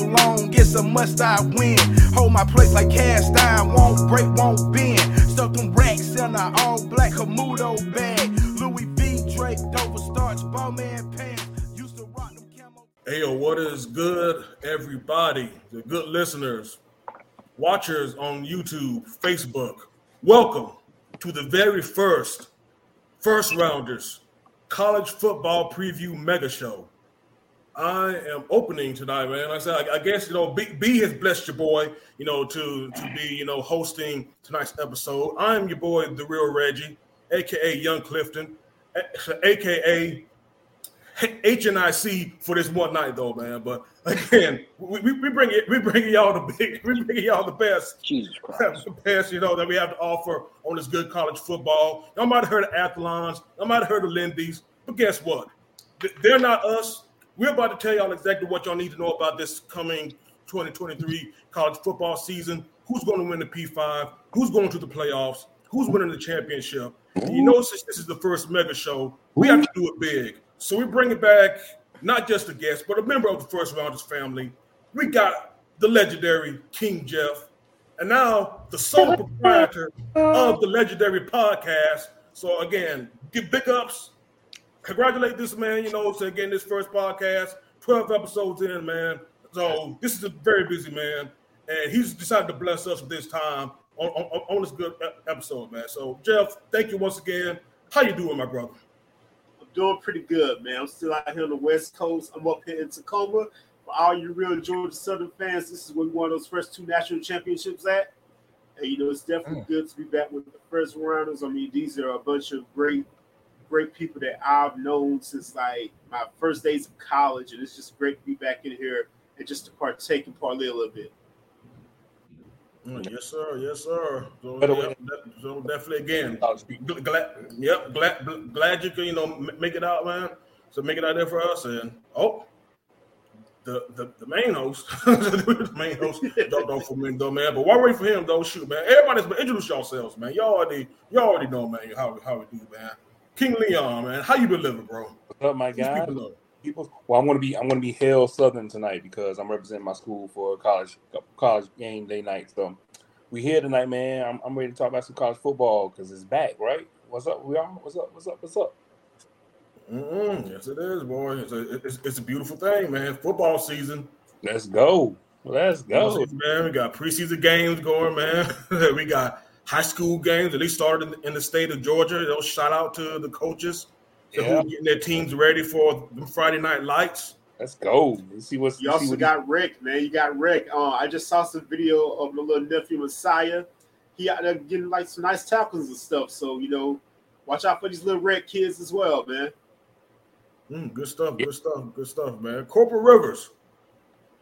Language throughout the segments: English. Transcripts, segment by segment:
long, it's a must I win. Hold my place like cast iron, won't break, won't bend. Stuff them racks in a all black Camuto bag. Louis V, Drake, Dover Starch, Bowman pants. Hey, yo, what is good, everybody? The good listeners, watchers on YouTube, Facebook. Welcome to the very first First Rounders College Football Preview Mega Show. I am opening tonight, man. Like I said, I, I guess you know, B, B has blessed your boy, you know, to to be, you know, hosting tonight's episode. I am your boy, the real Reggie, aka Young Clifton, aka HNIC for this one night, though, man. But again, we, we, we bring it, we bring y'all the big, we bring y'all the best, Jesus Christ. the best, you know, that we have to offer on this good college football. Y'all might have heard of Athlons, y'all might have heard of Lindy's, but guess what? They're not us. We're about to tell y'all exactly what y'all need to know about this coming 2023 college football season. Who's going to win the P5? Who's going to the playoffs? Who's winning the championship? And you know, since this is the first mega show, we have to do it big. So we bring it back, not just a guest, but a member of the First Rounders family. We got the legendary King Jeff, and now the sole proprietor of the legendary podcast. So again, give big ups congratulate this man, you know, to getting this first podcast, 12 episodes in, man. So this is a very busy man, and he's decided to bless us with this time on, on, on this good episode, man. So Jeff, thank you once again. How you doing, my brother? I'm doing pretty good, man. I'm still out here on the West Coast. I'm up here in Tacoma. For all you real Georgia Southern fans, this is where we won those first two national championships at. And you know, it's definitely mm. good to be back with the first rounders. I mean, these are a bunch of great, great people that I've known since like my first days of college, and it's just great to be back in here and just to partake and parlay a little bit. Mm, yes, sir. Yes, sir. So, Better yep, de- so definitely again, glad, yep, glad, glad you can, you know, make it out, man. So make it out there for us, and oh, the the, the main host, the main host, jumped off for me, though, man. But while we wait for him, though, shoot, man. Everybody's been introduce yourselves, man. Y'all already, y'all already know, man, how how we do, man. King Leon, man, how you been living, bro? What's up, my guy? people. People, well, I'm gonna be I'm gonna be Hail Southern tonight because I'm representing my school for college college game day night. So we here tonight, man. I'm, I'm ready to talk about some college football because it's back, right? What's up, we all? What's up? What's up? What's up? Mm-mm, yes, it is, boy. It's a, it's, it's a beautiful thing, man. Football season. Let's go. Let's go. man. We got preseason games going, man. we got high school games. At least started in, in the state of Georgia. They'll shout out to the coaches who Yeah. are getting their teams ready for the Friday night lights. Let's go. Let's see what's. You see also what got Rick, man. You got Rick. Uh, I just saw some video of the little nephew Messiah. He out there getting like some nice tackles and stuff. So you know, watch out for these little red kids as well, man. Mm, good stuff. Good stuff. Good stuff, man. Corporal Rivers.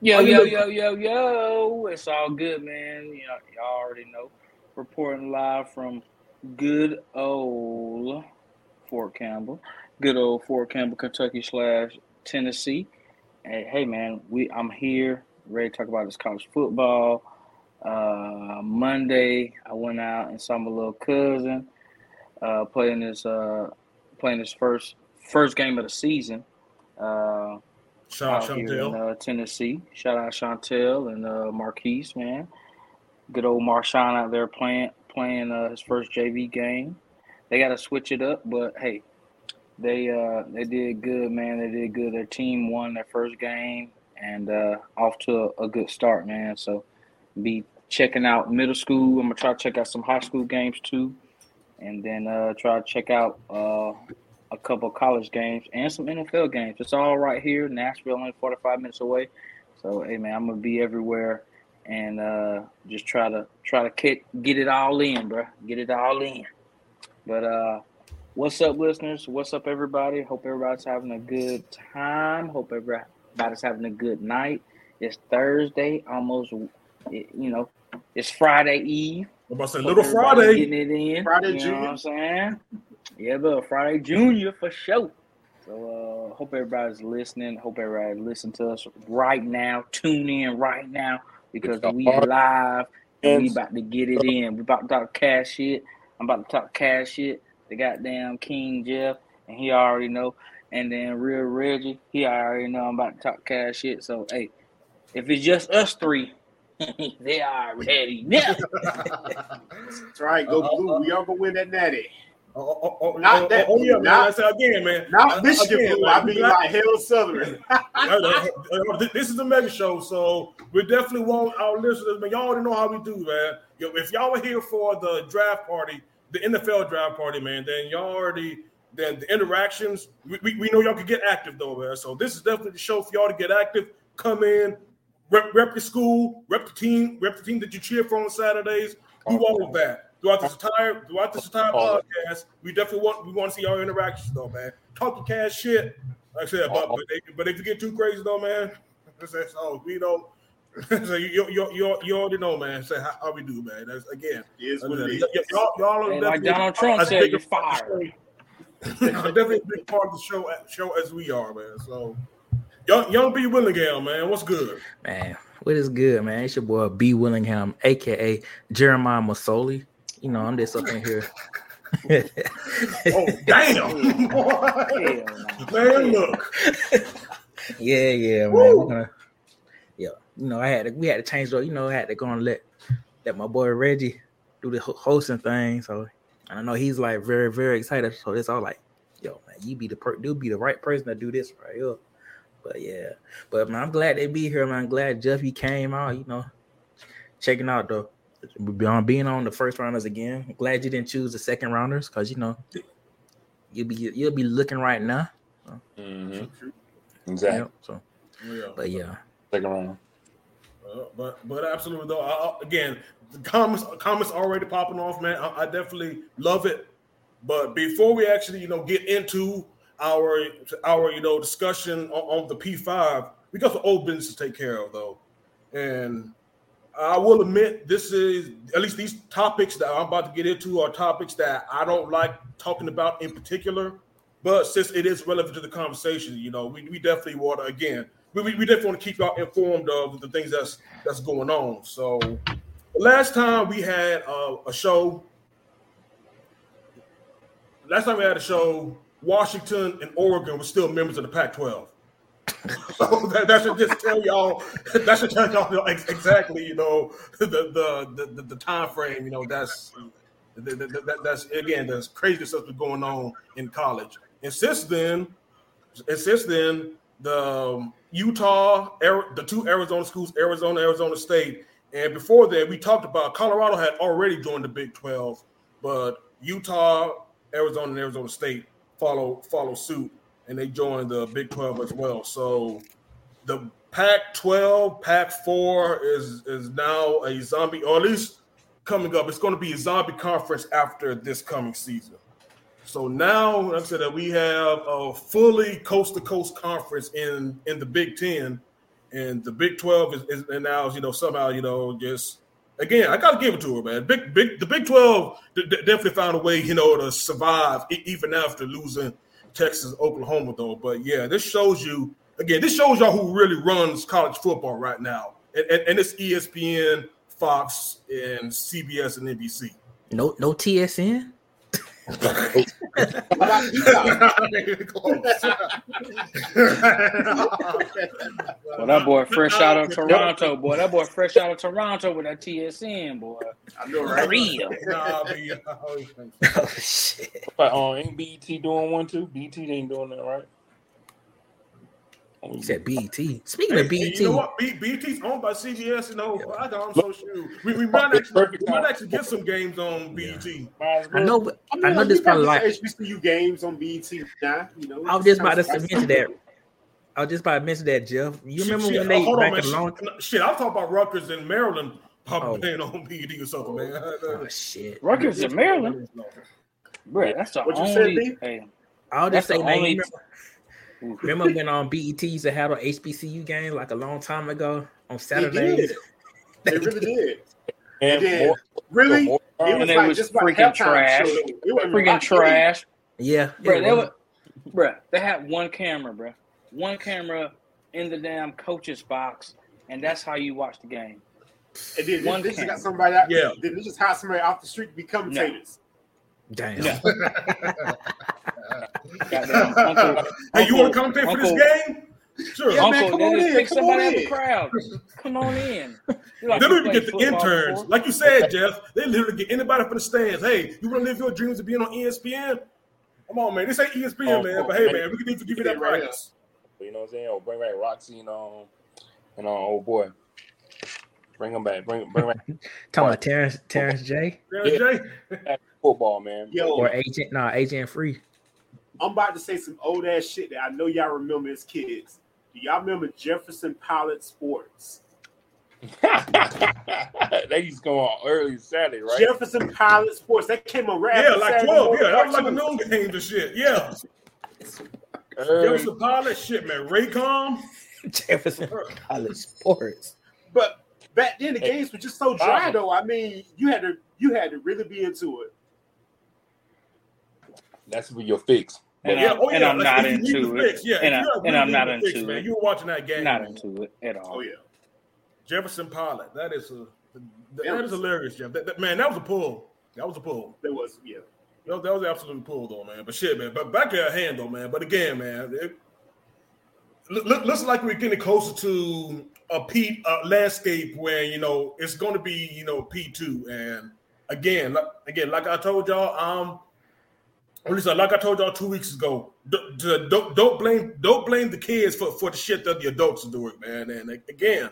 Yo, yo, yo, yo, yo. It's all good, man. You know, y'all already know. Reporting live from good old Fort Campbell. Good old Fort Campbell, Kentucky slash Tennessee. And hey man, we I'm here, ready to talk about this college football. Uh Monday I went out and saw my little cousin uh playing his uh playing his first first game of the season. Uh Shout out here in Chantel. uh, Tennessee. Shout out Chantel and uh, Marquise, man. Good old Marshawn out there playing playing uh, his first JV game. They got to switch it up, but hey, they uh, they did good, man. They did good. Their team won their first game and uh, off to a, a good start, man. So be checking out middle school. I'm gonna try to check out some high school games too, and then uh, try to check out uh, a couple college games and some NFL games. It's all right here. Nashville, only 45 minutes away. So, hey man, I'm gonna be everywhere and uh, just try to try to get get it all in, bro. Get it all in. But uh, what's up, listeners? What's up, everybody? Hope everybody's having a good time. Hope everybody's having a good night. It's Thursday, almost. You know, it's Friday Eve. I'm about to say Hope Little Friday. getting it in. Friday you know Junior. what I'm saying? Yeah, but Friday Junior for sure. So uh hope everybody's listening. Hope everybody listen to us right now. Tune in right now because we hard. live and we about to get it in. We about to talk cash shit. I'm about to talk cash shit. The goddamn King Jeff, and he already know. and then real Reggie, he already know I'm about to talk cash shit. So hey, if it's just us three, they already know. That's right. Go blue. We all gonna win that natty. Oh, oh, oh, Not oh, that- oh, yeah, man. not- I said again, man. Not Michigan again, blue. like, I mean like Hail Southern. Uh, this is a mega show, so we definitely want our listeners. Man, y'all already know how we do, man. If y'all are here for the draft party, the NFL draft party, man, then y'all already then the interactions. We, we, we know y'all can get active though, man. So this is definitely the show for y'all to get active. Come in, rep, rep your school, rep the team, rep the team that you cheer for on Saturdays. Do all of that throughout this entire throughout this entire podcast. We definitely want we want to see our interactions though, man. Talk your cash shit. Like I said, but uh-huh. but, they, but if you get too crazy though, man, that's, that's all we know. so you you, you you you already know, man. Say how, how we do, man. That's again. It is what it y- is. y- Y'all, y'all are like Donald Trump a said, you're part of the fired. definitely a big part of the show show as we are, man. So young young B Willingham, man, what's good? Man, what is good, man? It's your boy B Willingham, aka Jeremiah Masoli. You know, I'm just up in here. Oh damn, Hell man! Look, yeah, yeah, man. Woo. We're gonna, yeah, you know, I had to, we had to change the, you know, I had to go and let let my boy Reggie do the hosting thing. So I know he's like very, very excited. So it's all like, yo, man, you be the per, you be the right person to do this right here. But yeah, but man, I'm glad they be here, man. I'm glad Jeffy came out. You know, checking out the beyond being on the first rounders again. I'm glad you didn't choose the second rounders because you know you'll be you'll be looking right now. Mhm. Exactly. Yep, so, yeah. but yeah. Second round. Uh, but but absolutely though. I, I- again, the comments comments already popping off, man. I, I definitely love it. But before we actually, you know, get into our our you know discussion on, on the P five, we got the old business to take care of though, and I will admit this is at least these topics that I'm about to get into are topics that I don't like talking about in particular. But since it is relevant to the conversation, you know, we, we definitely want to again, we, we definitely want to keep y'all informed of the things that's that's going on. So last time we had uh, a show, last time we had a show, Washington and Oregon were still members of the Pac-12. so that, that should just tell y'all. That should tell y'all ex- exactly, you know, the the the, the, the time frame. You know, that's that, that- that- that's again, there's crazy stuff that's going on in college. And since then, and since then, the um, Utah, the two Arizona schools, Arizona, Arizona State, and before that, we talked about Colorado had already joined the Big Twelve, but Utah, Arizona, and Arizona State follow follow suit, and they joined the Big Twelve as well. So the Pac-12, Pac-4 is is now a zombie, or at least coming up. It's going to be a zombie conference after this coming season. So now, like I said, that we have a fully coast to coast conference in in the Big Ten, and the Big Twelve is, is and now you know somehow you know just again I got to give it to her, man. Big Big the Big Twelve d- d- definitely found a way you know to survive even after losing Texas, Oklahoma though. But yeah, this shows you again. This shows y'all who really runs college football right now, and, and, and it's ESPN, Fox, and CBS and NBC. No, no TSN. What about Peacock? Well, that boy fresh out of Toronto, boy. That boy fresh out of Toronto with that TSN, boy. I know, right? Real. Nah, B, I always think so. Oh shit. But uh, ain't BET doing one too? BET ain't doing that, right? He said BET. Speaking Hey, of BET, you know what? B- BET's owned by CBS. You know, I got them so shoot. We, we might actually, we might actually get some games on BET. Might I know, but I, mean, I know this you probably like. HBCU games on BET now. You know, I was just about to It's mention that. I was just about to mention that, Jeff. You Shit, remember shit, when they hold on, back man. in long? Shit, shit, I'm talking about Rutgers in Maryland probably Oh. playing on BET or something, man. Oh, oh shit! Rutgers in Maryland, bro. That's the What you said, only. Hey, I'll just That's say, the man. Only- you Remember, remember when um, on BET used to have an HBCU game like a long time ago on They Saturdays? did. They really did. And did. more- Really? more- It was And it like was just freaking halftime trash. show. It wasn't freaking about trash, Yeah, bro. it They were, bro. They had one camera, bro. One camera in the damn coach's box, and that's how you watch the game. And then One they just got somebody out. Yeah. Then they just hired somebody off the street to be commentators. Damn. Yeah. Goddamn, Uncle, hey, you want to come commentate for Uncle- this game? Sure. Yeah, man, come on in, pick come somebody on out the in. crowd. Come on in. Like They you don't even get the interns. before? Like you said, Jeff, they literally get anybody from the stands. Hey, you want to live your dreams of being on ESPN? Come on, man. This ain't ESPN, Oh, man. oh, But hey, man. man, we can even give you that Right practice. You know what I'm saying? Or bring back Rocsi and um and um old boy. Bring them back. Bring bring back Talking about Terrence Terrence J Yeah, Jay. football, man. Yo, or Agent no Agent Free. I'm about to say some old ass shit that I know y'all remember as kids. Do y'all remember Jefferson Pilot Sports? they used to go on early Saturday, right? Jefferson Pilot Sports. That came on right Yeah, like Saturday 12. morning Yeah, that was like a cartoons. noon games and shit. Yeah. Early. Jefferson Pilot, shit, man. Raycom. Jefferson Pilot Sports. But back then the Hey, games were just so dry Wow. though. I mean, you had to you had to really be into it. That's where your fix. And, yeah, I, oh, and yeah. I'm like, not if you need into it. fix, Yeah, and, I, you and really I'm not into fix, man. You were watching that game. Not man. into it at all. Oh yeah. Jefferson Pilot. That is a that Yeah. is hilarious, Jeff. That, that- man, that was a pull. That was a pull. There was yeah. That was, that was absolute pull, though, man. But shit, man. But back at hand, though, man. But again, man, it look, look, looks like we're getting closer to a P uh, landscape where you know it's going to be you know P two. And again, like, again, like I told y'all, um, or at least like I told y'all two weeks ago, don't, don't, don't blame don't blame the kids for, for the shit that the adults are doing, man. And again,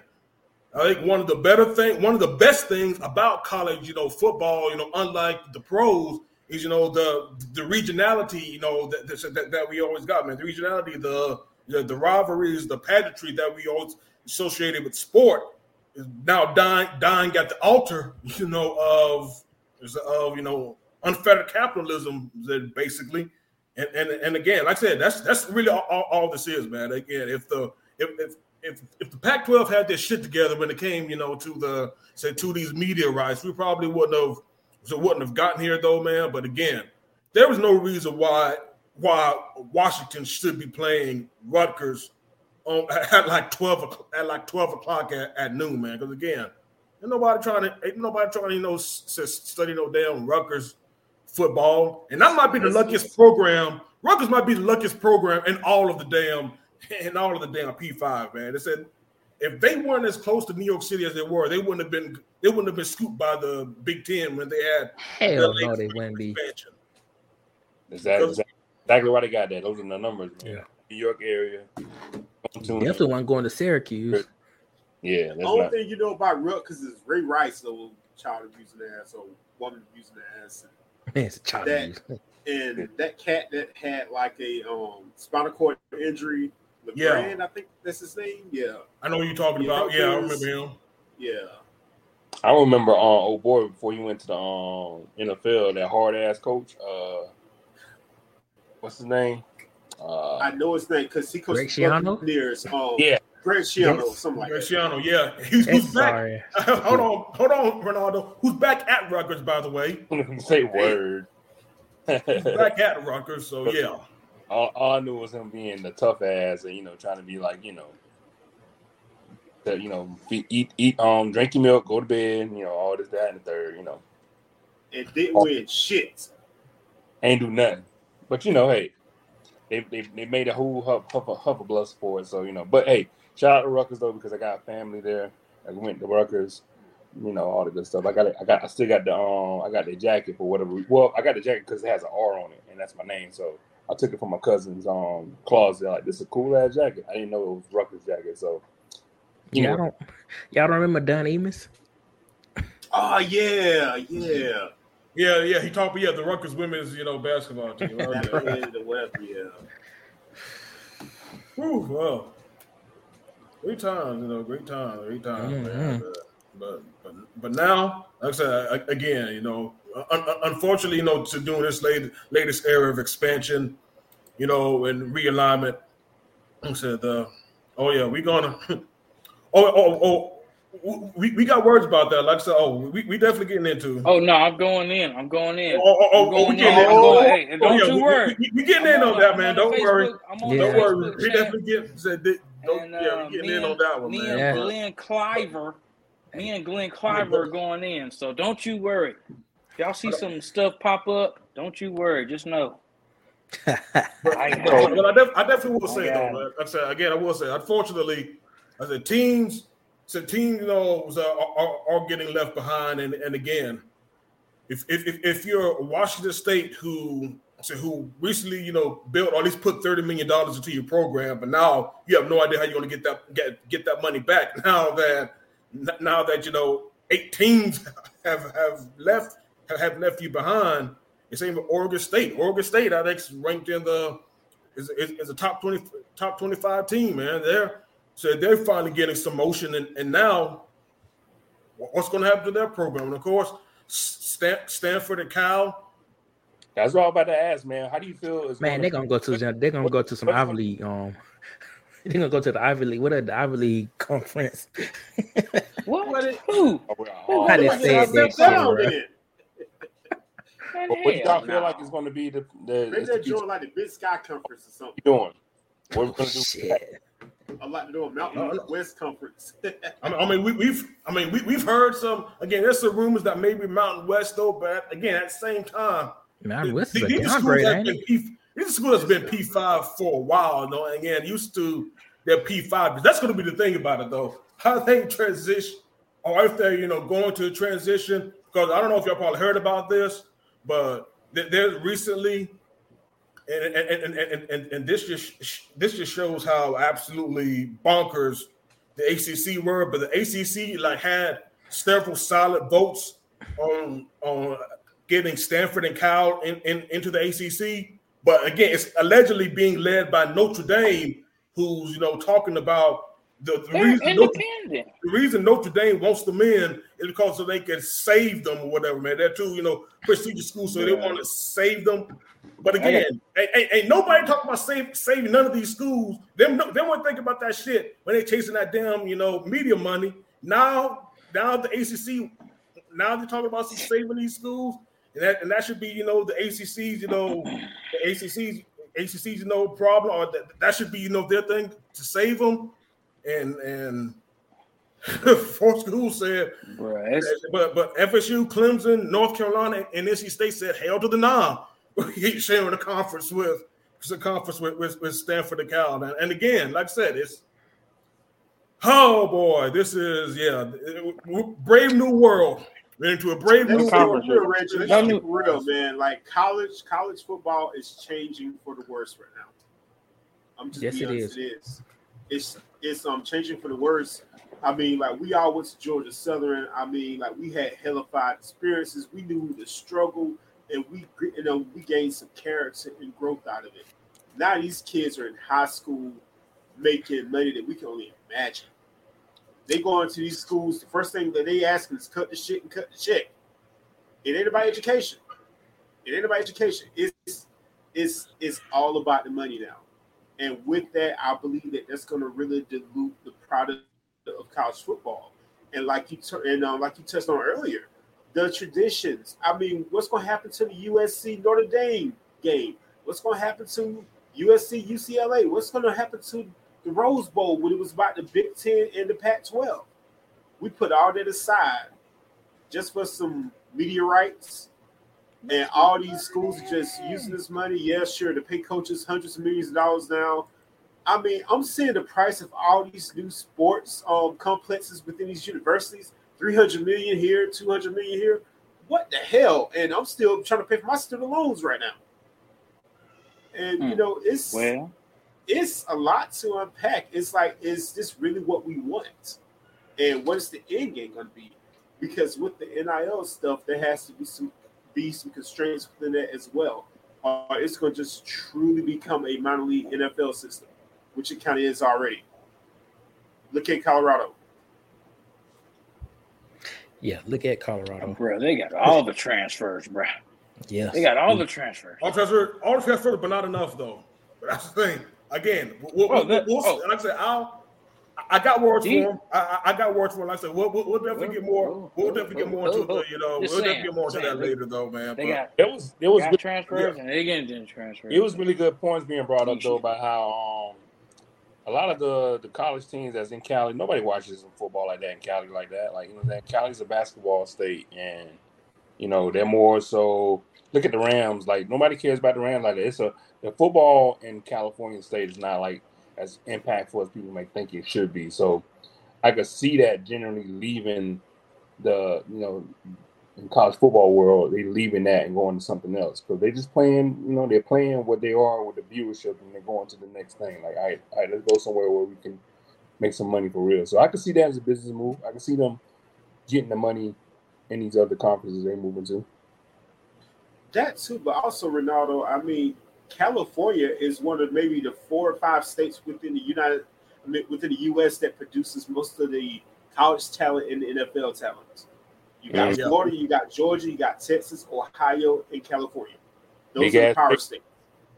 I think one of the better thing, one of the best things about college, you know, football, you know, unlike the pros, is you know the the regionality, you know, that that, that we always got, man. The regionality, the the, the rivalries, the pageantry that we always associated with sport is now dying dying at the altar, you know, of of you know unfettered capitalism, that basically. And, and and again, like I said, that's that's really all, all, this is, man. Again, if the if, if if if the Pac-12 had their shit together when it came, you know, to the say to these media rights, we probably wouldn't have so wouldn't have gotten here though, man. But again, there was no reason why why Washington should be playing Rutgers on at like twelve at like twelve o'clock at, at noon, man. Because again, ain't nobody trying to ain't nobody trying to you know study no damn Rutgers football, and that might be the luckiest program. Rutgers might be the luckiest program in all of the damn in all of the damn P five, man. They said if they weren't as close to New York City as they were, they wouldn't have been they wouldn't have been scooped by the Big Ten when they had Hell the no, they wouldn't be. expansion. Exactly, exactly why they got that. Those are the numbers. Man. Yeah. New York area. Tune in. Definitely wasn't going to Syracuse. Yeah, The only not. thing you know about Rutgers is Ray Rice, so child abusing ass or woman abusing ass. Man, it's a child That- And that cat that had like a um spinal cord injury, yeah. I think that's his name. Yeah, I know what you're talking Yeah, about. Yeah, I remember him. yeah. I remember, uh, oh boy, before he went to the um, NFL, that hard ass coach. Uh, what's his name? Uh, I know his name because he coached the Buccaneers. Um, Yeah. Greg Schiano, something like that. Graciano, yeah, he's, who's back. Sorry. hold on, hold on, Ronaldo. Who's back at Rutgers, by the way? say word. He's back at Rutgers, so yeah. all, all I knew was him being the tough ass and you know trying to be like you know, that you know be, eat eat um drink your milk, go to bed, you know all this that and the third, you know And didn't win shit. ain't do nothing. But you know, hey, they they, they made a whole huff, huff, huff of blood for it. So you know, but hey, shout out to Rutgers though because I got family there. I went to Rutgers, you know, all the good stuff. I got it. I got I still got the um I got the jacket for whatever. Well, I got the jacket because it has an R on it and that's my name. So I took it from my cousin's um closet. Like this is a cool ass jacket. I didn't know it was Rutgers jacket. So you Y'all know, don't y'all don't remember Don Imus? Oh yeah, yeah. Yeah, yeah, he talked. Yeah, the Rutgers women's, you know, basketball team. That Okay. played the whatever, yeah. Whew, well, great times, you know, great times, great times, man. Mhm. But, but but but now, like I said, a- again, you know, un- un- unfortunately, you know, to doing this late, latest era of expansion, you know, and realignment, I said, uh, oh yeah, we gonna, oh oh oh. We, we got words about that. Like I said, oh, we, we definitely getting into. Oh no, I'm going in. I'm going in. Oh, oh, oh, I'm oh, we getting in. I'm Oh, going- hey, oh, don't yeah, you we- worry. We, we, we getting in I'm on that, I'm man. on Don't the worry. Facebook- I'm on Yeah. Don't worry. Facebook We definitely get said that. Don't, And, yeah, uh, we getting me in and- on that one, me man. and Yeah. Glenn Cliver, me and Glenn Cliver are going in. So don't you worry. If y'all see some stuff pop up, don't you worry. Just know. But, but, I, def, I, definitely will say though, man, I said again, I will say, unfortunately, I said teams, so teams, you know, are, are, are, getting left behind, and and again, if if if you're Washington State who so who recently, you know, built or at least put thirty million dollars into your program, but now you have no idea how you're going to get that get get that money back. Now that now that you know eight teams have have left have left you behind. The same with Oregon State. Oregon State, I think, ranked in the is, is, is a top twenty top twenty five team. Man, they're so they're finally getting some motion, and, and now what's going to happen to their program? And of course, Stan, Stanford and Cal. That's what I'm about to ask, man. How do you feel? Man, they're gonna go to they're gonna go to some Ivy League. Um, they're gonna go to the Ivy League. What are the Ivy League conference? what? what is, who? Oh, How they say that shit, Man, what do y'all feel like is going to be the the? Maybe they're doing like the Big Sky Conference or something. Doing what we're going to do? Shit. I like to do a Mountain uh, West Conference. I mean, we, have I mean, we, we've heard some. Again, there's some rumors that maybe Mountain West, though. But again, at the same time, Mountain West is a downgrade, ain't it? P, this school has been P five for a while, though. And again, used to their P five. That's going to be the thing about it, though. How they transition, or if they're you know going to transition. Because I don't know if y'all probably heard about this, but there recently, and and, and and and and this just this just shows how absolutely bonkers the ACC were. But the ACC like had several solid votes on on getting Stanford and Cal in, in, into the ACC. But again, it's allegedly being led by Notre Dame, who's you know talking about the, the reason Notre, the reason Notre Dame wants them in is because so they can save them or whatever, man. They're too, you know, prestigious school, so yeah. they want to save them. But again, ain't, ain't, ain't, nobody talking about save, saving none of these schools. Them, they won't think about that shit when they're chasing that damn, you know, media money. Now, now the ACC, now they're talking about saving these schools, and that, and that should be, you know, the ACC's, you know, the ACC's, ACC's, you know, problem, or that, that should be, you know, their thing to save them and and four schools said, right. but but FSU, Clemson, North Carolina, and NC State said, "Hell to the nah." He's sharing a conference with a conference with, with, with Stanford and Cal, and, and again, like I said, it's oh boy, this is yeah, brave new world. We're into a brave new world. Real, Reggie. Let's keep real, man. Like college, college football is changing for the worse right now. I'm just yes, it is. It is. It's it's um changing for the worse. I mean, like we all went to Georgia Southern. I mean, like we had hellified experiences. We knew the struggle, and we you know we gained some character and growth out of it. Now these kids are in high school making money that we can only imagine. They go into these schools. The first thing that they ask is cut the shit and cut the check. It ain't about education. It ain't about education. It's it's it's all about the money now. And with that, I believe that that's going to really dilute the product of college football. And like you t- and uh, like you touched on earlier, the traditions. I mean, what's going to happen to the USC Notre Dame game? What's going to happen to USC UCLA? What's going to happen to the Rose Bowl when it was about the Big Ten and the Pac-12? We put all that aside just for some media rights and all these schools are just using this money. Yeah, sure, to pay coaches hundreds of millions of dollars now. I mean, I'm seeing the price of all these new sports um, complexes within these universities 300 million here, 200 million here. What the hell? And I'm still trying to pay for my student loans right now. And, you hmm. know, it's. Well, it's a lot to unpack. It's like, is this really what we want? And what's the end game going to be? Because with the NIL stuff, there has to be some be some constraints within that as well. Or uh, it's going to just truly become a minor league NFL system, which it kind of is already. Look at Colorado. Yeah, look at Colorado. Oh, bro, they got all the transfers, bro. Yeah, they got all the transfers. All transfers, all the transfers, but not enough though. But that's the thing. Again, we'll, we'll, we'll, oh. like I said, I'll I got words for him. I, I, got words for him. Like I said we'll, we'll, we'll definitely get more. We'll definitely get more into the, you know, we'll definitely get more into that later, though, man. They got it was it was good transfers yeah. and they getting transfers. It was really good points being brought up though about how um a lot of the the college teams that's in Cali, nobody watches football like that in Cali like that. Like you know, that Cali's a basketball state, and you know they're more so look at the Rams. Like nobody cares about the Rams like. It's a the football in California State is not like as impactful as people may think it should be. So I could see that generally leaving the you know in college football world, they leaving that and going to something else because they just playing, you know, they're playing what they are with the viewership and they're going to the next thing. Like, all right, all right, let's go somewhere where we can make some money for real. So I could see that as a business move. I can see them getting the money in these other conferences they move into. That too, but also Ronaldo. I mean, California is one of maybe the four or five states within the United, I mean, within the U.S. that produces most of the college talent and NFL talent. You got Yeah. Florida, you got Georgia, you got Texas, Ohio, and California. Those Big are the power state. states.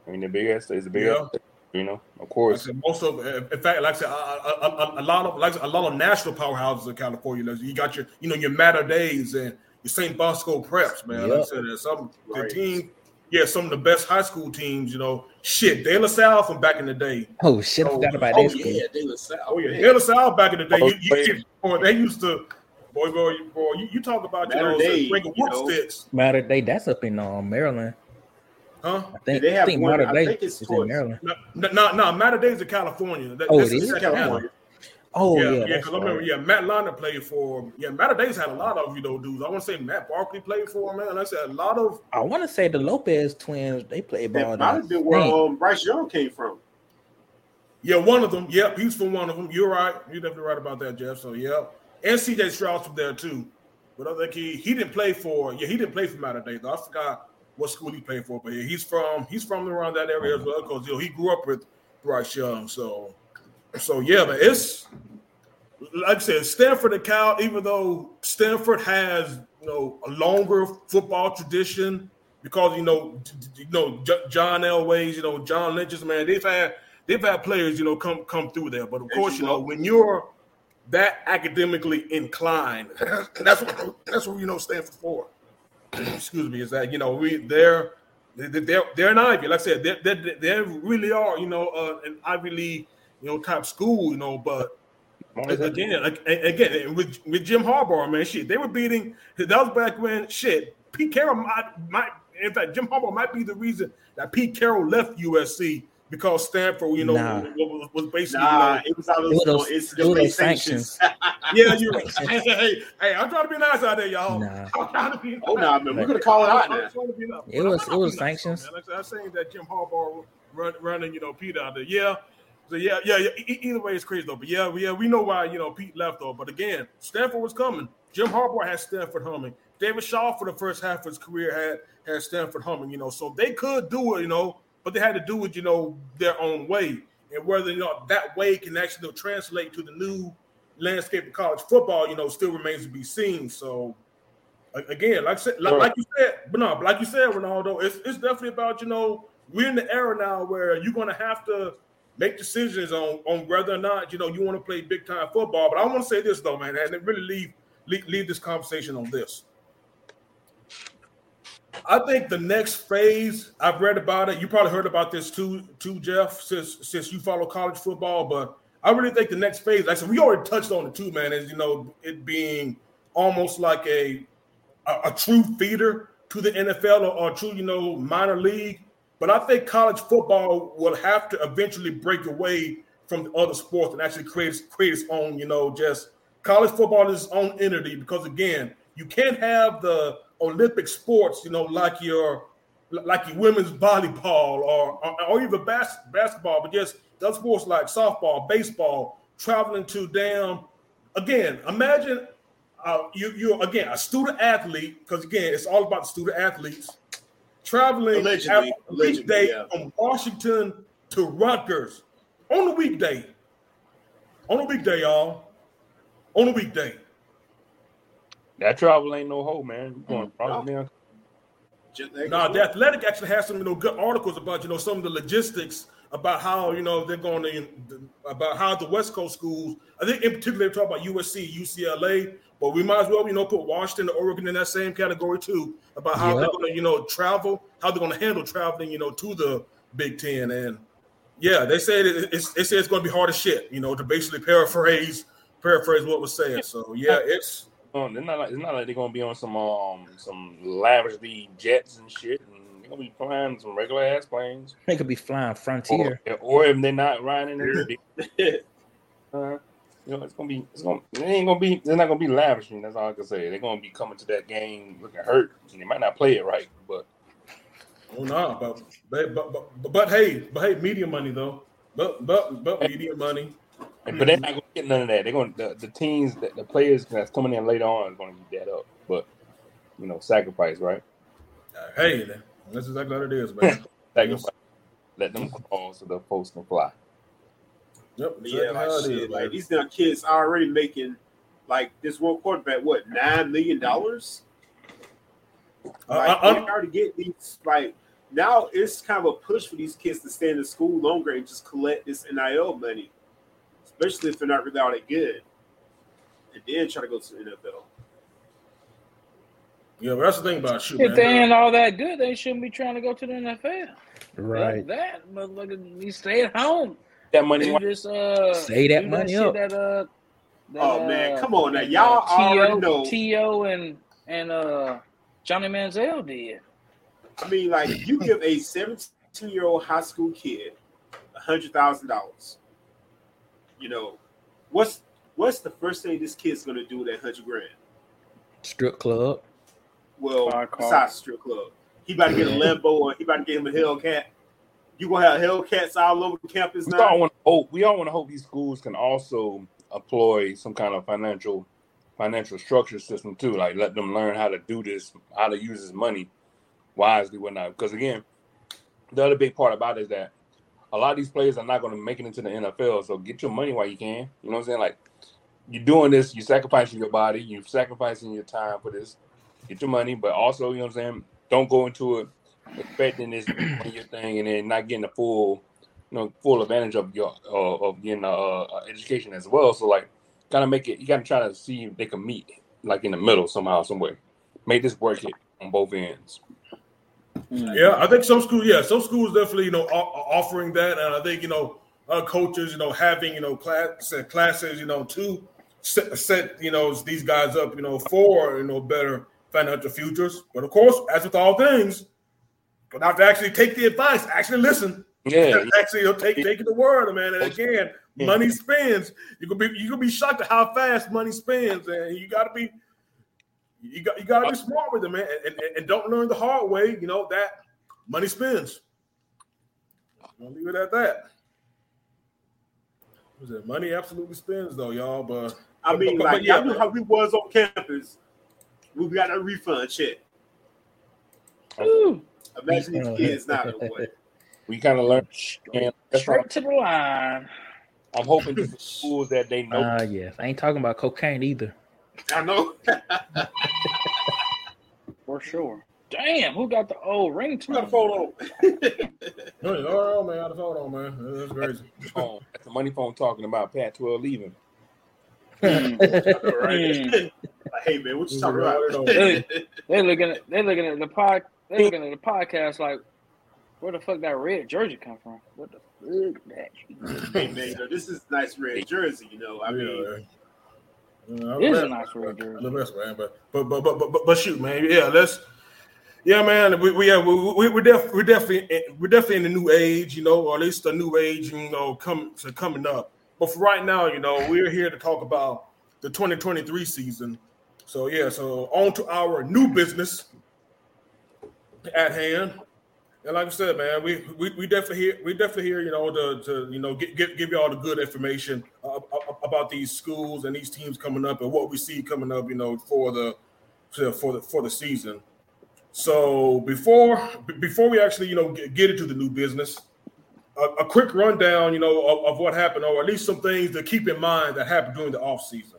I mean, the big ass is the big Yeah. ass, state, you know, of course. said, most of, in fact, like I said, a, a, a, a lot of like said, a lot of national powerhouses in California. Like, You got your, you know, your Mater Deis and your St. Bosco Preps, man. Like I said, there's some the Right. team, yeah, some of the best high school teams. You know, shit, De La Salle from back in the day. Oh shit! I Oh, forgot about Oh that yeah, De La Salle. Oh yeah. De La Salle back in the day. Oh, You, you, man. boy, they used to, boy, boy, boy. You, you talk about you Matter know, Day, bringing you whoop know. sticks, Mater Dei, that's up in um, Maryland. huh? I think. They have I think one- Matter I Day think it's is in Maryland. No, no, no, Mater Dei's in California. That, Oh, that's it the is? second California. Half. Oh yeah, yeah, yeah. that's Because I remember, yeah, Matt Leinart played for. Yeah, Mater Dei's had a lot of you know dudes. I want to say Matt Barkley played for him, man. Like I said a lot of. I want to say the Lopez twins. They played ball. That might have been where um, Bryce Young came from. Yeah, one of them. Yep, he's from one of them. You're right. You're definitely right about that, Jeff. So yeah, and CJ Stroud's from there too. But I think he he didn't play for. Yeah, he didn't play for Mater Deis. I forgot what school he played for, but yeah, he's from he's from around that area as well because you know he grew up with Bryce Young. So so yeah, but it's like I said, Stanford and Cal. Even though Stanford has you know a longer football tradition because you know you know John Elway's, you know John Lynch's man. They've had they've had players you know come come through there, but of course you know when you're that academically inclined, that's what that's what you know Stanford for. Excuse me, is that you know we they're they're they're, an Ivy. Like I said, they they they really are you know uh, an Ivy League you know top school. You know, but again, like, again with with Jim Harbaugh, man, shit, they were beating. That was back when shit. Pete Carroll might might in fact Jim Harbaugh might be the reason that Pete Carroll left USC because Stanford, you know, Nah. was, was basically Nah, you know, it was out of It was those those- it was NCAA sanctions. yeah, you. hey, hey, hey, hey, I'm trying to be nice out there, y'all. Nah. I'm trying to be. oh nah, man, we're gonna call it out I'm now. trying to be nice. It was- it was being nice, sanctions. man. Like I said, I'm saying that Jim Harbaugh run, running, you know, Pete out there. Yeah. So yeah, yeah, yeah. e- Either way, it's crazy though. But yeah, yeah, we know why you know Pete left though. But again, Stanford was coming. Jim Harbaugh had Stanford humming. David Shaw for the first half of his career had had Stanford humming. You know, so they could do it. You know, but they had to do it. You know, their own way. And whether you know that way can actually translate to the new landscape of college football, you know, still remains to be seen. So again, like I said, like, like you said, but no, like you said, Ronaldo, it's it's definitely about you know we're in the era now where you're going to have to make decisions on on whether or not you know you want to play big time football. But I want to say this though, man, and really leave leave, leave this conversation on this. I think the next phase I've read about it. You probably heard about this too, too, Jeff, since since you follow college football. But I really think the next phase, like I said, we already touched on it too, man. Is you know it being almost like a a, a true feeder to the NFL or, or true, you know, minor league. But I think college football will have to eventually break away from the other sports and actually create create its own, you know, just college football is its own entity because again, you can't have the Olympic sports, you know, like your like your women's volleyball or or, or even bas- basketball, but just those sports like softball, baseball, traveling to damn. Again, imagine uh, you you again a student athlete because again it's all about the student athletes traveling Allegedly, every allegedly, weekday yeah. from Washington to Rutgers on a weekday. On a weekday, y'all. On a weekday. That travel ain't no hoe, man. You going probably down. Just Now, the Athletic actually has some you know good articles about you know some of the logistics about how you know they're going to about how the West Coast schools. I think in particular they talk about USC, UCLA, but we might as well you know put Washington, and Oregon in that same category too about how they're going to you know travel, how they're going to handle traveling you know to the Big Ten, and yeah, they said it, it's they say it's going to be hard as shit, you know, to basically paraphrase paraphrase what was said. So yeah, it's on. They're not like it's not like they're gonna be on some um some lavishly jets and shit. And they're gonna be flying some regular ass planes. They could be flying Frontier. Or, or if they're not riding in it, uh, you know, it's gonna be it's gonna it ain't gonna be they're not gonna be lavishing. That's all I can say. They're gonna be coming to that game looking hurt, and they might not play it right, but Oh no, but but but, but, but hey, but hey, media money though. But but but media money. but they're not gonna get none of that. They're gonna the, the teams that the players that's coming in later on is gonna eat that up. But you know, sacrifice, right? Hey, that's exactly what it is, man. sacrifice. Let them crawl so the folks can fly. Yep, yeah, like shit. is, like these young kids are already making like this one quarterback what nine million dollars. Uh, Like, uh, they already get these like now it's kind of a push for these kids to stay in the school longer and just collect this NIL money, especially if they're not really all that good, and then try to go to the NFL. yeah, but that's the thing about shoot, If man. they ain't all that good, they shouldn't be trying to go to the NFL. Right. Fuck that motherfucker, you stay at home. That money, You just uh Save that do money shit up. That, uh, that, Oh, man, uh, come on now. that, Y'all uh, already know. T.O. and and uh Johnny Manziel did. I mean, like you give a 17 year old high school kid a hundred thousand dollars. You know, what's what's the first thing this kid's gonna do with that hundred grand? Strip club. Well, Buy a car. besides strip club, he about to get a Lambo or he about to get him a Hellcat. You gonna have Hellcats all over the campus we now? all want to hope. We all want to hope these schools can also employ some kind of financial financial structure system too. Like let them learn how to do this, how to use this money wisely, whatnot. Because again, the other big part about it is that a lot of these players are not going to make it into the NFL. So get your money while you can. You know what I'm saying? Like you're doing this, you're sacrificing your body, you're sacrificing your time for this. Get your money, but also, you know what I'm saying? Don't go into it expecting this one year thing and then not getting the full, you know, full advantage of your uh, of getting uh, uh, education as well. So like, kind of make it. You got to try to see if they can meet like in the middle somehow, some way. Make this work it on both ends. Yeah, I think some schools, yeah, some schools definitely, you know, offering that, and I think you know, uh, coaches, you know, having you know class classes, you know, to set, set you know these guys up, you know, for you know better financial futures. But of course, as with all things, you have to actually take the advice, actually listen, Yeah, actually you know, take taking the word, man. And again, Yeah. money spends. You could be you could be shocked at how fast money spends, and you got to be you got you got to be smart with it, man, and, and, and don't learn the hard way. You know that money spends. I'll leave it at that. Was it money absolutely spends though, y'all? But I mean, but- like but yeah, y'all knew how we was on campus. We got a refund check. Ooh, Imagine these kids now. Boy. we kind of learned. And that's why straight to the line. I'm hoping these schools that they know. Ah, yes. I ain't talking about cocaine either. I know. For sure. Damn, who got the old ringtone? We got a photo. oh, oh man, I hold on, man. That's crazy. phone. That's the money phone talking about Pac 12 leaving. Mm. right? hey man, what you talking about? Hey. They looking at they looking at the pod they looking at the podcast like where the fuck that red jersey come from? What the fuck that hey man, you know, this is nice red jersey. You know, I mean, Yeah, It is yeah. a nice red jersey. The best, man. But but but but but, but, but shoot, man. Yeah, let's. Yeah, man. We we yeah, we, we we're, def, we're definitely eh, we're definitely in the new age, you know, or at least a new age, you know, come so coming up. But for right now, you know, we're here to talk about the 2023 season. So yeah, so on to our new business at hand. And like I said, man, we we, we definitely here we definitely here, you know, to, to you know give, give give you all the good information uh, about these schools and these teams coming up and what we see coming up, you know, for the for the for the season. So before before we actually, you know, get, get into the new business, a, a quick rundown, you know, of, of what happened, or at least some things to keep in mind that happened during the off season.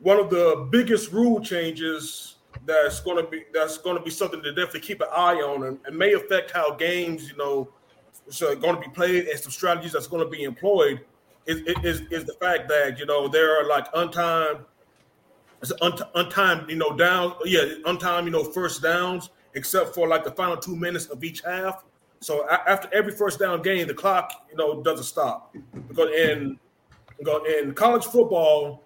One of the biggest rule changes that's going to be that's going to be something to definitely keep an eye on, and, and may affect how games, you know, so going to be played and some strategies that's going to be employed. Is, is is the fact that you know there are like untimed, untimed, you know, down, yeah, untimed, you know, first downs, except for like the final two minutes of each half. So after every first down game, the clock, you know, doesn't stop because in because in college football,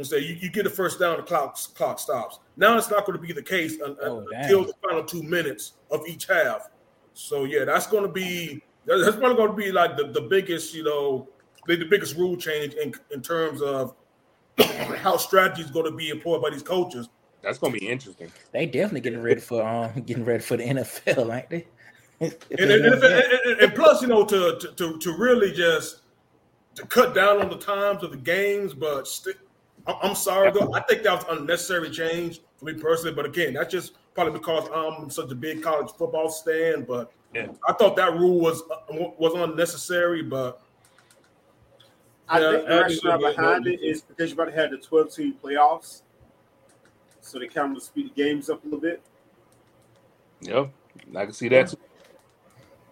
and say you, you get a first down, the clock clock stops. Now it's not going to be the case Oh, until damn. the final two minutes of each half. So yeah, that's going to be that's probably going to be like the, the biggest you know the, the biggest rule change in in terms of how strategy is going to be employed by these coaches. That's gonna be interesting. They definitely getting ready for um getting ready for the NFL, ain't they? and, and, and, and- and plus, you know, to, to to to really just to cut down on the times of the games. But sti- I- I'm sorry, though. I think that was unnecessary change for me personally. But again, that's just probably because I'm such a big college football stan. But Yeah. I thought that rule was was unnecessary. But I Yeah, think the I rationale behind it is because you're about to have the 12 team playoffs. So they kind of speed the games up a little bit. Yep, I can see that. Too.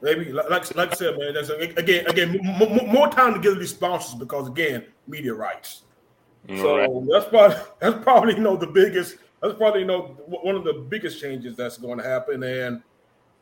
maybe like like, like I said, man, that's again again m- m- more time to give these sponsors because again, media rights. So right. that's probably that's probably you know the biggest that's probably you know one of the biggest changes that's going to happen. And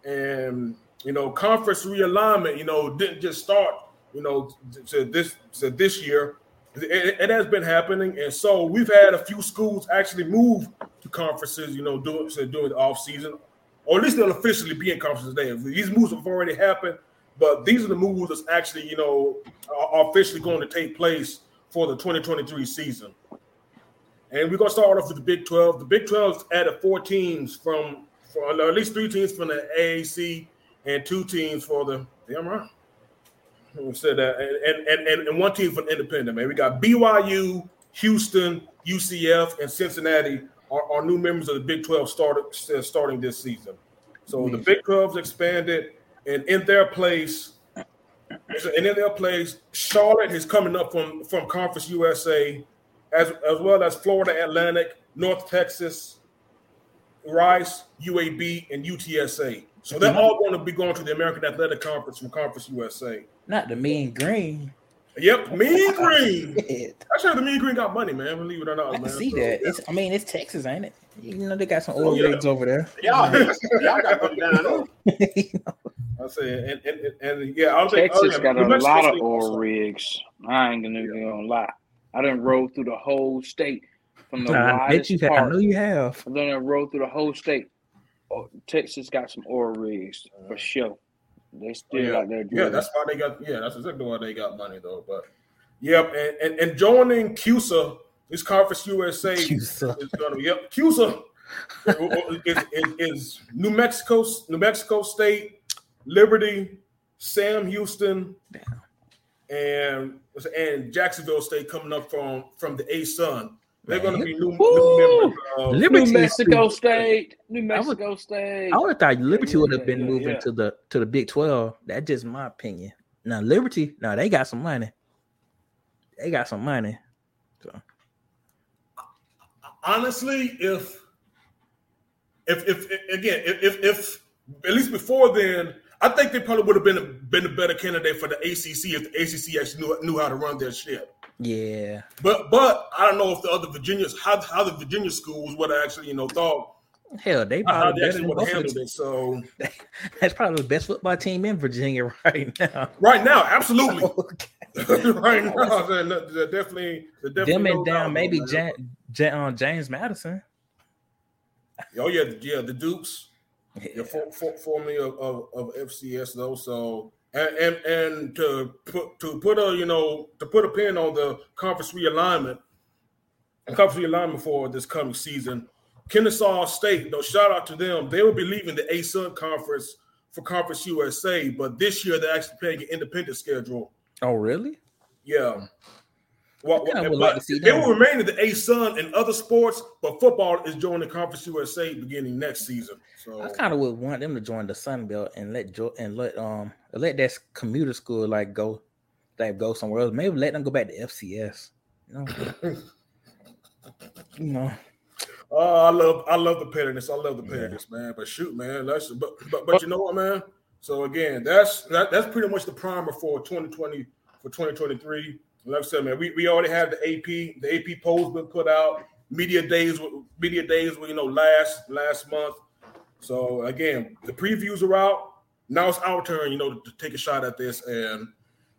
and you know conference realignment you know didn't just start you know to this to this year. It, it has been happening. And so we've had a few schools actually move to conferences you know doing so during the off season or at least they'll officially be in conferences. There these moves have already happened but these are the moves that's actually you know officially going to take place for the 2023 season. And we're gonna start off with the Big 12. The Big 12's added four teams from, from or uh, at least three teams from the AAC and two teams for the damn right. Who said that? And, and and and one team for the independent, man. We got BYU, Houston, UCF, and Cincinnati are, are new members of the Big 12 started starting this season. So the Big 12's expanded, and in their place, and in their place, Charlotte is coming up from from Conference USA, as as well as Florida Atlantic, North Texas, Rice, UAB, and UTSA. So they're mm-hmm. all going to be going to the American Athletic Conference from Conference USA. Not the mean green. Yep, Mean oh, Green. I Actually, the Mean Green got money, man. Believe it or not, I man. see So, that. yeah. It's, I mean, it's Texas, ain't it? You know, they got some Oh, oil yeah. rigs over there. Y'all, y'all got go down there. I say, and, and, and, and yeah, I was like, oh, Texas yeah, got a lot of State oil also. rigs. I ain't gonna, gonna lie. I didn't roll through the whole state from the I bet widest you have. I know you have. I done rode through the whole state. Oh, Texas got some oil rigs for sure. They still yeah. out there Yeah, that's why they got. Yeah, that's exactly why they got money though. But yep, and and, and joining CUSA, this Conference USA CUSA. is going to yep CUSA is, is, is New Mexico, New Mexico State, Liberty, Sam Houston, and and Jacksonville State coming up from from the ASUN. They're going to be new, new members. Of, Liberty New Mexico too- State. New I would- Mexico State. I would have thought Liberty yeah, would have been yeah, moving yeah. to the to the Big Twelve. That's just my opinion. Now Liberty, no, they got some money. They got some money. So honestly, if if if, if- again, if, if if at least before then, I think they probably would have been a, been a better candidate for the ACC if the ACC actually knew knew how to run their shit. yeah, But but I don't know if the other Virginias how how the Virginia schools would have actually you know thought hell, they how probably they better than would have handled it. So That's probably the best football team in Virginia right now. right now, absolutely. Okay. right now, they're, they're definitely they're definitely Them no and down maybe. Jan, Jan, um, James Madison. Oh yeah, yeah, the Dukes. Yeah. For, for, formerly of, of, of FCS though. So and, and and to put to put a you know to put a pin on the conference realignment, conference realignment for this coming season. Kennesaw State, though, shout out to them. They will be leaving the ASUN conference for Conference USA, but this year they're actually playing an independent schedule. Oh, really? Yeah. Well, like they will remain in the ASUN and other sports, but football is joining Conference USA beginning next season. So I kind of would want them to join the Sun Belt and let jo- and let um let that commuter school like go like go somewhere else. Maybe let them go back to FCS. You know, you know. Oh, I love I love the pettiness. I love the pettiness, man. But shoot, man, that's but but but you know what, man. So again, that's that, that's pretty much the primer for 2020 for 2023. Like I said, man, we, we already have the AP. The AP polls been put out. Media days, were- media days were you know last last month. So again, the previews are out. Now it's our turn, you know, to, to take a shot at this. And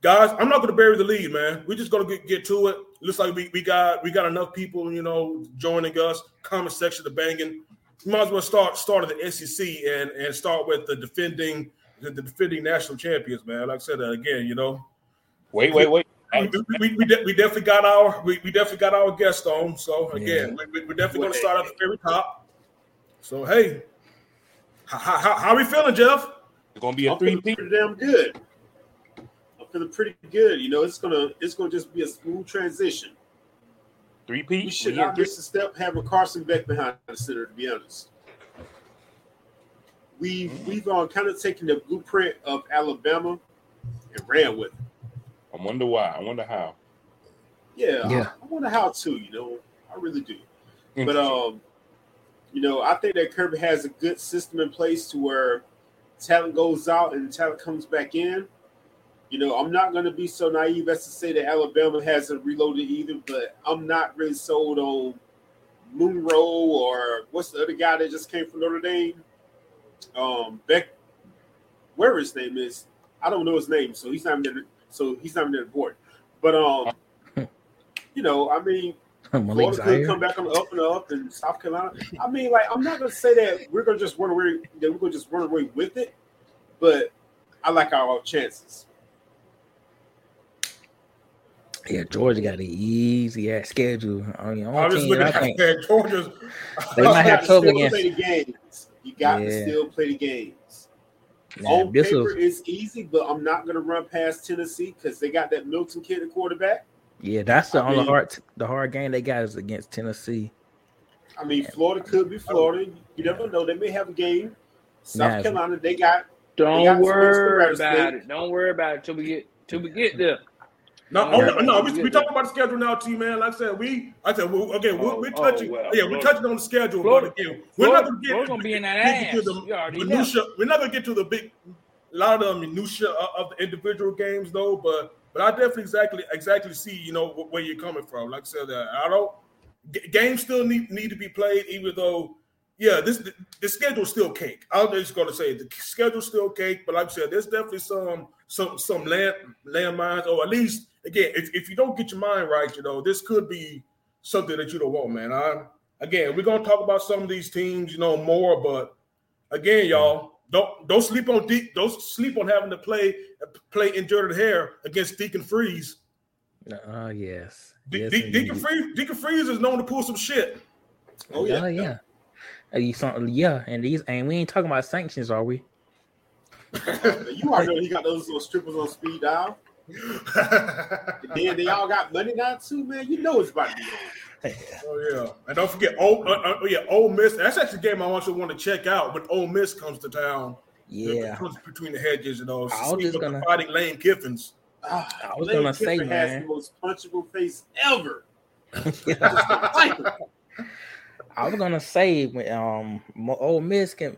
guys, I'm not going to bury the lead, man. We're just going to get, get to it. looks like we, we got we got enough people, you know, joining us. Comment section the banging. You might as well start start at the SEC and and start with the defending the, the defending national champions, man. Like I said uh, again, you know, Wait, wait, wait. We, we, we, de- we definitely got our we, we definitely got our guest on. So again, we, we, are definitely going to start at the very top. So hey, how, how, how are we feeling, Jeff? It's gonna be a I'm three feeling pretty damn good. I'm feeling pretty good. You know, it's gonna it's gonna just be a smooth transition. Three We should not miss a step having Carson Beck behind the center. To be honest, we've we've uh, kind of taken the blueprint of Alabama and ran with it. I wonder why. I wonder how. Yeah, Yeah. I, I wonder how too. You know, I really do. But um, you know, I think that Kirby has a good system in place to where talent goes out and talent comes back in. You know, I'm not going to be so naive as to say that Alabama hasn't reloaded either, but I'm not really sold on Milroe or what's the other guy that just came from Notre Dame? Um, Beck, whatever his name is, I don't know his name, so he's not even so he's not even on the board. But um, you know, I mean, Malik Florida could come back on the up and up in South Carolina. I mean, like, I'm not gonna say that we're gonna just run away that we're gonna just run away with it, but I like our chances. Yeah, Georgia got an easy ass schedule. I mean, I was looking at think that. Georgia's. they might have trouble against. the games. You got to still play the games. Nah, On this paper, was it's easy, but I'm not gonna run past Tennessee because they got that Milton kid at quarterback. yeah, that's the I only mean- hard the hard game they got is against Tennessee. I mean, Florida could be Florida. You never know. They may have a game. South Nah. Carolina, they got Don't got worry about state. it. Don't worry about it till we get till we get there. No, Oh, oh, no, we, we talking about the schedule now, T man. Like I said, we, I said, we, again, we're, Oh, we're oh, touching, well, yeah, we're touching on the schedule, Florida- but again, we're Florida- not gonna get, gonna be in that get to the know. minutia. We're not gonna get to the big, lot of minutia of, of the individual games, though. But, but I definitely exactly exactly see, you know, where you're coming from. Like I said, uh, I don't. g- Games still need need to be played, even though, yeah, this the, the schedule's still cake. I'm just gonna say the schedule's still cake, but like I said, there's definitely some some some land landmines, or at least again, if, if you don't get your mind right, you know, this could be something that you don't want, man. I again, we're gonna talk about some of these teams, you know, more, but again, y'all, don't don't sleep on De- don't sleep on having to play play in Jordan-Hare against Deacon Freeze. Oh yes. De- yes De- Deacon. Freeze Deacon Freeze is known to pull some shit. Oh yeah, Oh yeah. Uh, you saw, yeah, and these and we ain't talking about sanctions, are we? you already know he got those little strippers on speed dial. And then they all got money now too, man. You know it's about to be on. Oh yeah, and don't forget, oh uh, uh, yeah, Ole Miss. That's actually a game I also want to check out when Ole Miss comes to town. Yeah. It comes between the hedges and all. I was just gonna- fighting Lane Kiffins. I was Lane gonna say, Kiffin has man. the most punchable face ever. I was gonna say when um Mo- Ole Miss can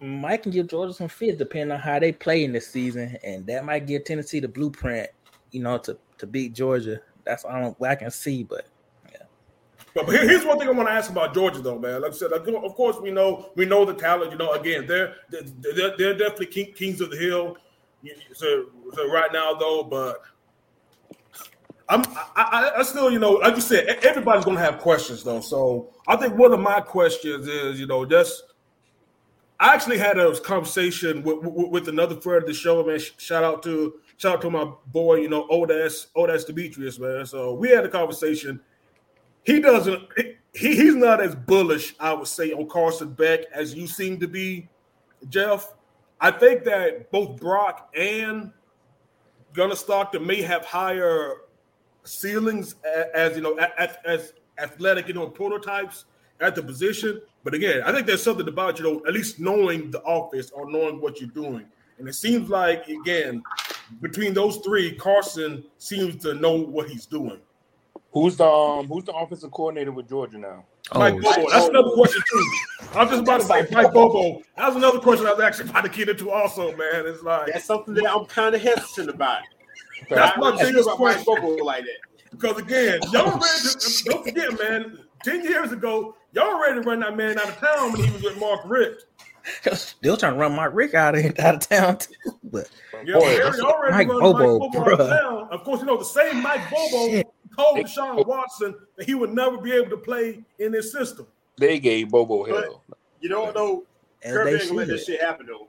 might can give Georgia some fits depending on how they play in this season, and that might give Tennessee the blueprint, you know, to to beat Georgia. That's all I can see, but But, but here's one thing I want to ask about Georgia, though, man. Like I said, like, of course we know we know the talent. You know, again, they're they're, they're definitely king, kings of the hill. So, so right now, though, but I'm I, I, still, you know, like you said, everybody's gonna have questions, though. So I think one of my questions is, you know, just I actually had a conversation with, with, with another friend of the show, man. Shout out to shout out to my boy, you know, Odas Odas Demetrius, man. So we had a conversation he doesn't he, he's not as bullish i would say on carson beck as you seem to be jeff i think that both brock and gunner stockton may have higher ceilings a- as you know as, as athletic you know prototypes at the position but again i think there's something about you know at least knowing the office or knowing what you're doing and it seems like again between those three carson seems to know what he's doing Who's the um, who's the offensive coordinator with Georgia now? Mike oh, Bobo. That's another question too. I'm just about to say Mike Bobo. That was another question I was actually about to get into also, man. It's like that's something that I'm kind of hesitant about. That's my biggest about Mike. Bobo like that. because again, y'all ready don't forget, man. Ten years ago, y'all ready to run that man out of town when he was with Mark Richt. still trying to run Mark Richt out of out of town too. But Yeah, Boy, y'all that's- Mike run Bobo, Mike Bobo out of Of course, you know the same Mike Bobo Shit. told They- Deshaun Watson that he would never be able to play in this system. They gave Bobo But- hell. You don't know As Kirby they ain't gonna let this shit happen though.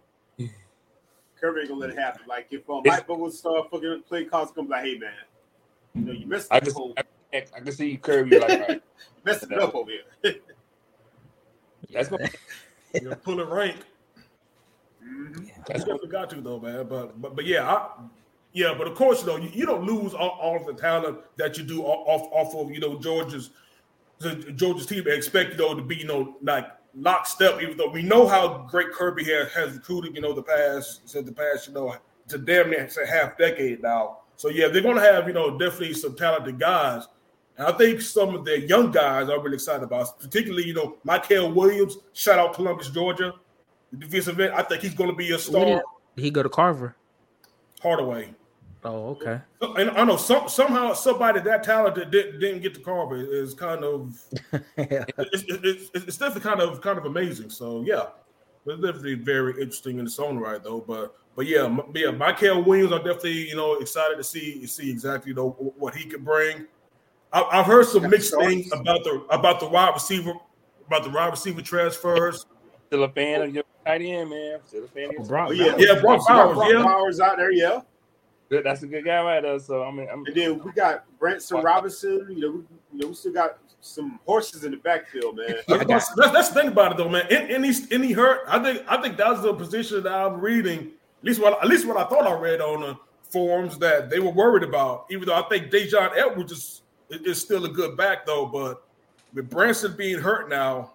Kirby ain't gonna let it happen. Like if um, It's- Mike Bobo start fucking playing calls, gonna be like, hey man, you know you messed I up can, the whole, I, I can see Kirby like, all right, messed it up over here. that's gonna, You know, pull a rank. Mhm. I that's gonna got to though, man. But but but yeah, I, yeah. But of course, though, you, you don't lose all, all of the talent that you do off off of you know Georgia's the Georgia's team. Expect you know to be you know like lockstep. Even though we know how great Kirby has, has recruited, you know, the past since the past you know to damn near say half decade now. So yeah, they're gonna have you know definitely some talented guys. And I think some of the young guys I'm really excited about, particularly, you know, Michael Williams, shout out Columbus, Georgia, the defensive end. I think he's going to be a Where star. did, did he go to Carver? Hardaway. Oh, okay. And I know some somehow somebody that talented didn't, didn't get to Carver is kind of yeah. it's, it's, it's, it's definitely kind of kind of amazing. So yeah, it's definitely very interesting in its own right though. But but yeah, yeah, Michael Williams, I'm definitely you know excited to see see exactly you know what he could bring. I, I've heard some mixed things about the about the wide receiver about the wide receiver transfers. still a fan of your tight end, man. Still a fan of your Brock Oh yeah, Yeah, Brock We got Brock yeah. Bowers out there, yeah. Good, That's a good guy right there. So I mean, I'm, And then we got Branson Robinson. You know, we, you know, we still got some horses in the backfield, man. The thing about it though, man. In, any any hurt, I think I think that's the position that I'm reading. At least what at least what I thought I read on the forums that they were worried about. Even though I think Daijun Edwards is is still a good back though, but with Branson being hurt now,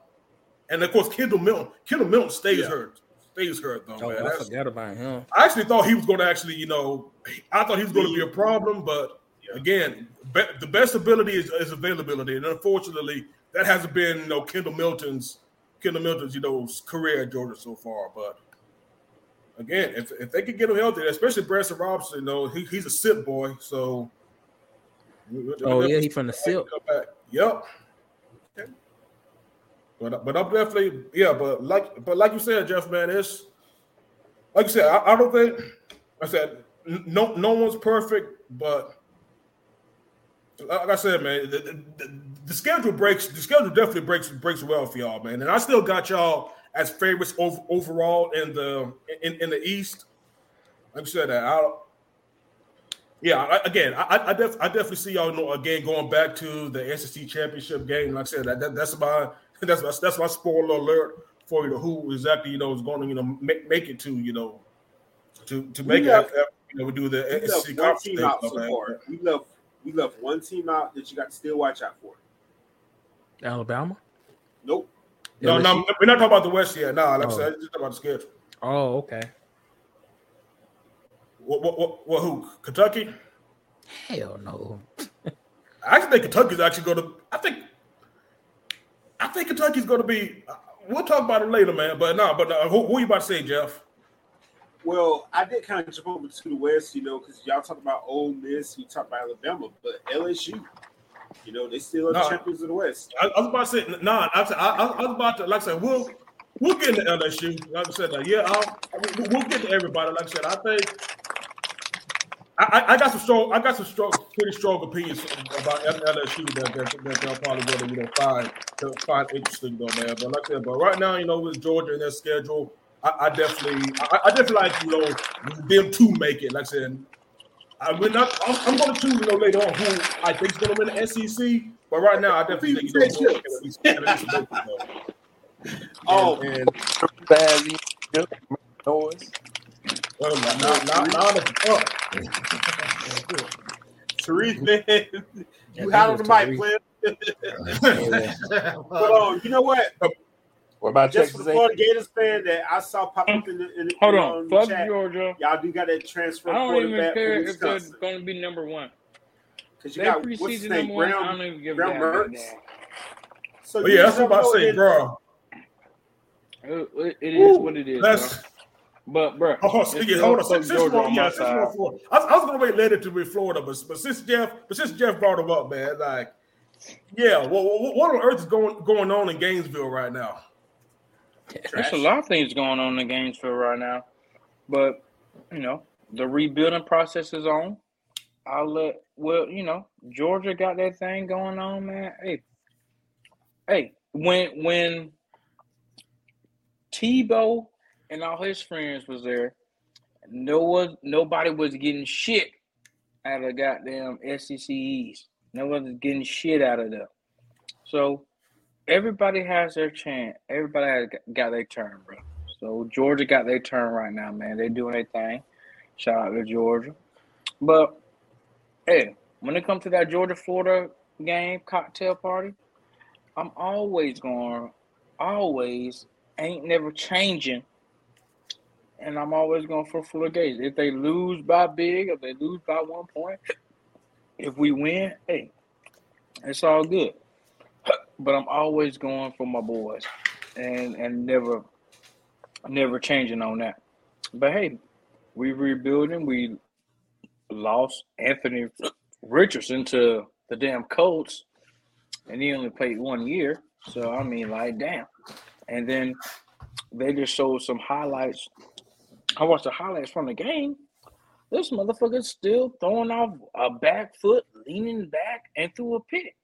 and of course Kendall Milton, Kendall Milton stays Yeah. hurt, stays hurt though, Oh, man. I forgot about him. I actually thought he was going to actually, you know, I thought he was going to be a problem, but Yeah. again, be, the best ability is, is availability, and unfortunately, that hasn't been, you know, Kendall Milton's Kendall Milton's, you know, career at Georgia so far. But again, if, if they could get him healthy, especially Branson Robinson, you know, he, he's a sit boy, so. Oh yeah, he from the silk. Yep. But but I'm definitely yeah. But like but like you said, Jeff, man, it's like you said. I, I don't think I said no no one's perfect, but like I said, man, the, the, the schedule breaks. The schedule definitely breaks breaks well for y'all, man. And I still got y'all as favorites over, overall in the in, in the East. Like I said, that I yeah, I, again, I I, def, I definitely see y'all know again going back to the SEC championship game. Like I said, that, that that's my that's my, that's my spoiler alert for you know who exactly you know is going to you know make, make it to you know to to make We it left- after, you know we do the We SEC conference team thing, out so, so far. We left we left one team out that you got to still watch out for. Alabama. Nope. No, no, we're not talking about the West yet. No, like Oh. I said, just about the schedule. Oh, okay. What, what, what, what who? Kentucky? Hell no. I actually think Kentucky's actually going to. I think. I think Kentucky's going to be. We'll talk about it later, man. But no, but no, who, who you about to say, Jeff? Well, I did kind of jump over to the West, you know, because y'all talk about Ole Miss, you talk about Alabama, but LSU, you know, they still are the champions of the West. I, I was about to say, nah. I, I, I, I was about to, like I said, we'll we'll get into LSU. Like I said, uh, yeah, I'll, we'll, we'll get to everybody. Like I said, I think I, I, I got some strong, I got some strong, pretty strong opinions about LSU that that, that they'll probably going to you know find to find interesting though, man. But like I said, but right now, you know, with Georgia and their schedule, I, I definitely, I, I definitely like you know them to make it. Like I said. I mean, I'm, I'm, I'm going to choose, you know, later on who I think is going to win the SEC. But right now, I definitely think you know, Georgia at least- at least make it, though. Oh, and, and bad noise. Well, now, now, now that Tariq, man, you Yeah, had on the mic, was player. But um, you know what? What about Just for the Florida Gators fan that I saw pop up in the, in the, Hold in, on, um, the fuck chat, Georgia. y'all do got that transfer I don't even care if they're going to be number one. Because you They got what's his preseason name, number one. I don't even give a Brown damn Mertz. that. So Oh, yeah, that's what I'm about to say, bro. It, it- it is what it is. That's bro. But, bro, oh, so, yeah, hold on. Since, since we're- on yeah, since we're Florida, I, was- I was going to wait later to be Florida, but, but since Jeff, but since Jeff brought him up, man, like, yeah, well, what, what on earth is going going on in Gainesville right now? There's a lot of things going on in Gainesville right now, but you know the rebuilding process is on. I'll let well, you know, Georgia got that thing going on, man. Hey, hey, when when Tebow and all his friends was there, no one nobody was getting shit out of goddamn SEC East. No one was getting shit out of them. So everybody has their chance. Everybody has got their turn, bro. So Georgia got their turn right now, man. They doing their thing. Shout out to Georgia. But hey, when it comes to that Georgia Florida game cocktail party, I'm always going, always ain't never changing. And I'm always going for Florida Gates. If they lose by big, if they lose by one point, if we win, hey, it's all good. But I'm always going for my boys and and never never changing on that. But hey, we rebuilding. We lost Anthony Richardson to the damn Colts, and he only played one year. So I mean, like, damn. And then they just showed some highlights. I watched the highlights from the game. This motherfucker's still throwing off a back foot, leaning back, and threw a pick.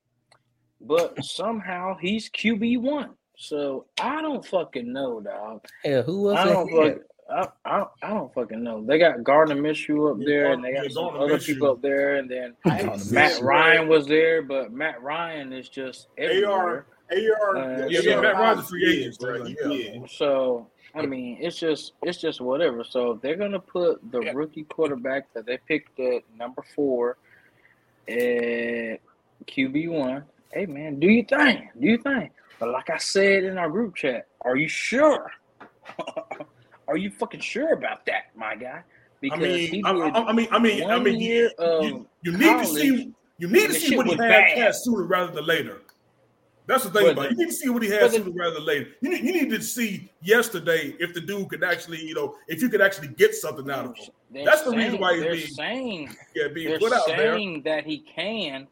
But somehow he's QB one. So I don't fucking know, dog. Hell, who else? I don't ahead? fuck, I, I, I don't fucking know. They got Gardner Minshew up there, Gar- and they got yeah, some other Minshew. people up there, and then Gardner Matt Ryan was there, but Matt Ryan is just AR, everywhere. AR, Uh, Yeah, yeah, Matt Ryan's a free agent, bro. yeah. So I mean, it's just it's just whatever. So if they're gonna put the Yeah. rookie quarterback that they picked at number four at QB one. Hey man, do your thing, do your thing. But like I said in our group chat, are you sure? are you fucking sure about that, my guy? I Because mean, he I, did I, I mean, I mean, I mean, year you, you, you need to see, you need to see what he was had, bad. had sooner rather than later. That's the thing But about it. You need to see what he has sooner rather than later. You need, you need to see yesterday if the dude could actually, you know, if you could actually get something out of him. They're That's the reason why he's they're being- saying Yeah, being they're put out there. saying that he can.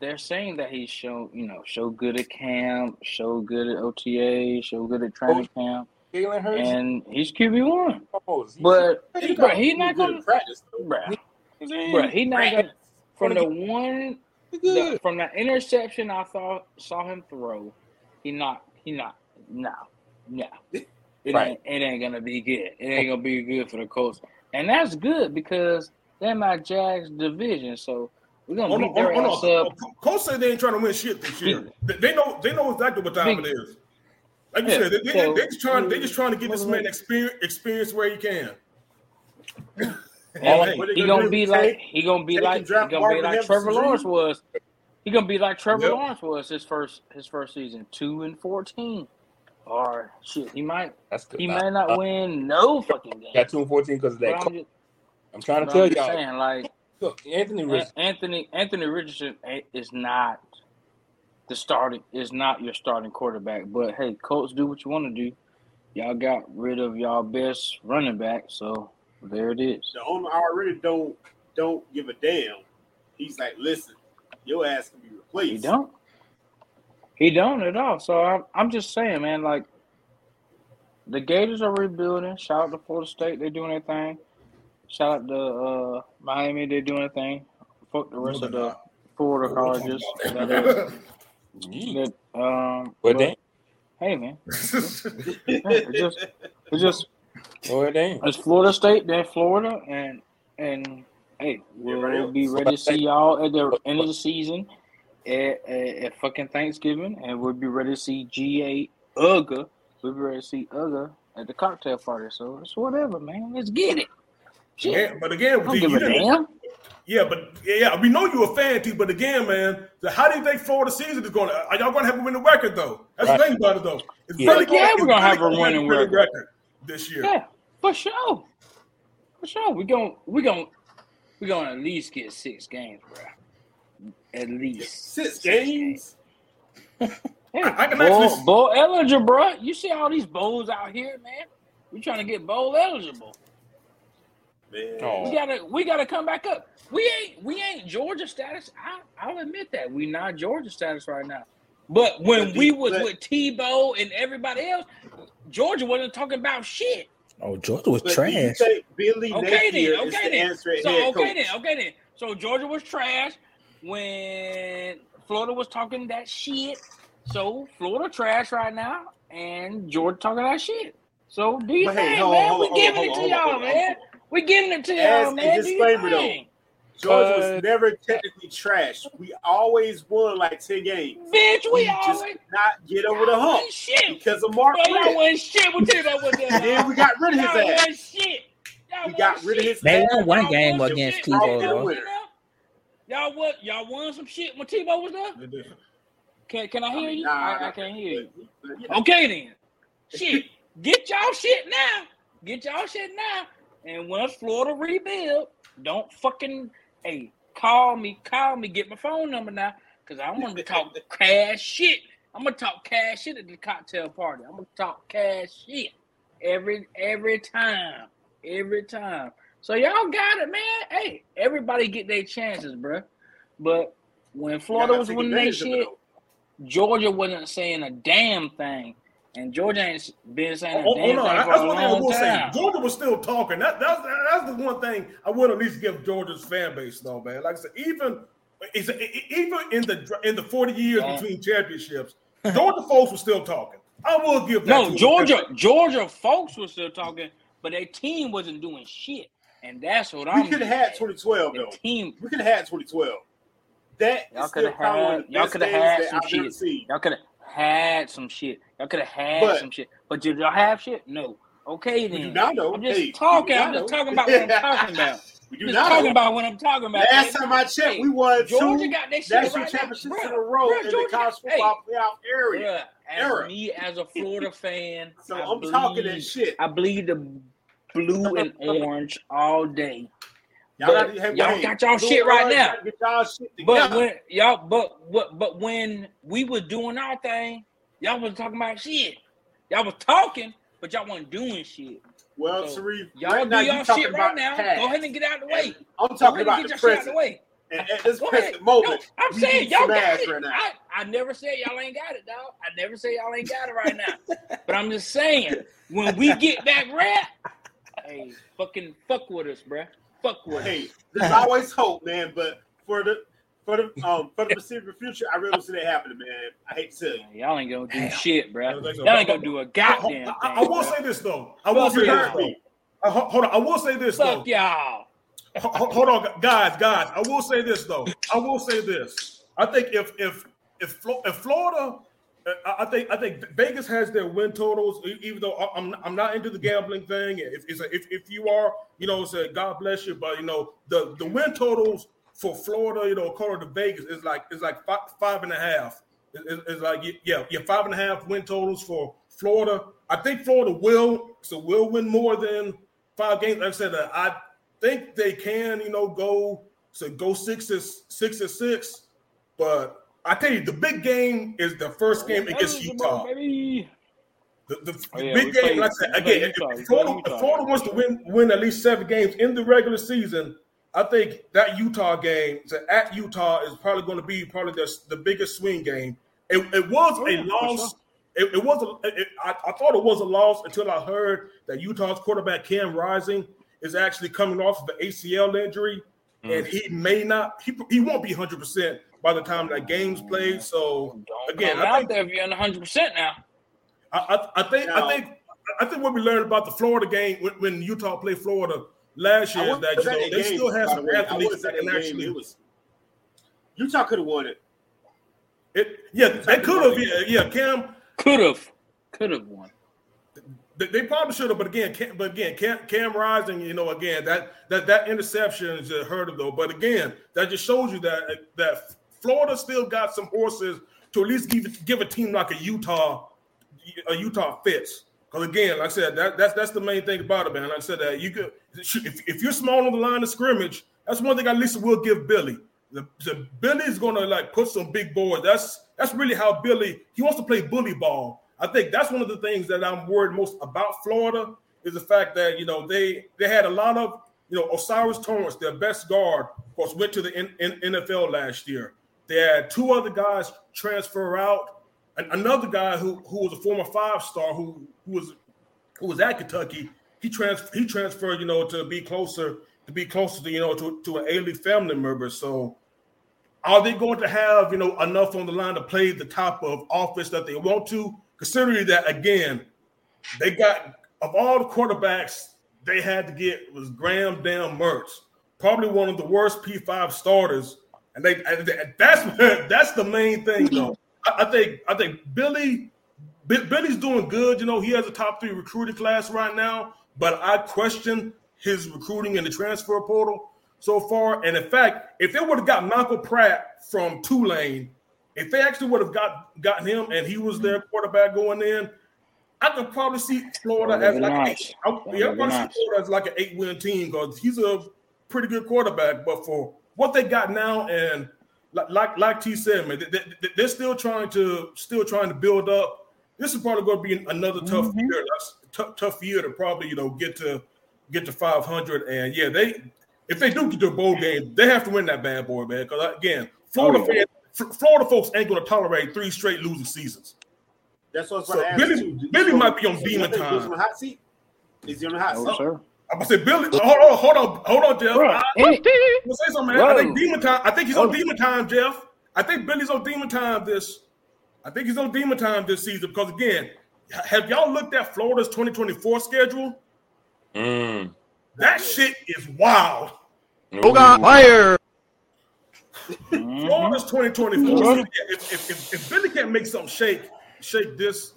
They're saying that he show you know show good at camp, show good at OTA, show good at training camp, Jalen Hurts. and he's QB one. almost- But He bro, got he's pretty not gonna, practice. though. bro, he's bro, he not gonna. From the one, He's the, from the interception I thought saw him throw, he not, he not, no, no, it Right. ain't, it ain't gonna be good. It ain't gonna be good for the Colts, and that's good because they're my Jags division, so we're gonna Oh beat oh, their no, ass oh, up. no. Coach said they ain't trying to win shit this year. They, they know, they know exactly what time Big- it is. Like you Yeah, said, they, they, so- they just trying, they just trying to get this man experience, experience where he can. And Hey, he gonna gonna do? be Take- like he gonna be like he gonna be like Trevor Jr.? Lawrence was. He gonna be like Trevor Yep. Lawrence was his first his first season, two and fourteen. Or shit, he might That's good. he Nah, might not uh, win no fucking game. Got two and fourteen because of that. I'm just, I'm trying to tell I'm just y'all. saying, like Look, Anthony Richardson. Anthony Anthony Richardson is not the starting is not your starting quarterback. But hey, Colts, do what you want to do. Y'all got rid of y'all best running back, so there it is. The owner already don't don't give a damn. He's like, listen, your ass can be replaced. He don't. He don't at all. So I'm, I'm just saying, man. Like the Gators are rebuilding. Shout out to Florida State, they're doing their thing. Shout out to uh, Miami, they're doing their thing. Fuck the rest of the. Florida colleges. about That, that. Yeet. that, um, But but, then, hey, man, yeah, it's just it's just well, then. it's Florida State, then Florida, and and hey, Everybody we'll be ready to see y'all at the end of the season at, at, at fucking Thanksgiving, and we'll be ready to see GA Uga. We'll be ready to see Uga at the cocktail party. So it's whatever, man. Let's get it. Shit, Yeah, but again, I don't T, give you a didn't- damn. yeah, but yeah, we know you're a fan, T. But again, man, so how do you think Florida season is going? to Are y'all going to have a winning record though? That's Right. the thing about it though. It's Yeah. really Yeah, gonna- we're gonna it's have a really winning record this year. Yeah, for sure, for sure. We gon' we gonna we're gonna at least get six games, bro. At least Six games. Yeah, I- I can bowl, actually- bowl eligible, bro. You see all these bowls out here, man. We trying to get bowl eligible. Man. Oh. We gotta we gotta come back up. We ain't we ain't Georgia status. I, I'll admit that we not Georgia status right now. But when we was but- with Tebow and everybody else, Georgia wasn't talking about shit. Oh, Georgia was But trash. Billy Okay Napier then, okay the then. answer at So okay coach? then, okay then. So Georgia was trash when Florida was talking that shit. So Florida trash right now, and Georgia talking that shit. So do your But hey, thing, hold man. on, we hold giving it to y'all, on, hold on. man. We giving it to y'all, man. Do your disclaimer, though, thing. Georgia Uh, was never technically trash. We always won like 10 games. Bitch, we, We just always not get over the hump shit. because of Mark Bro, y'all Richt. wasn't shit. We'll tell you about what And then we got rid of his Y'all ass. wasn't shit. Y'all We got wasn't rid of shit. his They ass. won one game won against shit Tebow, though. Y'all what? Y'all won some shit when Tebow was there. Can Can I hear you? Nah, I, I can't hear you. but, Okay then. Shit. Get y'all shit now. Get y'all shit now. And once Florida rebuild, don't fucking hey call me, call me, get my phone number now. Cause I want to talk cash shit. I'm gonna talk cash shit at the cocktail party. I'm gonna talk cash shit every every time, every time. So y'all got it, man. Hey, everybody get their chances, bruh. But when Florida was winning their advantage of it, shit. Georgia wasn't saying a damn thing, and Georgia ain't been saying a Oh, oh, no, thing for that's a one thing I long will say. Georgia was still talking. That, that's that's the one thing I would at least give Georgia's fan base, though, man. Like I said, even is even in the in the forty years Yeah. between championships, Georgia folks were still talking. I will give that. No, to them. Georgia, Georgia folks were still talking, but their team wasn't doing shit, and that's what I'm. We could have had 2012, the though. team. We could have had 2012. That Y'all coulda had- y'all coulda had some shit. Y'all could have had some shit. Y'all could have had But- some shit. But did y'all have shit? No. Okay then. not know. I'm just Hey, talking. I'm just know. talking about what I'm talking about. We do not talking know. about what I'm talking about. Last time I checked, Hey, we won Georgia two got that national right championships Bruh, in a row bruh, in the college football playoff area. Bruh, as Era. me as a Florida fan, So I I'm talking that shit. I bleed the blue and orange all day. Y'all, but got, hey, y'all got y'all shit right now. Y'all shit But when y'all, but what, but when we was doing our thing, y'all was talking about shit. Y'all was talking, but y'all wasn't doing shit. well, so Sharif, Y'all right do now y'all shit about right now. past. Go ahead and get out of the way. I'm talking about and the get your shit out of the way. And at this Go ahead. present moment, No, I'm saying y'all got it. right now. I, I never said y'all ain't got it, dog. I never said y'all ain't got it right now. but I'm just saying, when we get that rap, hey, fucking fuck with us, bruh. Fuck with. Hey, there's always hope, man. But for the for the um for the foreseeable future, I really don't see that happening, man. I hate to tell you. Y'all ain't gonna do Damn. shit, bro. I don't think so. Y'all ain't gonna do a goddamn I- thing. I will bruh. say this though. I will Fuck say this though. Uh, ho- hold on. I will say this though. Fuck y'all. Ho- ho- Hold on, guys, guys. I will say this though. I will say this. I think if if if, if Florida, uh, I think I think Vegas has their win totals. Even though I'm I'm not into the gambling thing. If if if, if you are, you know, say God bless you. But you know the the win totals for Florida, you know, according to Vegas, is like is like five, five and a half. It- it- It's like yeah, yeah, five and a half win totals for Florida. I think Florida will so will win more than five games. Like I said, uh, I think they can, you know, go so go six to six to six. But I tell you, the big game is the first game against Utah. The, the, Oh, yeah, big game, play- like I said, again, Utah, if Florida, if Florida wants to win win at least seven games in the regular season, I think that Utah game so at Utah is probably going to be probably the, the biggest swing game. It, it was Oh, a loss. It, it was a, it, I, I thought it was a loss until I heard that Utah's quarterback Cam Rising is actually coming off of an ACL injury. And he may not. He, he won't be hundred percent by the time that game's played. So Don't Again, I out think- there if you're 100 percent now. I, I, I think Now- I think I think what we learned about the Florida game when, when Utah played Florida last year is wasn't that you know they game, still have some the way. I athletes that can actually. Was Utah could have won it. It, yeah, they could have. Yeah, yeah, Cam. Could have, could have won. They, probably should have, but again, Cam, but again, Cam, Cam Rising, you know, again that that that interception is just hurt though. But again, that just shows you that that Florida still got some horses to at least give give a team like a Utah, a Utah fits. Because again, like I said, that that's that's the main thing about it, man. Like I said, that you could if, if you're small on the line of scrimmage, that's one thing at least we'll give Billy. The, the Billy's gonna like put some big boards. That's that's really how Billy he wants to play bully ball. I think that's one of the things that I'm worried most about Florida is the fact that you know they they had a lot of you know O'Cyrus Torrence, their best guard, of course, went to the N- N- NFL last year. They had two other guys transfer out, and another guy who who was a former five star who who was who was at Kentucky. He trans he transferred, you know, to be closer to be closer to you know to, to an elite family member. So are they going to have you know enough on the line to play the type of offense that they want to? Considering that again, they got of all the quarterbacks they had to get was Graham damn Mertz, probably one of the worst P5 starters. And they and that's that's the main thing mm-hmm. though. I, I think I think Billy Billy's doing good. You know, he has a top three recruiting class right now, but I question his recruiting in the transfer portal so far. And in fact, if they would have got Michael Pratt from Tulane, if they actually would have got gotten him and he was their quarterback going in, I could probably see Florida as like nice. eight, I, yeah, nice. Florida as like an eight win team because he's a pretty good quarterback. But for what they got now, and like like, like T said, man, they, are still trying to still trying to build up. This is probably going to be another tough mm-hmm. year. That's tough tough year to probably you know get to get to 500. And yeah, they if they do get to a bowl game, they have to win that bad boy, man. Because again, Florida oh, yeah. fans, Florida folks ain't going to tolerate three straight losing seasons. That's what I was so to Billy, Billy might be on demon time. Is he on the hot seat? Is he on the hot seat? sir. I'm gonna say Billy. Hold on, hold on, hold on, Jeff. Bro, I, am gonna say something, man. Bro. I think demon time. I think he's on demon time, Jeff. I think Billy's on demon time this. I think he's on demon time this season because again, have y'all looked at Florida's 2024 schedule? Mm. That shit is wild. Oh God, fire! Mm-hmm. Florida's 2024. If, if, if, if, Billy can't make something shake, shake this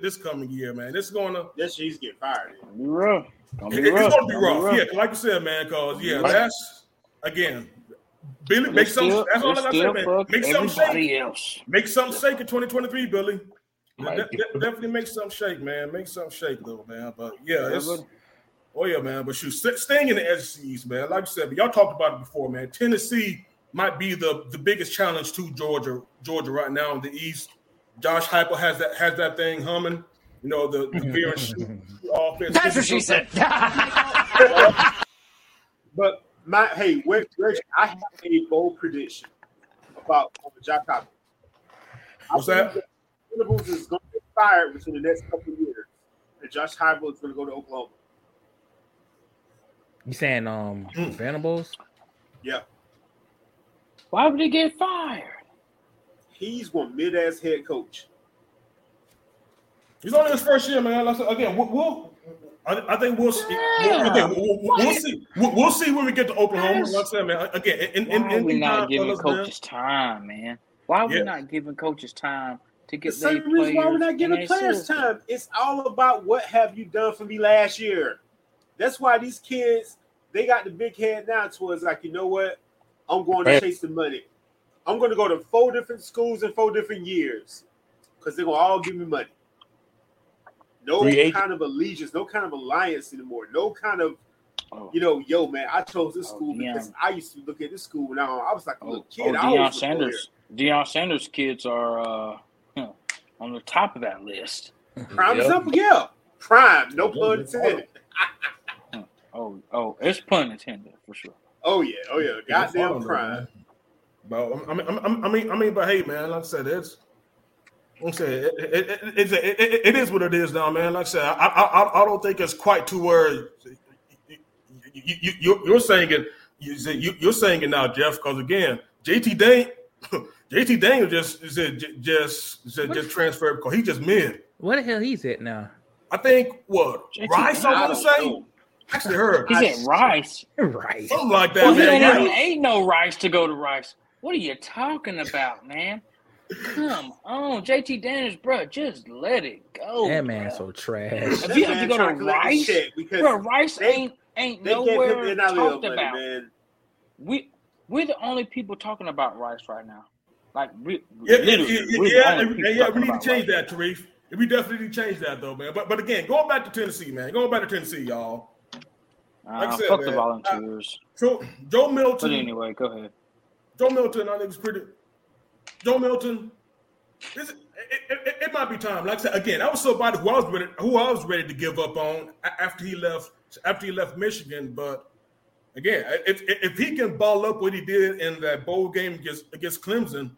this coming year, man, it's gonna. This he's getting fired. Be rough. Gonna be it, rough. It's gonna be rough. Be rough. Yeah, like you said, man. Because yeah, right. that's again. Billy, make some. That's all I gotta say, man. Make something shake. Else. Make something shake in 2023, Billy. De- de- definitely make something shake, man. Make something shake, though, man. But yeah, it's. Oh yeah, man. But shoot, staying in the SEC man. Like you said, but y'all talked about it before, man. Tennessee might be the the biggest challenge to Georgia, Georgia right now in the East. Josh Heupel has that has that thing humming. You know the, the veer and shoot offense. That's what she said. but my hey, Reg, I have a bold prediction about Josh Heupel. What's that? Venables is going to get fired within the next couple of years, and Josh Heupel is going to go to Oklahoma. You saying um mm. Venables? Yeah. Why would he get fired? He's one mid ass head coach. He's only his first year, man. Again, we'll, we'll I, I, think we'll see. Yeah. We'll, we'll, we'll, see. We'll, see when we get to Oklahoma. Like I said, man. Again, in, in, Why in, are we not giving coaches man? time, man? Why are yeah. we not giving coaches time to get the same reason why we're not giving players time? It's all about what have you done for me last year. That's why these kids they got the big head now towards like, you know what? I'm going to chase the money. I'm going to go to four different schools in four different years because they're going to all give me money. No kind of allegiance, no kind of alliance anymore. No kind of, oh. you know, yo, man, I chose this oh, school because I used to look at this school when I, I was like a little oh, kid. Oh, Deion Sanders, Deion Sanders kids are uh, on the top of that list. Prime yep. up, yeah. Prime, no pun intended. Oh, oh, it's pun intended for sure. Oh yeah, oh yeah, goddamn crime. But I mean, I mean, I mean, but hey, man, like I said, it's. I'm saying it, it, it, it, it is what it is now, man. Like I said, I, I, I don't think it's quite too where you, you, you're saying it. You, are saying it now, Jeff, because again, JT Dane, JT Daniel just said just said just transferred because he just mid. What the hell he's at now? I think what JT Rice. I want to say actually heard. He said Rice. Rice. Something like that, well, man. Ain't, ain't no Rice to go to Rice. What are you talking about, man? Come on, JT Daniels, bro, just let it go. That man so trash. If you have to go to Rice, bro, Rice they, ain't ain't nowhere talked about. Man. We we're the only people talking about Rice right now. Like, we, yeah, yeah, yeah, yeah, yeah, we need to change Rice. that, Tarif. We definitely need to change that, though, man. But but again, going back to Tennessee, man, going back to Tennessee, y'all. Like uh, said, fuck man, the volunteers. So Joe Milton. But anyway, go ahead. Joe Milton, I think it's pretty. Joe Milton. It, it, it, might be time. Like I said again, I was somebody who I was ready, who I was ready to give up on after he left after he left Michigan. But again, if, if he can ball up what he did in that bowl game against against Clemson,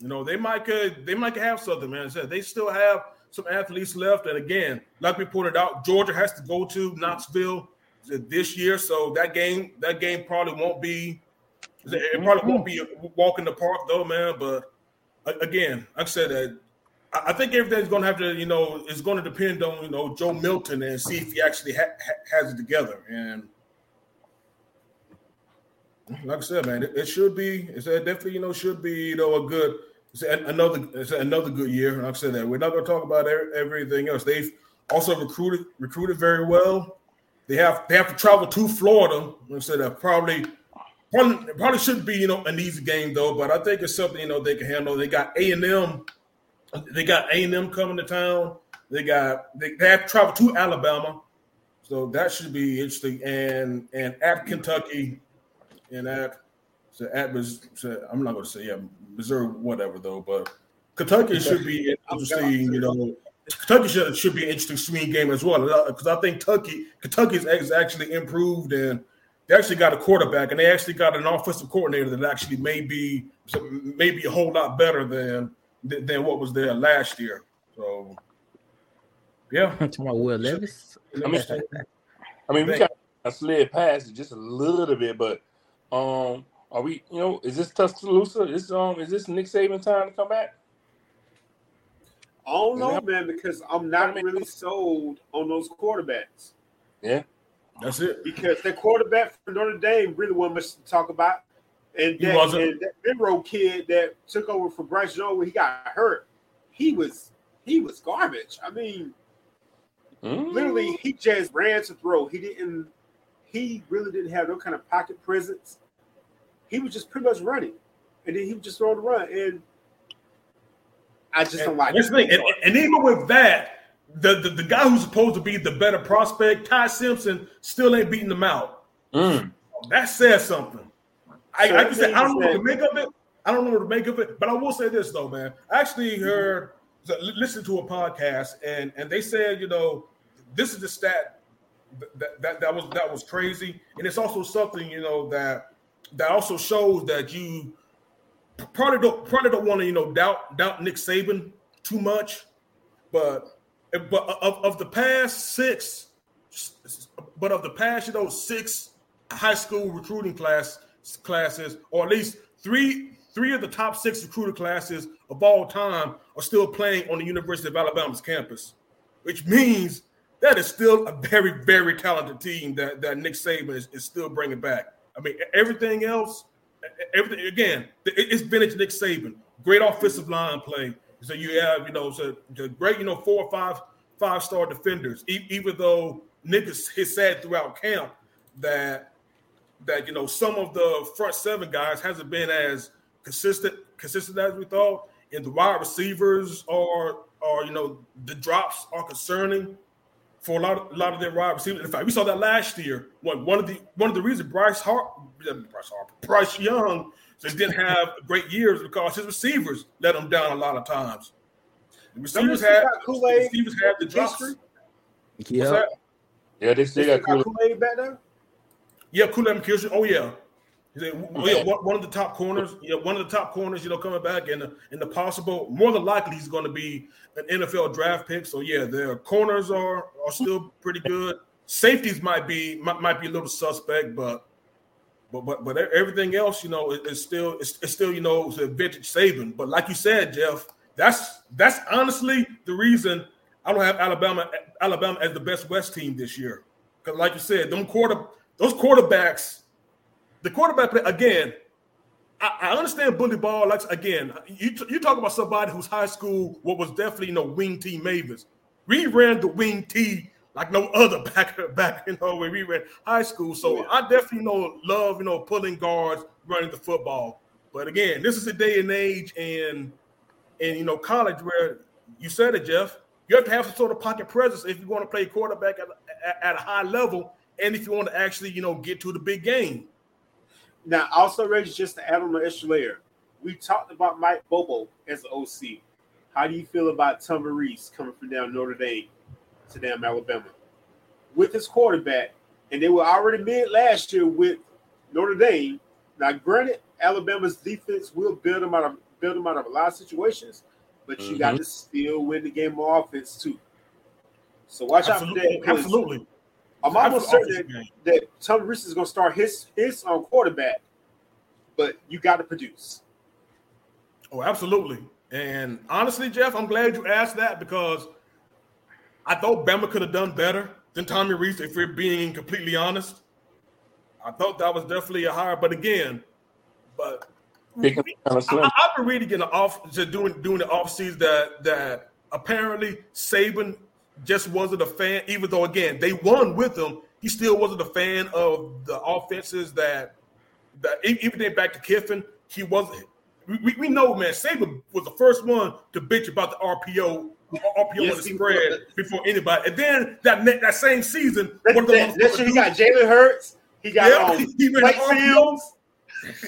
you know they might could they might have something. Man, said they still have some athletes left. And again, like we pointed out, Georgia has to go to Knoxville this year, so that game that game probably won't be. It mm-hmm. probably won't be a walk in the park though, man. But again, like I said, uh, that I think everything's going to have to, you know, is going to depend on you know Joe Milton and see if he actually ha- has it together. And like I said, man, it, it should be. It's definitely, you know, should be, you know, a good. It's another. It's another good year. Like I said, that we're not going to talk about everything else. They've also recruited recruited very well. They have they have to travel to Florida. I said that probably probably probably shouldn't be you know an easy game though, but I think it's something you know they can handle. They got A and M, they got A and M coming to town. They got they, they have to travel to Alabama, so that should be interesting. And and at Kentucky, and at so at so I'm not going to say yeah Missouri whatever though, but Kentucky should be interesting. You know, Kentucky should, should be an interesting swing game as well because I think Kentucky Kentucky's actually improved and they actually got a quarterback and they actually got an offensive coordinator that actually may be maybe a whole lot better than than what was there last year. So yeah, talking about Will Levis. I mean, I mean, we kind of slid past it just a little bit, but um, are we? You know, is this Tuscaloosa? Is um, is this Nick Saban time to come back? I don't know, man, because I'm not really sold on those quarterbacks. Yeah, that's it. Because the quarterback for Notre Dame really wasn't much to talk about. And that, and that Milroe kid that took over for Bryce Young when he got hurt, he was he was garbage. I mean, mm. literally, he just ran to throw. He didn't. He really didn't have no kind of pocket presence. He was just pretty much running, and then he would just throw the run. And I just and, don't like. That's the thing. And, and, even with that, the, the, the guy who's supposed to be the better prospect, Ty Simpson, still ain't beating them out. Mm. That says something. I, I can say I don't know what to make of it. I don't know what to make of it, but I will say this though, man. I actually heard, listened to a podcast, and and they said, you know, this is the stat that, that that was that was crazy, and it's also something you know that that also shows that you probably don't probably don't want to you know doubt doubt Nick Saban too much, but but of, of the past six, but of the past you know six high school recruiting class classes, or at least three three of the top six recruiter classes of all time are still playing on the University of Alabama's campus, which means that is still a very very talented team that that Nick Saban is, is still bringing back. I mean, everything else, everything again, it's vintage Nick Saban. Great offensive line play. So you have, you know, so great, you know, four or five five star defenders. even though Nick has said throughout camp that that you know some of the front seven guys hasn't been as consistent consistent as we thought, and the wide receivers are are you know the drops are concerning for a lot of a lot of their wide receivers. In fact, we saw that last year. One one of the one of the reasons Bryce Hart, Bryce Harper, Bryce Young just didn't have great years because his receivers let him down a lot of times. The receivers had Kool-Aid, receivers had the drops. Yeah, yeah, they still got Kool-Aid back there. Yeah, Kool-Aid McKinstry. Oh yeah. Yeah, one of the top corners. Yeah, one of the top corners. You know, coming back and in the possible, more than likely, he's going to be an NFL draft pick. So yeah, their corners are are still pretty good. Safeties might be might, might be a little suspect, but but but but everything else, you know, is, still it's, it's, still you know it's a vintage Saban. But like you said, Jeff, that's that's honestly the reason I don't have Alabama Alabama as the best West team this year. Because like you said, them quarter those quarterbacks, the quarterback play again. I, I understand bully ball. Like again, you you talk about somebody whose high school what was definitely you know wing T Mavis. We ran the wing T like no other back back you know when we ran high school. So I definitely you know love you know pulling guards, running the football. But again, this is a day and age and and you know college where you said it, Jeff. You have to have some sort of pocket presence if you want to play quarterback at, at, at a high level and if you want to actually, you know, get to the big game. Now, also, Reggie, just to add on the extra layer, we talked about Mike Bobo as the OC. How do you feel about Tom Rees coming from down Notre Dame to down Alabama with his quarterback? And they were already mid last year with Notre Dame. Now, granted, Alabama's defense will build them out of build them out of a lot of situations, but you mm-hmm. got to still win the game of offense too. So watch Absolutely. out for that. Absolutely. I'm almost certain that, that Tommy Rees is going to start his his um, quarterback, but you got to produce. Oh, absolutely. And honestly, Jeff, I'm glad you asked that because I thought Bama could have done better than Tommy Rees, if we're being completely honest. I thought that was definitely a hire, but again, but I, have been reading in the off just doing doing the off season that that apparently Saban just wasn't a fan, even though again they won with him, he still wasn't a fan of the offenses that that even then back to Kiffin, he wasn't we, we know man, Saban was the first one to bitch about the RPO RPO yes, the spread before anybody. And then that that same season, that, one of the that, that he got Jalen Hurts, he got um, he ran RPOs.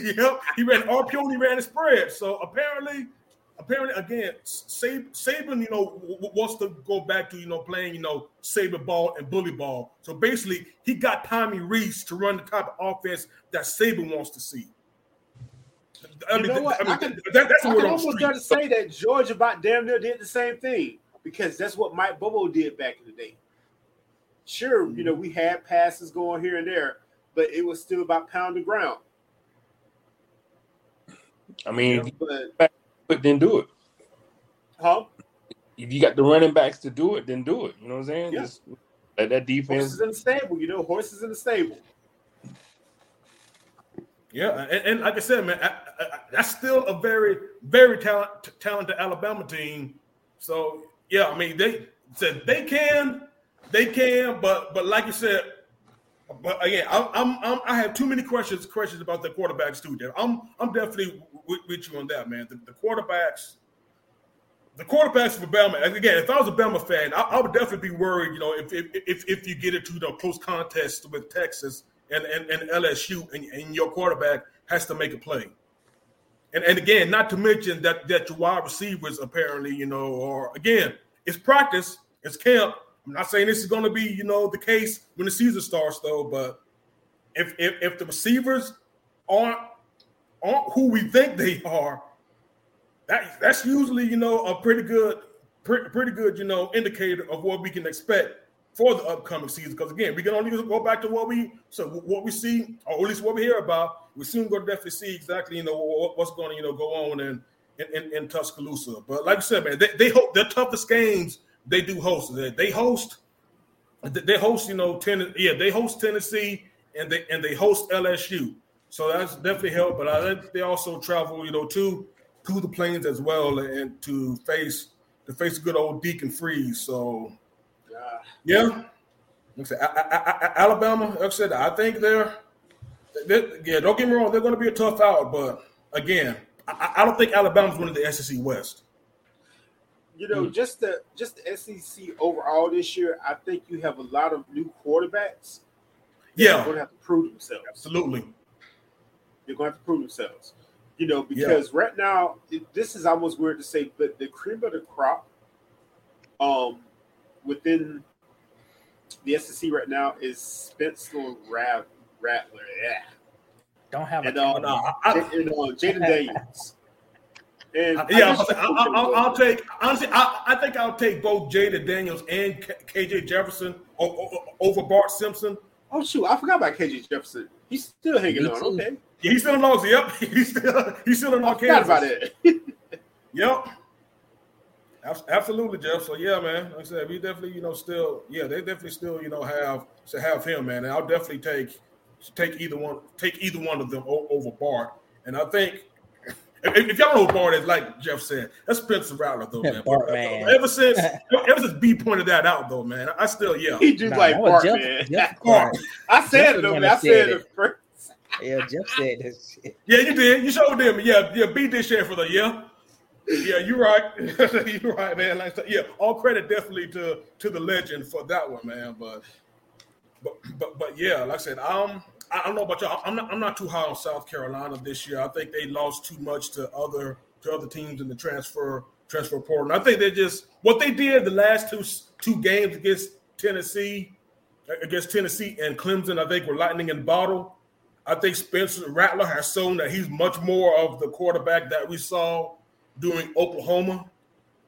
yep, he ran RPO and he ran the spread. So apparently, apparently again, Saban, you know, wants to go back to you know playing you know saber ball and bully ball. So basically, he got Tommy Rees to run the type of offense that Saban wants to see. I mean, you know what? I, mean, I can, that, that's I can almost try to say that Georgia about damn near did the same thing because that's what Mike Bobo did back in the day. Sure, you know, mm-hmm. we had passes going here and there, but it was still about pound the ground. I mean, but, but then do it. Huh? If you got the running backs to do it, then do it. You know what I'm saying? Yeah. Just let that defense. Horses in the stable, you know, horses in the stable. Yeah, and, and, like I said, man, I, I, that's still a very, very talent, talented Alabama team. So yeah, I mean, they said they can, they can, but but like you said, but again, I'm, I'm, i have too many questions questions about the quarterbacks too. There, I'm I'm definitely with, with you on that, man. The, the, quarterbacks, the quarterbacks for Bama. Again, if I was a Bama fan, I, I would definitely be worried. You know, if if if, if you get into the close contest with Texas and, and, and LSU, and, and your quarterback has to make a play. And, and again, not to mention that that your wide receivers apparently, you know, or again, it's practice, it's camp. I'm not saying this is going to be, you know, the case when the season starts, though. But if if, if the receivers aren't aren't who we think they are, that that's usually, you know, a pretty good, pretty, pretty good, you know, indicator of what we can expect for the upcoming season. Because again, we can only go back to what we so what we see, or at least what we hear about. We soon going to definitely see exactly you know what's going to you know go on in in, in, Tuscaloosa. But like I said, man, they, they hope their toughest games they do host. They host they host you know ten yeah they host Tennessee and they and they host LSU. So that's definitely help. But I think they also travel you know to to the plains as well and to face to face a good old Deacon Freeze. So yeah. Like I, I, I, Alabama, like I said, I think they're, they're, yeah, don't get me wrong, they're going to be a tough out, but again, I, I don't think Alabama's winning the SEC West. You know, mm. just the just the SEC overall this year, I think you have a lot of new quarterbacks. Yeah, going to have to prove themselves. Absolutely, they're going to have to prove themselves. You know, because yeah. right now, it, this is almost weird to say, but the cream of the crop, um, within the SEC right now is Spencer Rav, Rattler. Yeah. Don't have and, um, no, I, and, uh, Jayden Daniels. And yeah, I will I'll take honestly. I, I, think I'll take both Jayden Daniels and KJ Jefferson over Bart Simpson. Oh shoot, I forgot about KJ Jefferson. He's still hanging on. Okay, yeah, he's still in Los. Yep, he's still he's still in Arkansas. Forgot about it. yep. Absolutely, Jeff. So yeah, man. Like I said, we definitely, you know, still, yeah, they definitely still, you know, have to have him, man. And I'll definitely take take either one, take either one of them over Bart. And I think if, if y'all know who Bart is, like Jeff said, that's Spencer Rattler, though, man. Bart, man. Ever since ever since B pointed that out, though, man, I still yeah. He just nah, like Bart, Jeff, man. Jeff Bart. I said it, though, man. I said it first. Yeah, Jeff said this shit. Yeah, you did. You showed them. Yeah, yeah. B did share for the yeah yeah, you're right. you're right, man. Like, yeah, all credit definitely to to the legend for that one, man. But but but but yeah, like I said, um, I don't know about y'all. I'm not I'm not too high on South Carolina this year. I think they lost too much to other to other teams in the transfer transfer portal. And I think they just what they did the last two two games against Tennessee, against Tennessee and Clemson. I think were lightning in bottle. I think Spencer Rattler has shown that he's much more of the quarterback that we saw during Oklahoma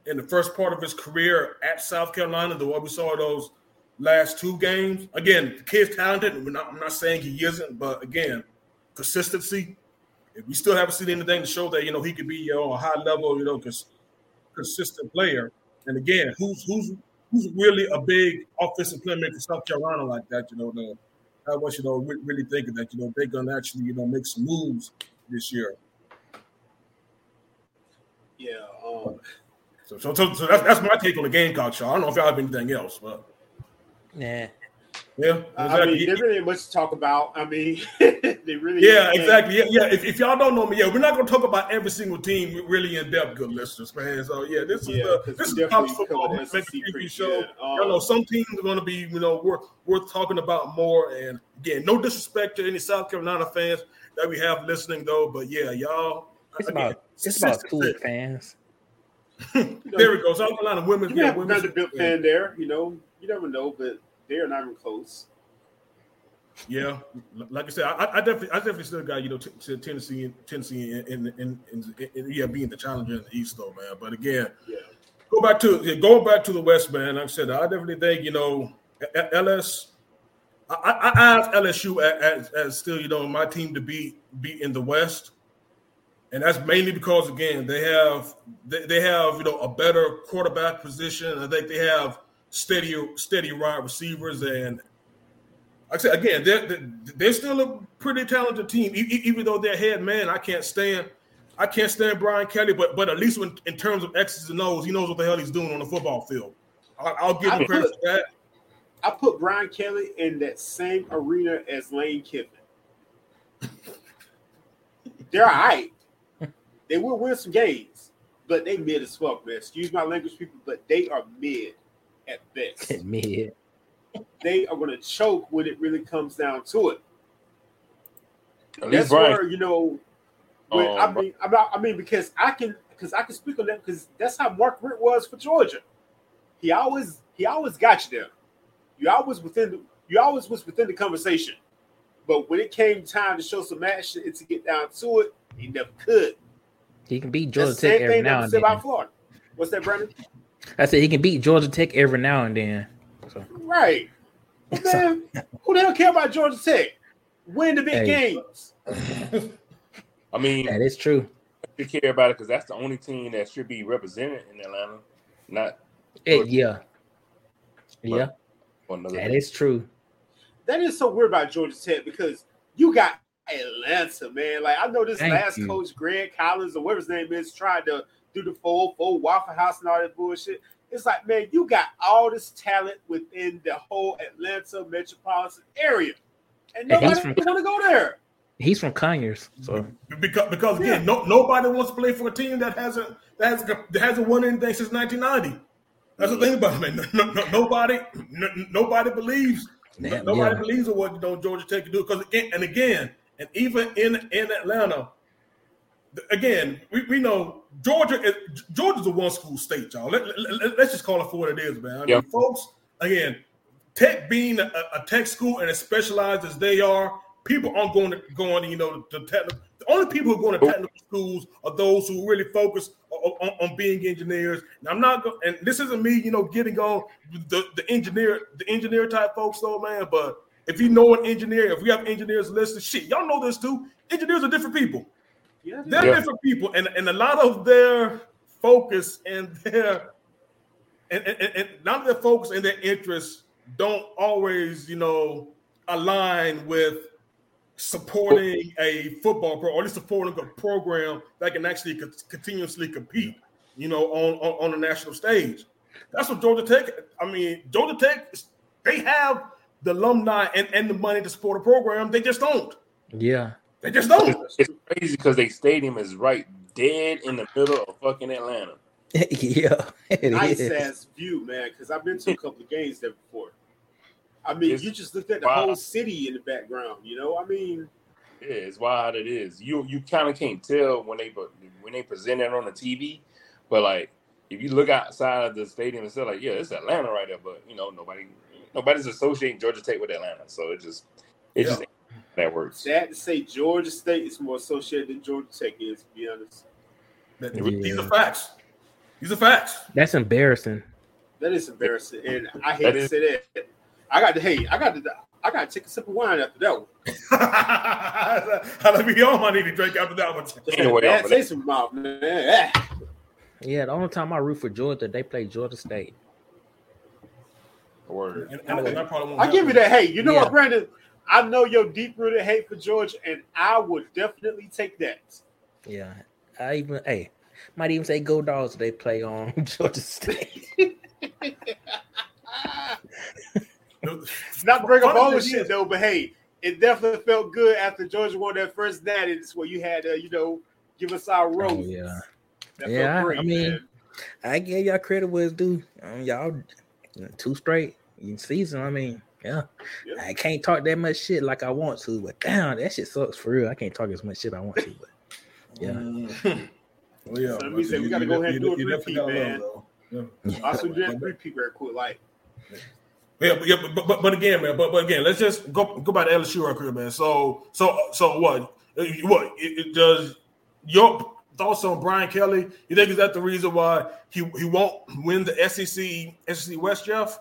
in the first part of his career at South Carolina, the way we saw those last two games. Again, the kid's talented. I'm not, I'm not saying he isn't, but again, consistency. If we still haven't seen anything to show that you know he could be you know, a high level, you know, cons- consistent player. And again, who's who's who's really a big offensive playmaker for South Carolina like that? You know, the, I want you know re- really thinking that you know they're gonna actually you know make some moves this year. Yeah. Um, So, so, so, so that's, that's my take on the Gamecock show. I don't know if y'all have anything else, but Nah. yeah, I mean, there really much to talk about. I mean, they really Yeah, ain't. exactly. Yeah, yeah. If, if y'all don't know me, yeah, we're not going to talk about every single team really in depth, good listeners, man. So yeah, this is Yeah, the 'cause this is college definitely football covered make SEC a pretty show. good. y'all know Um, some teams are going to be you know worth worth talking about more. And again, no disrespect to any South Carolina fans that we have listening though, but yeah, y'all. It's again, about it's about consistent- fans. There we go. South Carolina women. You Yeah, have a women's- fan there, you know. You never know, but they're not even close. Yeah, like I said, I, I definitely, I definitely still got you know t- Tennessee, Tennessee, in, in, in, in, in yeah, being the challenger in the East, though, man. But again, Yeah. go back to yeah, going back to the West, man. Like I said, I definitely think you know LS. I, I, I have LSU as, as still you know my team to beat beat in the West, and that's mainly because again they have they, they have you know a better quarterback position. I think they have steady steady wide receivers and I said again, they're, they're they're still a pretty talented team. Even though their head man, I can't stand, I can't stand Brian Kelly. But but at least when, in terms of X's and O's, he knows what the hell he's doing on the football field. I'll, I'll give him credit for that. I put Brian Kelly in that same arena as Lane Kiffin. They're all right. They will win some games, but they mid as fuck, man. Excuse my language, people, but they are mid at best. Mid. they are going to choke when it really comes down to it. At That's least Brian. where you know. When, Um, I mean, I'm not, I mean, because I can, because I can speak on that, because that's how Mark Richt was for Georgia. He always, he always got you there. You always within, the, you always was within the conversation. But when it came time to show some action and to get down to it, he never could. He can beat That's Georgia Tech every now and said about then. Florida. What's that, Brandon? I said he can beat Georgia Tech every now and then. So Right. But man, who the hell care about Georgia Tech? Win the big Hey. games. I mean, that is true. you care about it because that's the only team that should be represented in Atlanta, not Eh, yeah. Yeah, one another. that is true. That is so weird about Georgia Tech because you got Atlanta, man. Like I know this Thank last you. coach, Greg Collins, or whatever his name is, tried to do the full full Waffle House and all that bullshit. It's like, man, you got all this talent within the whole Atlanta metropolitan area, and And he's nobody from- want to go there. He's from Conyers, so mm-hmm. Because because again, no, nobody wants to play for a team that hasn't that hasn't, that hasn't won anything since 1990. That's the mm-hmm. thing about it, man. No, no, nobody no, nobody believes Damn, nobody yeah. believes in what you know Georgia Tech can do. Because again and again, and even in in Atlanta, again, we, we know Georgia is Georgia's a one school state, y'all. Let, let, us just call it for what it is, man. I mean, Yep. folks, again, Tech being a, a tech school and as specialized as they are, people aren't going to going you know to technical. The only people who are going to oh. technical schools are those who really focus on, on, on being engineers. Now, I'm not, go- and this isn't me, you know, getting on the, the engineer the engineer type folks, though, man. But if you know an engineer, if we have engineers listening, shit, y'all know this too. Engineers are different people. Yeah, They're Yeah. different people, and, and a lot of their focus and their and, and, and- and a lot of their focus and their interests don't always, you know, align with supporting a football pro or at least supporting a program that can actually co- continuously compete, you know, on, on on the national stage. That's what Georgia Tech. I mean, Georgia Tech, they have the alumni and, and the money to support a program. They just don't. yeah. They just don't. It's, it's crazy because they stadium is right dead in the middle of fucking Atlanta. yeah, it nice is. ass view, man. Because I've been to a couple of games there before. I mean, It's- you just looked at the wow. whole city in the background. You know, I mean, Yeah, it's wild it is. You you kind of can't tell when they when they present it on the TV, but like if you look outside of the stadium and say like, yeah, it's Atlanta right there, but you know nobody nobody's associating Georgia Tech with Atlanta, so it just it just ain't that works. sad to say Georgia State is more associated than Georgia Tech is. To be honest, That- Yeah. These are facts. These are facts. That's embarrassing. that is embarrassing, and I hate That to is- say that. I got to. Hey, I got to. I got to take a sip of wine after that one. How we all might need to drink after that one. Anyway, Bad on taste in mouth, man. Ah. Yeah, the only time I root for Georgia, they play Georgia State. Word. And, and, and I probably won't I give you that. Hey, you know Yeah. what, Brandon? I know your deep rooted hate for Georgia, and I would definitely take that. Yeah, I even hey, might even say go dogs. They play on Georgia State. Not bring up all thing the shit is- though, but hey, it definitely felt good after Georgia won that first natty. It's where you had to, you know, give us our Oh, rose. yeah, That Yeah, felt I- great, I mean, man. I give y'all credit where it's due. Um, y'all two straight in season. I mean, yeah. Yeah. I can't talk that much shit like I want to, but damn, that shit sucks for real. I can't talk as much shit I want to, but yeah. Mhm. Well, yeah, So that means that we you- gotta you go ahead and do a def- you definitely three-peat, gotta love. Yeah. Also, do that three very quick. Like, Yeah, but, yeah, but, but but again, man. But but again, let's just go go by the LSU real quick, man. So so so what? Uh, What it, it does? Your thoughts on Brian Kelly? You think is that the reason why he he won't win the SEC SEC West, Jeff?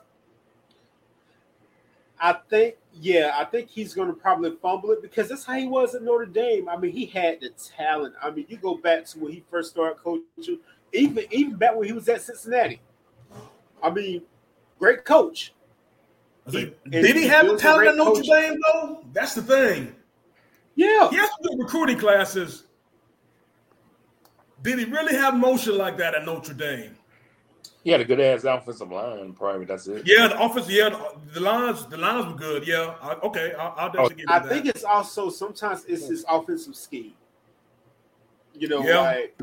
I think, yeah, I think he's going to probably fumble it because that's how he was at Notre Dame. I mean, he had the talent. I mean, you go back to when he first started coaching, even even back when he was at Cincinnati. I mean, great coach. Say, And did he he have the talent at Notre. Dame though? That's the thing. Yeah, He has good recruiting classes. Did he really have motion like that at Notre Dame? He had a good ass offensive line, probably. That's it. Yeah, the offense. Yeah, the, the lines. The lines were good. Yeah. I, okay. I, I'll definitely give you I that. think it's also sometimes it's his offensive scheme. You know, Yeah. like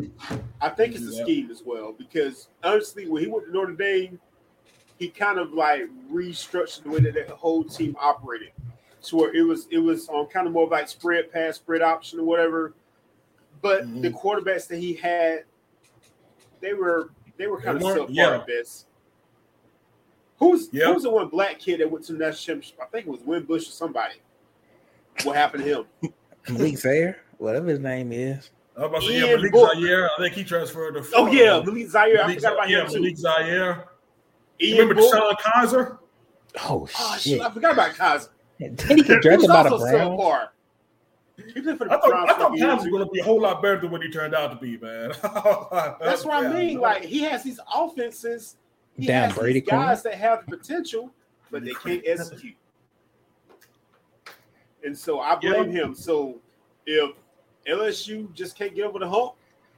I think it's the Yeah. scheme as well because honestly, when he went to Notre Dame, he kind of like restructured the way that the whole team operated, to where it was it was on kind of more like spread pass, spread option, or whatever. But Mhm. the quarterbacks that he had, they were they were They kind of weren't- subpar yeah. at best. Who's Yeah. who's the one black kid that went to the national championship? I think it was Wimbush or somebody. What happened to him? Malik Zaire, whatever his name is. I was about to say, yeah, Malik Book. Zaire. I think he transferred to. Oh yeah, Malik Zaire. I forgot about yeah, him too. Malik Zaire. You Ian remember Book. DeShone Kizer? Oh, Oh shit! shit, I forgot about Kizer. Did he get He drafted was by the also subpar. He played for the I thought Browns I thought a was going to be a whole lot better than what he turned out to be, man. That's what I Yeah. mean. Like he has these offenses. He Damn, has Brady these guys that have the potential, but they can't execute. And so I blame him. So if LSU just can't get over the hump,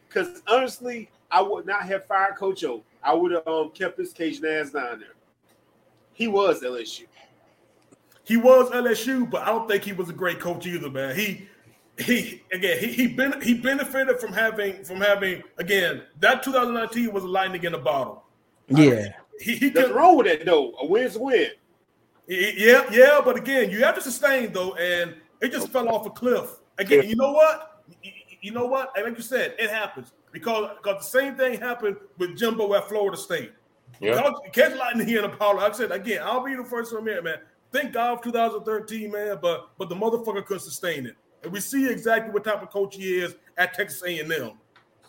because honestly, I would not have fired Coach O. I would have um, kept his Cajun ass down there. He was LSU. He was LSU, but I don't think he was a great coach either, man. He he again he he, ben, he benefited from having from having again that 2019 was a lightning in a bottle. Yeah, He he Nothing could, wrong with that though. A win's a win. yeah yeah, but again you have to sustain though, and it just fell off a cliff. Again, you know what? You- You know what? And like you said, it happens because because the same thing happened with Jimbo at Florida State. Yeah. Catch, catch lightning here in Apollo. Like I said again, I'll be the first to admit, man. Thank God for 2013, man, but but the motherfucker couldn't sustain it. And we see exactly what type of coach he is at Texas A&M.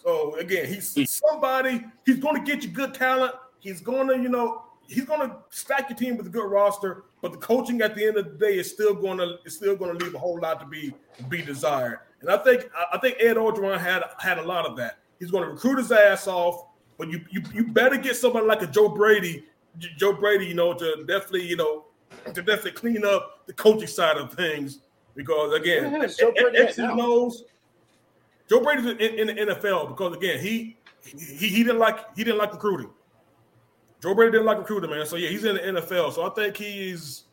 So again, he's somebody. He's going to get you good talent. He's going to, you know, he's going to stack your team with a good roster. But the coaching at the end of the day is still going to is still going to leave a whole lot to be be desired. And I think I- think Ed Orgeron had had a lot of that. He's going to recruit his ass off, but you you, you better get somebody like a Joe Brady, Joe Brady, you know, to definitely you know to definitely clean up the coaching side of things because again, Where the hell is Joe Brady at X and? O's. Joe Brady's in, in, the NFL because again he, he he didn't like he didn't like recruiting. Joe Brady didn't like recruiting, man. So yeah, he's in the NFL. So I think he's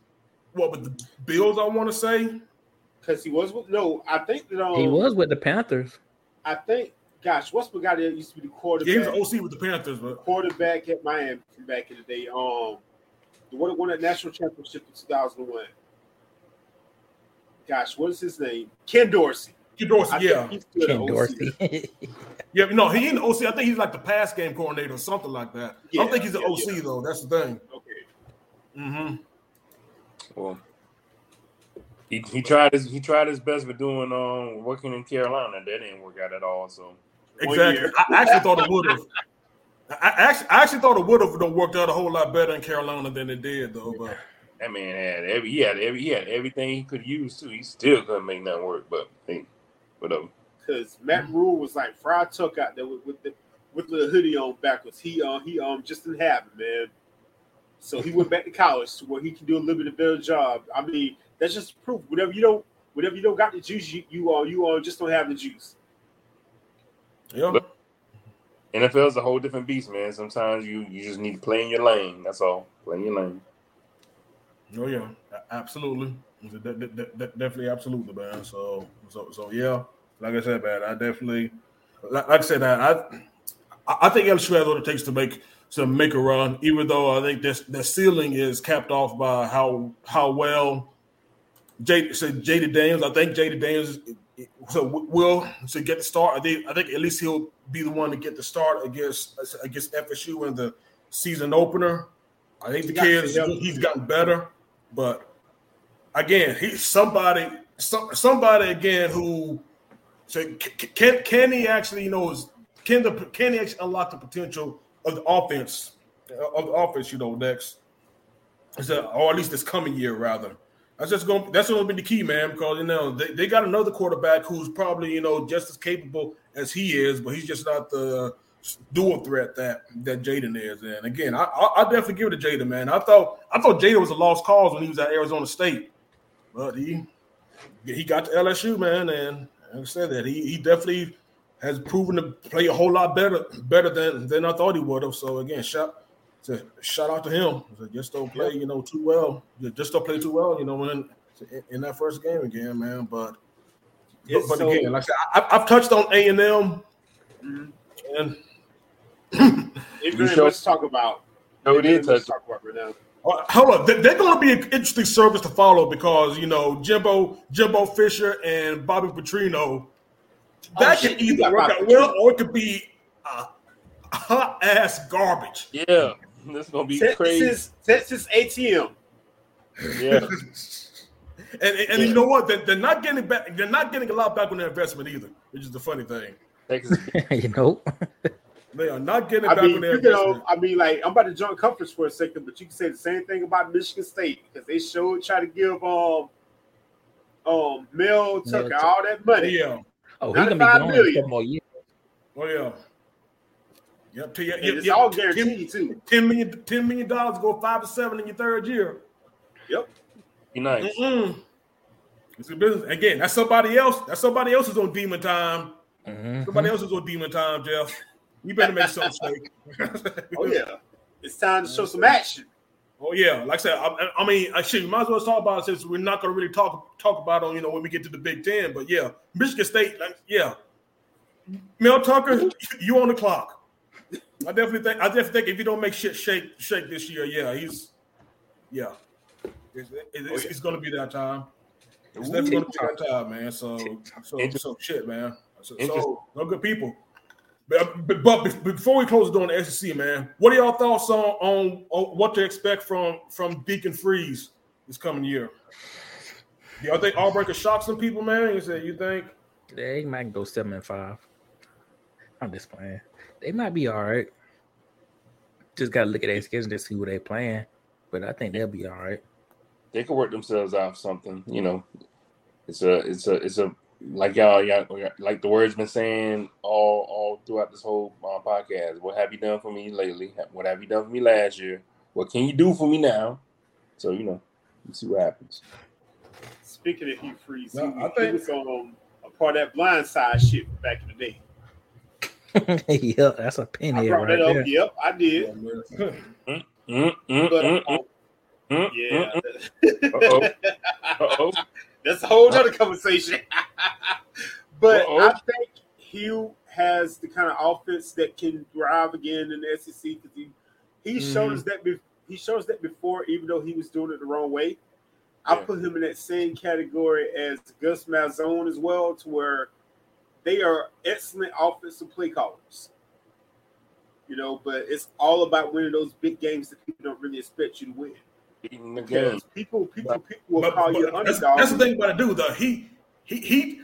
what with the Bills. I want to say. Because he was with no, I think that um he was with the Panthers. I think gosh, what's the guy that used to be the quarterback? Yeah, he was an OC with the Panthers, but quarterback at Miami back in the day. Um, the one that won that national championship in 2001. Gosh, what is his name? Ken Dorsey. Ken Dorsey, I think yeah, he's Ken. Dorsey. yeah. No, he in the OC. I think he's like the pass game coordinator or something like that. I don't think he's the yeah, OC yeah. though. That's the thing. Okay. Mm-hmm. Well, he, he tried his he tried his best with doing um working in Carolina. That didn't work out at all. So Exactly. I actually thought it would have. I I actually, I actually thought it would have worked out a whole lot better in Carolina than it did, though. But That man had every he had every he had everything he could use too. He still couldn't make nothing work, but hey, whatever. Because Matt Rhule was like fried tuck out there with, with the with the hoodie on backwards. He um he um just didn't have it, man. So he went back to college to where he can do a little bit of better job. I mean, that's just proof. Whatever you don't, whatever you don't got the juice, you you uh, you uh, just don't have the juice. Yeah. But- NFL is a whole different beast, man. Sometimes you you just need to play in your lane. That's all. Play in your lane. Oh yeah, absolutely. De- de- de- de- definitely, absolutely, man. So, so, so yeah. Like I said, man, I definitely, like, I said, I, I, I think LSU has what it takes to make to make a run. Even though I think this the ceiling is capped off by how how well said Jayden Daniels. I think Jayden Daniels so will to get the start. I think I think at least he'll be the one to get the start against against FSU in the season opener. I think the kid he's gotten better, but again, he's somebody some, somebody again who so can can he actually you know is can the can he actually unlock the potential of the offense of the offense you know next or at least this coming year rather. That's just going. That's going to be the key, man. Because you know they, they got another quarterback who's probably you know just as capable as he is, but he's just not the dual threat that that Jayden is. And again, I I, definitely give it to Jayden, man. I thought I thought Jayden was a lost cause when he was at Arizona State, but he he got to LSU, man, and I said that he he definitely has proven to play a whole lot better better than than I thought he would have. So again, shout to shout out to him. So Just don't play, you know, too well. Just don't play too well, you know, in in that first game again, man. But but, It's but so- again, like I said, I, I've touched on A and M, Mhm. and It's very showed- much to talk about. No, it Very is touch. talk about right now. Uh, hold on, They- they're going to be an interesting service to follow because you know Jimbo, Jimbo Fisher, and Bobby Petrino. That Oh, can shit, either work out well, or it could be uh, hot ass garbage. Yeah, this is gonna be crazy. Texas, Texas A&M. Yeah, And, and, and you know what? They're, they're not getting back. They're not getting a lot back on their investment either, which is the funny thing. Texas. you know, They are not getting I back mean, on their you know, investment. I mean, like I'm about to join conference for a second, but you can say the same thing about Michigan State because they showed try to give um um Mel Tucker Tucker. all that money. Yeah. oh, he's gonna be 95 gone in million. four more years. Oh yeah. Yep. T- yep, And yep, it's yep. all Ten- guaranteed too. $10 million, $10 million go five to seven in your third year. Yep. Be nice. Mm-mm. It's a business. Again, that's somebody else. That's somebody else who's on demon time. Mhm. Somebody else is on demon time, Jeff. You better make some mistake. Oh yeah. It's time to show some action. Oh yeah, like I said, I, I mean, I should might as well talk about it since we're not going to really talk talk about it, you know, when we get to the Big Ten. But yeah, Michigan State, like, yeah, Mel Tucker, you on the clock. I definitely think. I definitely think if you don't make shit shake shake this year, yeah, he's yeah, it's, it's, it's going to be that time. It's definitely going to be that time, man. So so so shit, man. So, so no good people. But, uh, but, but before we close the door on the SEC, man, what are y'all thoughts on, on on what to expect from from Deacon Freeze this coming year? Do y'all think Auburn could shock some people, man? You say you think? They might go seven and five. I'm just playing. They might be all right. Just gotta look at their schedule to see what they're playing. But I think they'll be all right. They could work themselves out of something. You know, it's a, it's a, it's a like y'all, y'all like the words been saying all all throughout this whole uh, podcast. What have you done for me lately? What have you done for me last year? What can you do for me now? So you know, let's see what happens. Speaking of Hugh Freeze, No, he, I think- he was um, a part of that blindside shit back in the day. yeah, that's a penny brought right that up. there. Yep, I did. Mm, mm, But mm, um, mm, yeah. Uh-oh. Uh-oh. that's a whole other conversation. but Uh-oh. I think Hugh has the kind of offense that can thrive again in the SEC because he he showed Mm-hmm. us that be, he showed us that before, even though he was doing it the wrong way. I Yeah. put him in that same category as Gus Malzahn as well, to where they are excellent offensive play callers. You know, but it's all about winning those big games that people don't really expect you to win. Beating the game. Because people, people, But- people will But, call you but an that's, underdog. that's the thing about it, dude. Though he he he.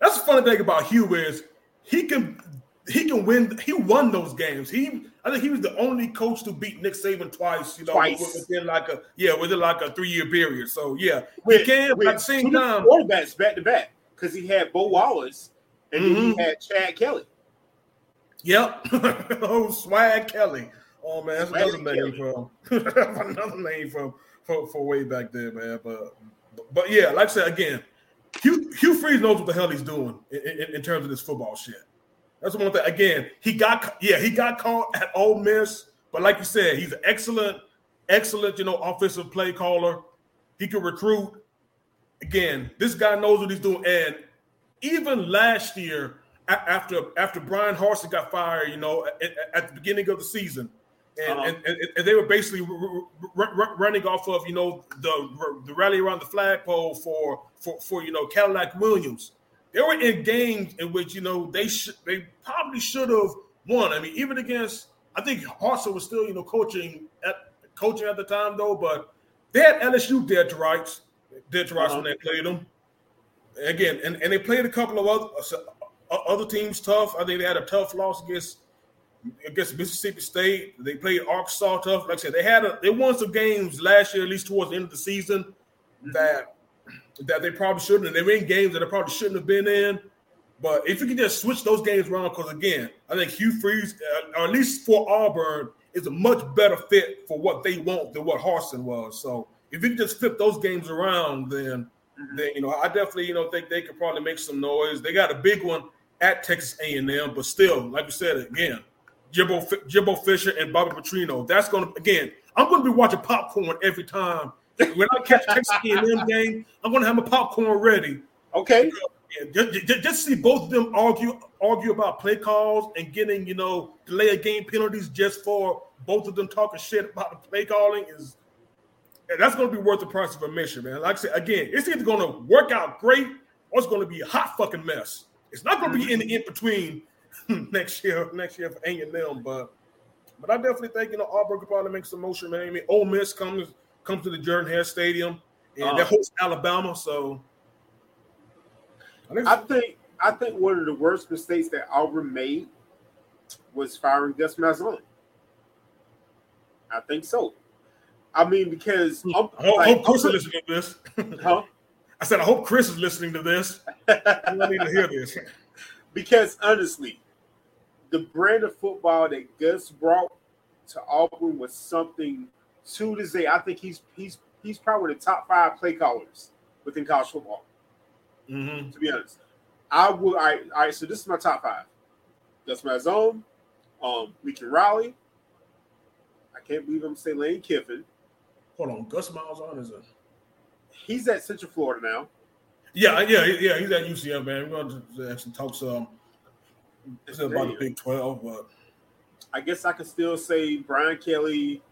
That's the funny thing about Hugh is he can he can win. He won those games. He I think he was the only coach to beat Nick Saban twice. You know, Twice. within like a yeah, within like a three year period. So yeah, he can. with But at the same two time, quarterbacks back to back because he had Bo Wallace and then Mhm. he had Chad Kelly. Yep. oh, Swag Kelly. Oh man, that's Swag another name from another name from for, for way back there, man. But but yeah, like I said again, Hugh Hugh Freeze knows what the hell he's doing in, in, in terms of this football shit. That's one thing. Again, he got yeah he got caught at Ole Miss, but like you said, he's an excellent, excellent you know offensive play caller. He can recruit. Again, this guy knows what he's doing, and even last year after after Bryan Harsin got fired, you know, at, at the beginning of the season, and, Uh-huh. and, and, and they were basically r- r- r- running off of you know the the rally around the flagpole for for for you know Cadillac Williams. They were in games in which you know they should they probably should have won. I mean, even against I think Harsin was still you know coaching at coaching at the time though, but they had LSU dead to rights, dead to Uh-huh. when they played them again, and, and they played a couple of other uh, other teams tough. I think they had a tough loss against against Mississippi State. They played Arkansas tough. Like I said, they had a, they won some games last year, at least towards the end of the season, that that they probably shouldn't. And they were in games that they probably shouldn't have been in. But if you can just switch those games around, because again, I think Hugh Freeze, uh, or at least for Auburn, is a much better fit for what they want than what Harsin was. So if you can just flip those games around, then mm-hmm. then you know I definitely you know think they could probably make some noise. They got a big one at Texas A&M, but still, like you said again, Jimbo Jimbo Fisher and Bobby Petrino. That's going to again. I'm going to be watching popcorn every time. When I catch Texas A&M game, I'm going to have my popcorn ready. Okay. Yeah, just, just, just see both of them argue argue about play calls and getting you know delay of game penalties just for both of them talking shit about the play calling is and that's going to be worth the price of admission, man. Like I said again, it's either going to work out great or it's going to be a hot fucking mess. It's not going to be in the in between next year. Next year for A and M, but but I definitely think you know Auburn could probably make some motion, man. I mean, Ole Miss comes comes to the Jordan-Hare Stadium and Uh-huh. they host Alabama, so. I think I think I think one of the worst mistakes that Auburn made was firing Gus Malzahn. I think so. I mean, because I'm, I hope, like, Chris is listening to this. huh? I said, I hope Chris is listening to this. I need to hear this. because honestly, the brand of football that Gus brought to Auburn was something to this day. I think he's he's he's probably the top five play callers within college football. hmm To be honest, I would. All right, all right. So this is my top five: Gus Malzahn, um, Lincoln Riley. I can't believe I'm saying Lane Kiffin. Hold on, Gus Malzahn is a He's at Central Florida now. yeah, yeah, yeah. He's at UCF, man. We're going to actually talk some about the Big Twelve, but I guess I could still say Brian Kelly,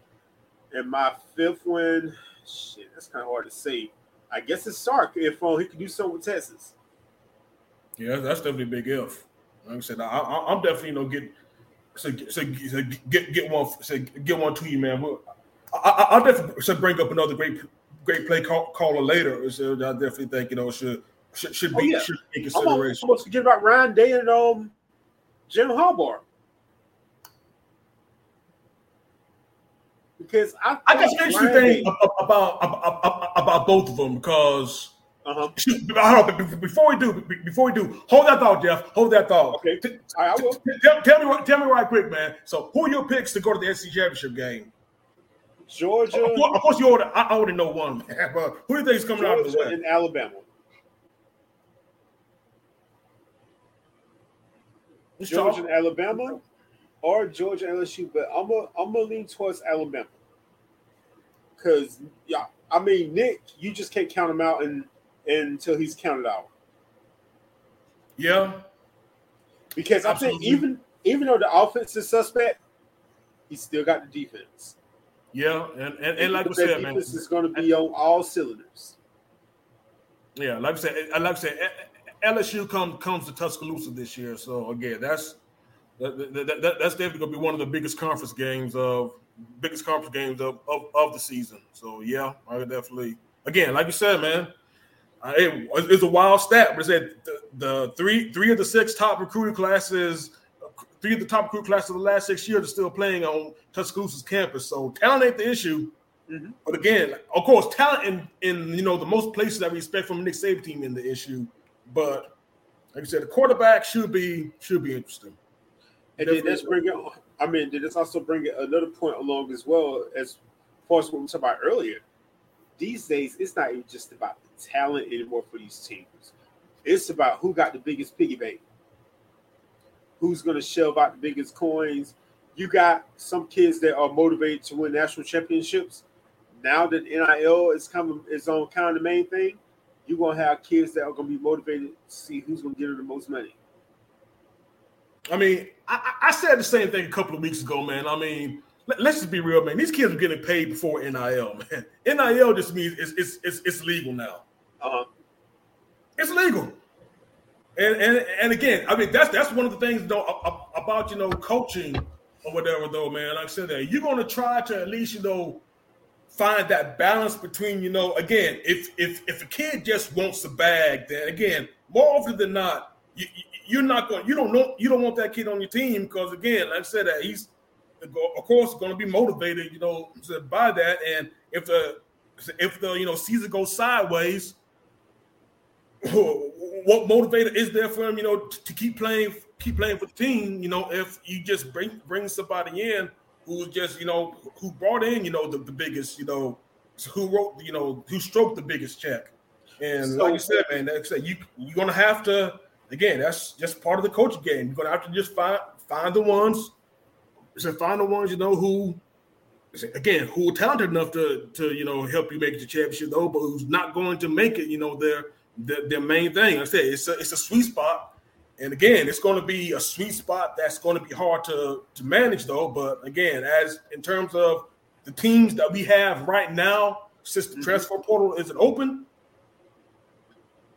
and my fifth one. Shit, that's kind of hard to say. I guess it's Sark if uh, he could do so with Texas. yeah, that's definitely a big if. Like I said, I, I'm definitely you know get so, so, so get get one so get one to you, man. We'll- I, I, I'll definitely should bring up another great great play call, caller later. So I definitely think you know should should, should be Oh, yeah. should be I'm almost supposed to forget about Ryan Day and um Jim Harbaugh. Because I, I got an interesting thing about about, about about both of them because Uh-huh. shoot, on, be- be- before we do before we do hold that thought, Jeff. Hold that thought. Okay. T- right, I will. t- Tell, tell me what- tell me right quick, man. So who are your picks to go to the SEC championship game? Georgia, Of course, of course you already I already know one, man. But who do you think is coming out of the Georgia, West? and Alabama. Georgia and Alabama, or Georgia and LSU, but I'm a I'm gonna lean towards Alabama. Cause yeah, I mean Nick, you just can't count him out and until he's counted out. Yeah, Because I think Absolutely. even even though the offense is suspect, he still got the defense. Yeah, and and, and like we said, man. defense is going to be on all cylinders. Yeah, like I said, eh, like I said, eh, LSU comes comes to Tuscaloosa this year. So again, that's that, that, that- that's definitely going to be one of the biggest conference games of biggest conference games of, of, of the season. So yeah, I would definitely again, like you said, man, uh, it, it's a wild stat, but it said the, the three three of the six top recruiting classes three of the top recruit classes of the last six years are still playing on Tuscaloosa's campus. So talent ain't the issue. Mhm. But again, of course, talent in, in you know the most places that we expect from Nick Saban team in the issue. But like I said, the quarterback should be should be interesting. And then let's bring it. I mean, then let's also bring another point along as well as far as what we talked about earlier. These days, it's not even just about the talent anymore for these teams. It's about who got the biggest piggy bank, who's going to shove out the biggest coins. You got some kids that are motivated to win national championships. Now that NIL is coming, is on kind of the main thing. You're gonna have kids that are gonna be motivated to see who's gonna get her the most money. I mean, I, I said the same thing a couple of weeks ago, man. I mean, let, us just be real, man. These kids are getting paid before NIL, man. NIL just means it's it's it's, it's legal now. Uh, legal. And, and and again, I mean that's that's one of the things though about you know coaching or whatever though, man. Like I said, that you're gonna try to at least you know find that balance between you know again if if if a kid just wants a bag, then again more often than not you, you- you're not going you don't know you don't want that kid on your team because again like I said that he's of course going to be motivated you know buy that and if the if the you know season goes sideways what motivator is there for him, you know, to, to keep playing, keep playing for the team? You know, if you just bring bring somebody in who's just, you know, who brought in, you know, the, the biggest, you know, who wrote, you know, who stroked the biggest check. And So- like you said, man, that's you you're gonna have to again, that's just part of the coaching game. You're gonna have to just find find the ones, so find the ones, you know, who again, who are talented enough to to you know help you make the championship though, but who's not going to make it, you know, their their, their main thing. Like I said it's a it's a sweet spot, and again, it's going to be a sweet spot that's going to be hard to to manage though. But again, as in terms of the teams that we have right now, since the mm-hmm. transfer portal isn't open.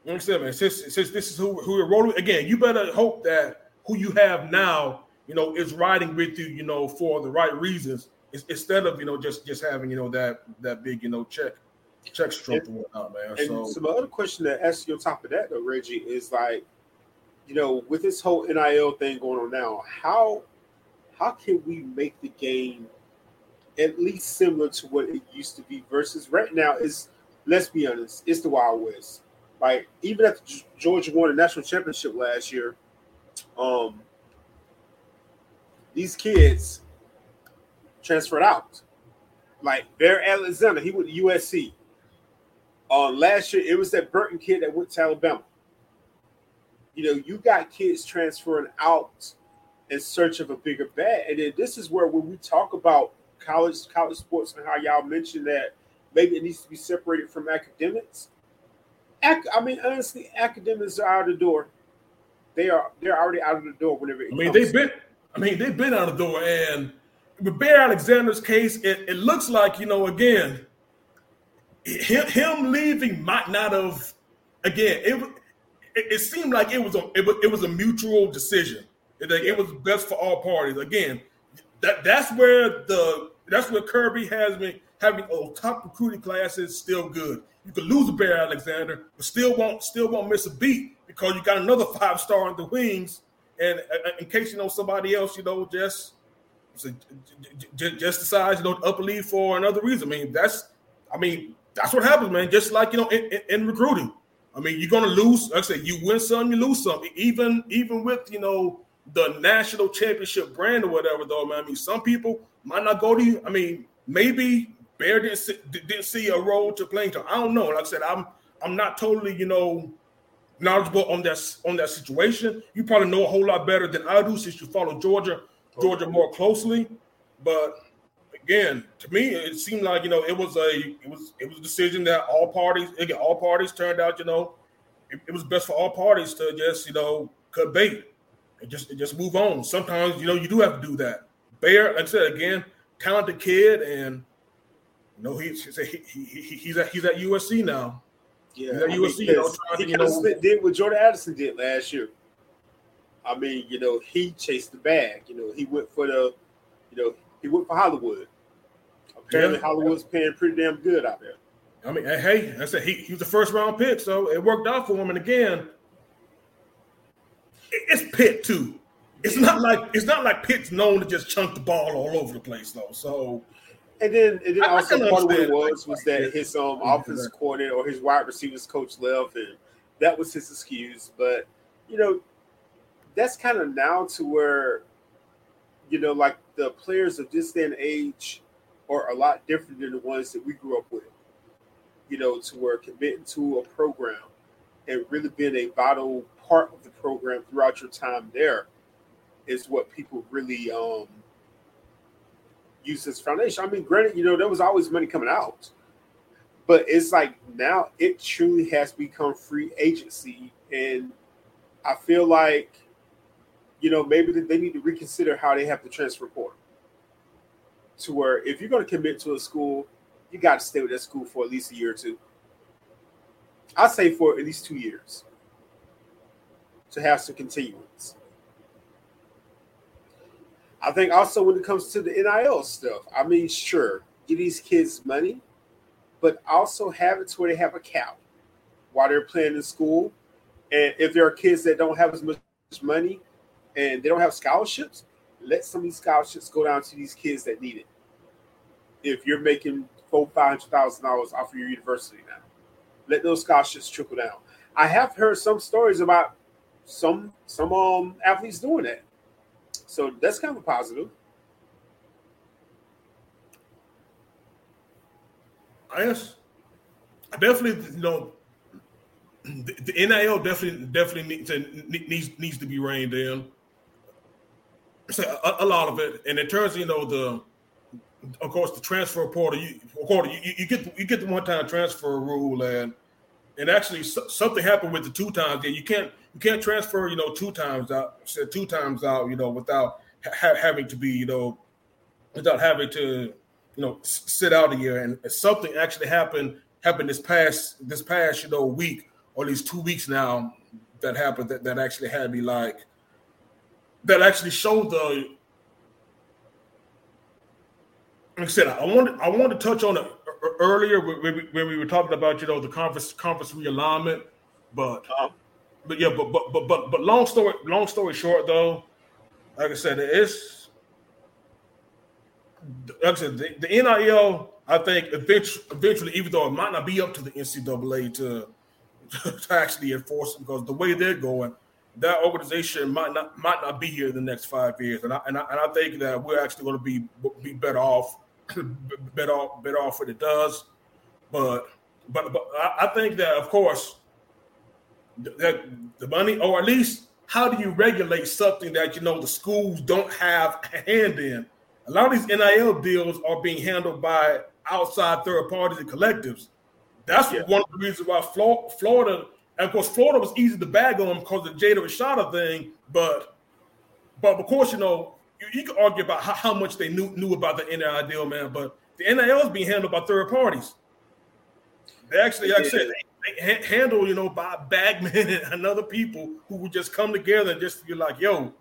What I'm saying, man? Since, since this is who who you're rolling again, you better hope that who you have now, you know, is riding with you, you know, for the right reasons, instead of you know just just having you know that that big you know check check stroke and whatnot, man. And So so my other question to ask you on top of that, though, Reggie, is like, you know, with this whole NIL thing going on now, how how can we make the game at least similar to what it used to be versus right now is let's be honest, it's the Wild West. Like even after Georgia won the national championship last year, um, these kids transferred out. Like Bear Alexander, he went to USC. Uh, last year, it was that Burton kid that went to Alabama. You know, you got kids transferring out in search of a bigger bag. And then this is where when we talk about college college sports and how y'all mentioned that maybe it needs to be separated from academics. Ac- I mean, honestly, academics are out of the door. They are they're already out of the door whenever it I mean, they've been. I mean, they've been out of the door, and with Bear Alexander's case, it, it looks like you know again, him, him leaving might not have. Again, it it, it seemed like it was a it was, it was a mutual decision. It, like, it was best for all parties. Again, that that's where the that's where Kirby has been having oh, top recruiting class classes still good. You could lose a Bear Alexander, but still won't still won't miss a beat because you got another five star in the wings. And uh, in case you know somebody else, you know, just so j- j- j- just decides you know to up a lead for another reason. I mean, that's I mean that's what happens, man. Just like you know in, in, in recruiting. I mean, you're gonna lose. Like I said, you win some, you lose some. Even even with you know the national championship brand or whatever, though, man. I mean, some people might not go to you. I mean, maybe Bear didn't see, didn't see a role to playing to. I don't know. Like I said, I'm I'm not totally you know knowledgeable on that on that situation. You probably know a whole lot better than I do since you follow Georgia Georgia more closely. But again, to me, it seemed like you know it was a it was it was a decision that all parties again all parties turned out you know it, it was best for all parties to just you know cut bait and just and just move on. Sometimes you know you do have to do that. Bear, like I said again, talented kid, and you know he's he's he, he, he's at he's at USC now. Yeah, Yeah, I you mean, you know, he to, you know- did what Jordan Addison did last year. I mean, you know, he chased the bag. You know, he went for the, you know, he went for Hollywood. Apparently, Yeah. Hollywood's paying pretty damn good out there. I mean, hey, I said he, he was the first round pick, so it worked out for him. And again, it's Pitt too. it's not like it's not like Pitt's known to just chunk the ball all over the place though. So And then, and then I- I also can part of what it was was that his um offensive coordinator or his wide receivers coach left, and that was his excuse. But you know, that's kind of now to where, you know, like the players of this day and age are a lot different than the ones that we grew up with. You know, to where committing to a program and really being a vital part of the program throughout your time there is what people really um use as foundation. I mean, granted, you know, there was always money coming out, but it's like now it truly has become free agency, and I feel like, you know, maybe they need to reconsider how they have the transfer portal. To where if you're going to commit to a school, you got to stay with that school for at least a year or two. I'd say for at least two years to have some continuance. I think also when it comes to the NIL stuff, I mean, sure, give these kids money, but also have it to where they have a cap while they're playing in school. And if there are kids that don't have as much money and they don't have scholarships, let some of these scholarships go down to these kids that need it. If you're making four, five hundred thousand dollars off of your university now, let those scholarships trickle down. I have heard some stories about some some um athletes doing that. So that's kind of a positive. I guess I definitely you know the, the NIL definitely definitely needs to, needs needs to be reined in. A, a lot of it, and terms of you know the of course the transfer portal, you, you, you get you get the one time transfer rule, and and actually so- something happened with the two times. Yeah, you can't you can't transfer you know two times out, two times out, you know, without ha- having to be you know without having to you know sit out a year. And something actually happened happened this past this past you know week or at least two weeks now that happened that, that actually had me like that actually showed the like I said, I wanted I wanted to touch on it earlier where we, where we were talking about you know the conference conference realignment, but Uh-huh. but yeah, but but but but but long story long story short though, like I said, it's like I said the, the NIL. I think eventually, eventually, even though it might not be up to the NCAA to to actually enforce it, because the way they're going, that organization might not might not be here in the next five years, and I and I, and I think that we're actually going to be be better off better off better off when it does. But but but I, I think that of course that the money, or at least how do you regulate something that you know the schools don't have a hand in? A lot of these NIL deals are being handled by outside third parties and collectives. That's Yeah. one of the reasons why Florida, and of course, Florida was easy to bag on because of the Jada Rashada thing. But, but of course, you know, you, you can argue about how, how much they knew knew about the NIL deal, man. But the NIL is being handled by third parties. They actually, like I said, they, they ha- handle, you know, by Bagman and other people who would just come together and just be like, yo,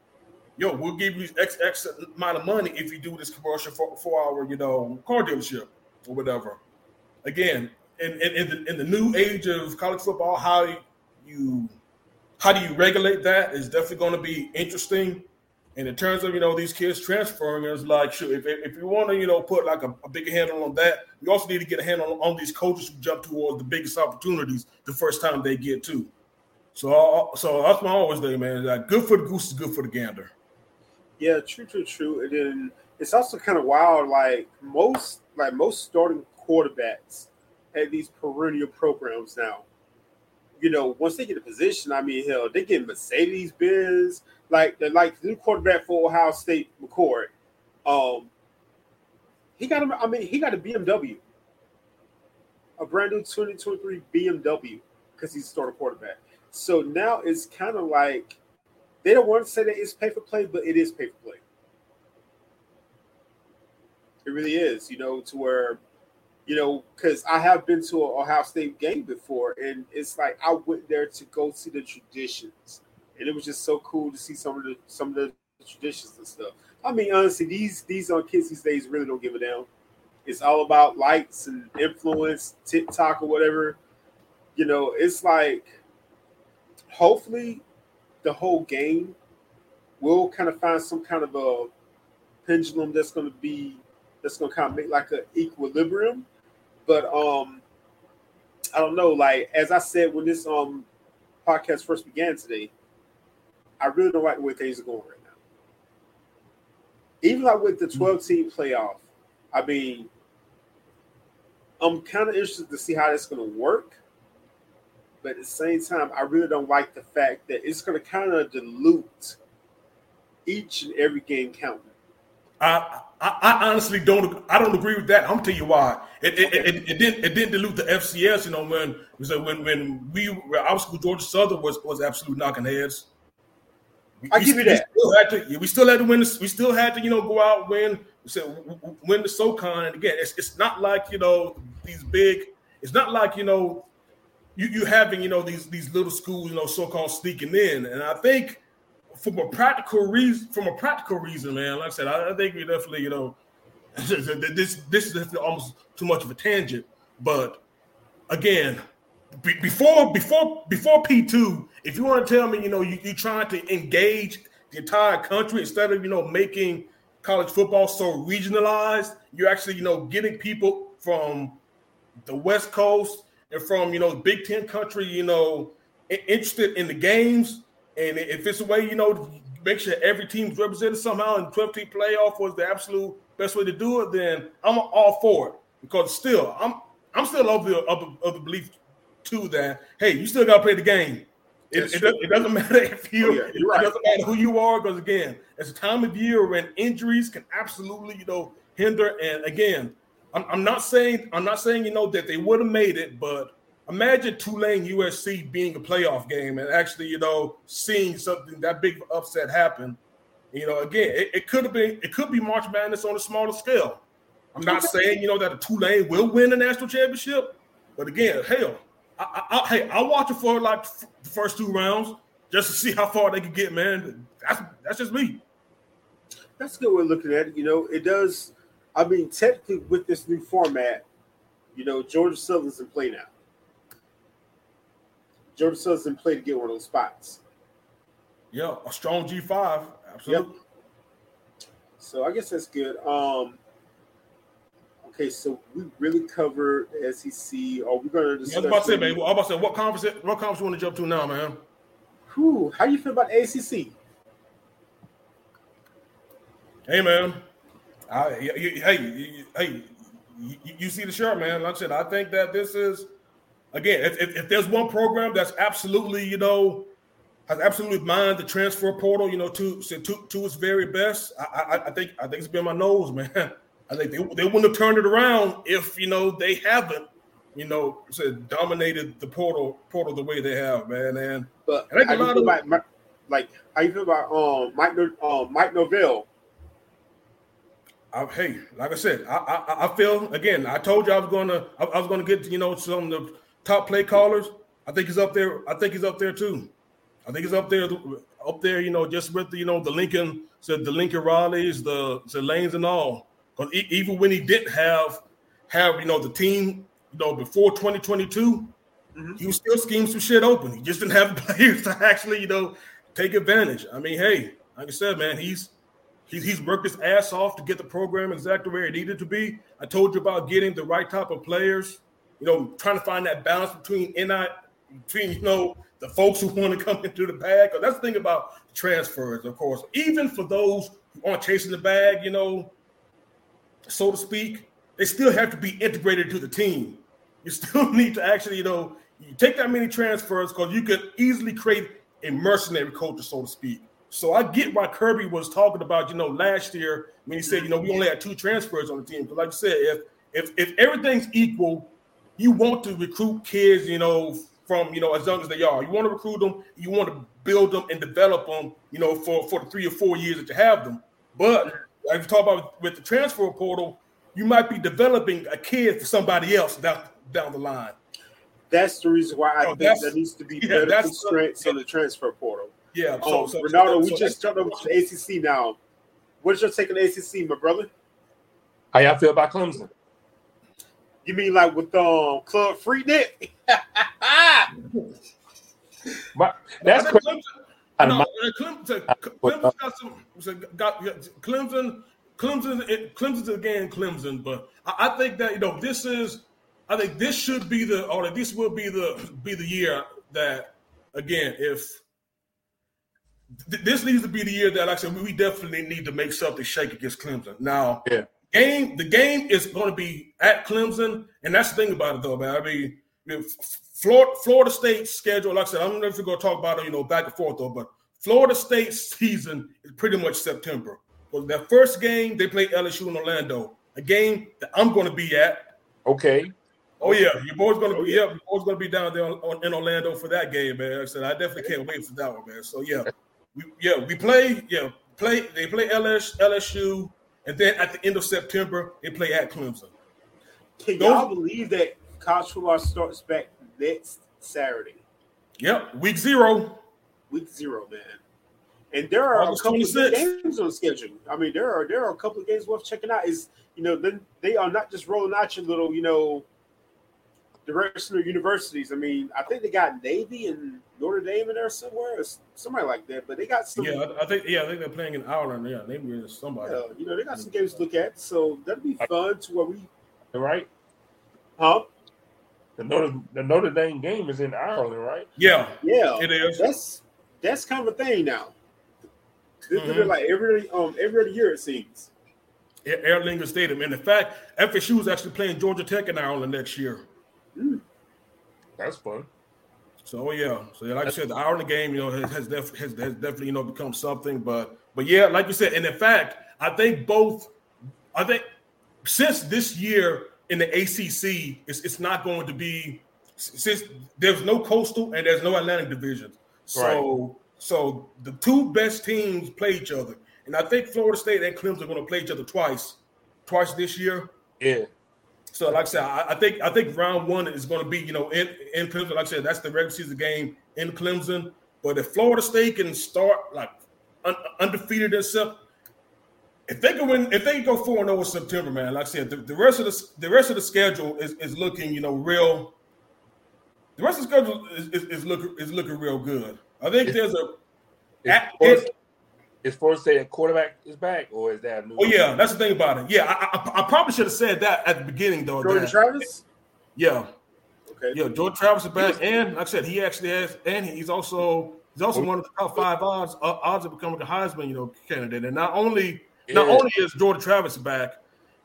yo, we'll give you X X amount of money if you do this commercial for, for our, you know, car dealership or whatever. Again, in, in, in, the, in the new age of college football, how you how do you regulate that is definitely going to be interesting. And in terms of you know these kids transferring, it's like sure if, if you want to you know put like a, a bigger handle on that, you also need to get a handle on, on these coaches who jump towards the biggest opportunities the first time they get to. So uh, so that's my always day, man. Like good for the goose is good for the gander. Yeah, true, true, true. And then it's also kind of wild. Like most, like most starting quarterbacks at these perennial programs now. You know, once they get a position, I mean, hell, they get Mercedes Benz. Like the like the new quarterback for Ohio State, McCord. Um, he got him. I mean, he got a BMW, a brand new 2023 BMW, because he's a starter quarterback. So now it's kind of like they don't want to say that it's pay for play, but it is pay for play. It really is, you know, to where, you know, because I have been to an Ohio State game before, and it's like I went there to go see the traditions, and it was just so cool to see some of the some of the traditions and stuff. I mean, honestly, these these on kids these days really don't give a damn. It's all about likes and influence, TikTok or whatever. You know, it's like hopefully the whole game we'll kind of find some kind of a pendulum that's going to be that's going to kind of make like an equilibrium. But um, I don't know. Like as I said when this um podcast first began today, I really don't like the way things are going right now. Even like with the twelve team playoff, I mean, I'm kind of interested to see how that's going to work. But at the same time, I really don't like the fact that it's going to kind of dilute each and every game counting. I, I, I honestly don't. I don't agree with that. I'm gonna tell you why. It, it, it, it, didn't it didn't dilute the FCS. You know when when when we were our school Georgia Southern was was absolute knocking heads. I give you that. We still, had to, we still had to win. This, we still had to you know go out win We said win the SoCon. And again, it's it's not like you know these big. It's not like you know you you having you know these these little schools you know so called sneaking in. And I think from a practical reason, from a practical reason, man, like I said, I, I think we definitely, you know, this this is almost too much of a tangent. But again, be, before before before P two, if you want to tell me, you know, you, you're trying to engage the entire country instead of you know making college football so regionalized, you're actually you know getting people from the West Coast and from you know Big Ten country, you know, interested in the games and if it's a way, you know, make sure every team's represented somehow and 12 team playoff was the absolute best way to do it, then I'm all for it. Because still, I'm I'm still of the of the, of the belief too that hey, you still got to play the game. It, it, it, doesn't matter if you, oh, yeah, right. it doesn't matter who you are, because again, it's a time of year when injuries can absolutely, you know, hinder. And again, I'm, I'm not saying I'm not saying you know that they would have made it, but imagine Tulane USC being a playoff game and actually, you know, seeing something that big upset happen. You know, again, it, it could have been it could be March Madness on a smaller scale. I'm not saying you know that a Tulane will win the national championship, but again, hell, I, I, I, hey, I'll watch it for like the first two rounds just to see how far they can get, man. That's that's just me. That's a good way of looking at it. You know, it does. I mean, technically, with this new format, you know, Georgia Southern's in play now. Georgia Southern's in play to get one of those spots. Yeah, a strong G five, absolutely. Yep. So I guess that's good. Um, okay, so we really covered SEC. Are we going to discuss? I was about to say, man. I was about to say, what conference? What conference you want to jump to now, man? Whew, how you feel about ACC? Hey, man. I, hey, hey, you, you see the shirt, man. Like I said, I think that this is again, if, if, if, there's one program that's absolutely, you know, has absolutely mined the transfer portal, you know, to to, to its very best, I, I, I think I think it's been my nose, man. I think they, they wouldn't have turned it around if you know they haven't, you know, said dominated the portal portal the way they have, man. And but I think a lot of about, like how you feel about um Mike um Mike Norvell. I, hey, like I said, I, I, I feel again. I told you I was gonna I, I was gonna get you know some of the top play callers, I think he's up there. I think he's up there too. I think he's up there, up there. You know, just with the, you know the Lincoln said the Lincoln Rileys, the the Lanes and all. Because even when he didn't have have you know the team, you know before 2022, mm-hmm. he was still scheming some shit open. He just didn't have players to actually you know take advantage. I mean, hey, like I said, man, he's he's he's worked his ass off to get the program exactly where it needed to be. I told you about getting the right type of players you know, trying to find that balance between NI, between you know the folks who want to come into the bag. Because that's the thing about transfers, of course. Even for those who aren't chasing the bag, you know, so to speak, they still have to be integrated to the team. You still need to actually, you know, you take that many transfers because you could easily create a mercenary culture, so to speak. So I get why Kirby was talking about, you know, last year when he said, you know, we only had two transfers on the team. Because like you said, if if if everything's equal you want to recruit kids, you know, from you know as young as they are. You want to recruit them, you want to build them and develop them, you know, for for the three or four years that you have them. But as you talk about with the transfer portal, you might be developing a kid for somebody else down down the line. That's the reason why I think there needs to be yeah, better constraints on the transfer portal. Yeah. So, um, so Ronaldo, so, we just jumped over to the ACC now. What is your take on the ACC, my brother? How y'all feel about Clemson? You mean like with um Club Freenet? but that's Clemson, No, my- uh, Clem, so, I- Clemson got some. So got Clemson. Clemson. Clemson's again Clemson, but I, I think that you know this is. I think this should be the or this will be the be the year that again if this needs to be the year that like I said we definitely need to make something shake against Clemson. Now, Yeah. Game the game is going to be at Clemson, and that's the thing about it though, man. I mean, Florida, Florida State's schedule, like I said, I don't know if we're going to talk about it, you know, back and forth though, but Florida State's season is pretty much September. Well, their first game they play LSU in Orlando, a game that I'm going to be at. Okay. Oh yeah, your boy's going to be oh, yeah, your boy's going to be down there on, in Orlando for that game, man. I said I definitely can't wait for that one, man. So yeah, we, yeah, we play yeah play they play LS, LSU, and then at the end of September they play at Clemson. Can Those- y'all believe that college football starts back next Saturday, Yep, week zero. week zero, man? And there are August a couple of games on schedule. I mean, there are there are a couple of games worth checking out. Is you know, then they are not just rolling out your little, you know, directional universities. I mean, I think they got Navy and Notre Dame in there somewhere, or somebody like that. But they got some, Yeah, I, I think yeah, I think they're playing in Ireland. Yeah, maybe it's somebody. uh, you know, they got some games to look at. So that'll be fun to where we, Right. huh? The Notre the Notre Dame game is in Ireland, right? Yeah, Yeah, it is. that's that's kind of a thing now. This is Mhm. like every um every other year it seems. Air Lincoln Stadium. And in fact, FSU is actually playing Georgia Tech in Ireland next year. That's fun. So oh, yeah, so yeah, like I said, the Ireland game, you know, has has, def- has, has definitely you know become something. But but yeah, like you said, and in fact, I think both, I think since this year in the ACC, it's it's not going to be since there's no coastal and there's no Atlantic divisions. So so the two best teams play each other, and I think Florida State and Clemson are going to play each other twice, twice this year. Yeah. So, like I said, I, I think I think round one is going to be, you know, in, in Clemson. Like I said, that's the regular season game in Clemson. But if Florida State can start like un, undefeated stuff, if they can win, if they can go four and zero in September, man, like I said, the, the rest of the the rest of the schedule is, is looking, you know, real. The rest of the schedule is, is, is looking is looking real good. I think there's a. At- is State a quarterback is back, or is that a new? Oh yeah, that's the thing about it. Yeah, I, I, I probably should have said that at the beginning though. Jordan that- Travis? yeah, Okay. Yeah, George Travis is back, and like I said, he actually has, and he's also he's also one of the top five odds uh, odds of becoming a Heisman, you know, candidate. And not only not only is Jordan Travis back,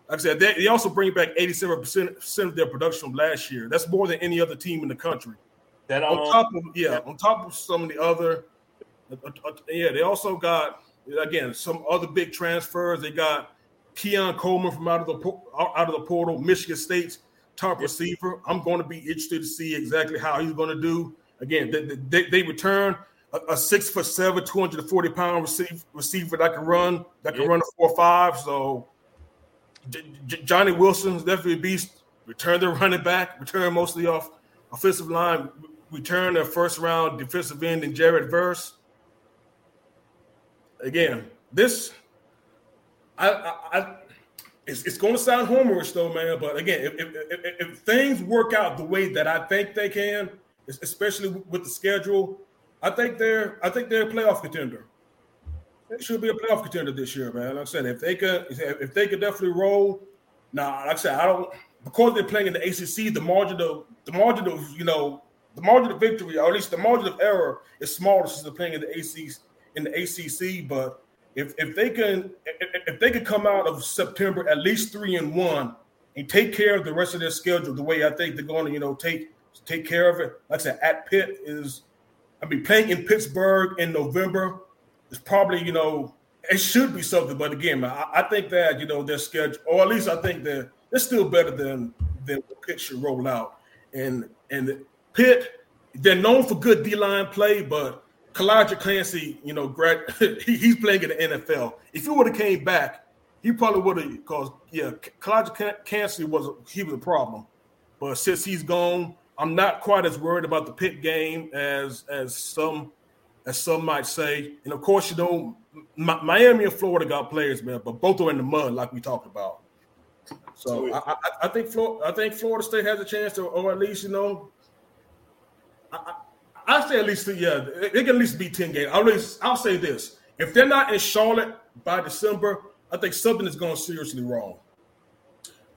like I said, they, they also bring back eighty seven percent of their production from last year. That's more than any other team in the country. That On um, top of yeah, on top of some of the other, uh, uh, yeah, they also got again some other big transfers. They got Keon Coleman from out of the out of the portal, Michigan State's top receiver. I'm going to be interested to see exactly how he's going to do. Again, they, they, they return a, a six foot seven, 240 pound receiver, receiver that can run, that can Yeah. run a four five. So J- J- Johnny Wilson's definitely a beast. Return their running back, return mostly off offensive line, return their first round defensive end in Jared Verse. Again, this I, I, I it's, it's going to sound homerish though, man. But again, if, if, if, if things work out the way that I think they can, especially with the schedule, I think they're I think they're a playoff contender. They should be a playoff contender this year, man. Like I said, if they could if they could definitely roll. Now, like I said, I don't because they're playing in the ACC. The margin of the margin of you know the margin of victory, or at least the margin of error, is smaller since they're playing in the ACC. In the ACC, but if if they can if, they could come out of September at least three and one and take care of the rest of their schedule the way I think they're going to you know take take care of it. Like I said, at Pitt is I mean playing in Pittsburgh in November is probably you know it should be something. But again, I, I think that you know their schedule, or at least I think they're they're still better than than what Pitt should roll out. And and Pitt, they're known for good D line play, but Calijah Kancey, you know, grad, he, he's playing in the NFL. If he would have came back, he probably would have. Because yeah, Calijah Kancey was he was a problem, but since he's gone, I'm not quite as worried about the Pitt game as as some as some might say. And of course, you know, Mi- Miami and Florida got players, man, but both are in the mud, like we talked about. So I, I, I think Florida, I think Florida State has a chance to, or at least you know, I, I, say at least yeah, they can at least be ten games. I'll, least, I'll say this: if they're not in Charlotte by December, I think something is going seriously wrong.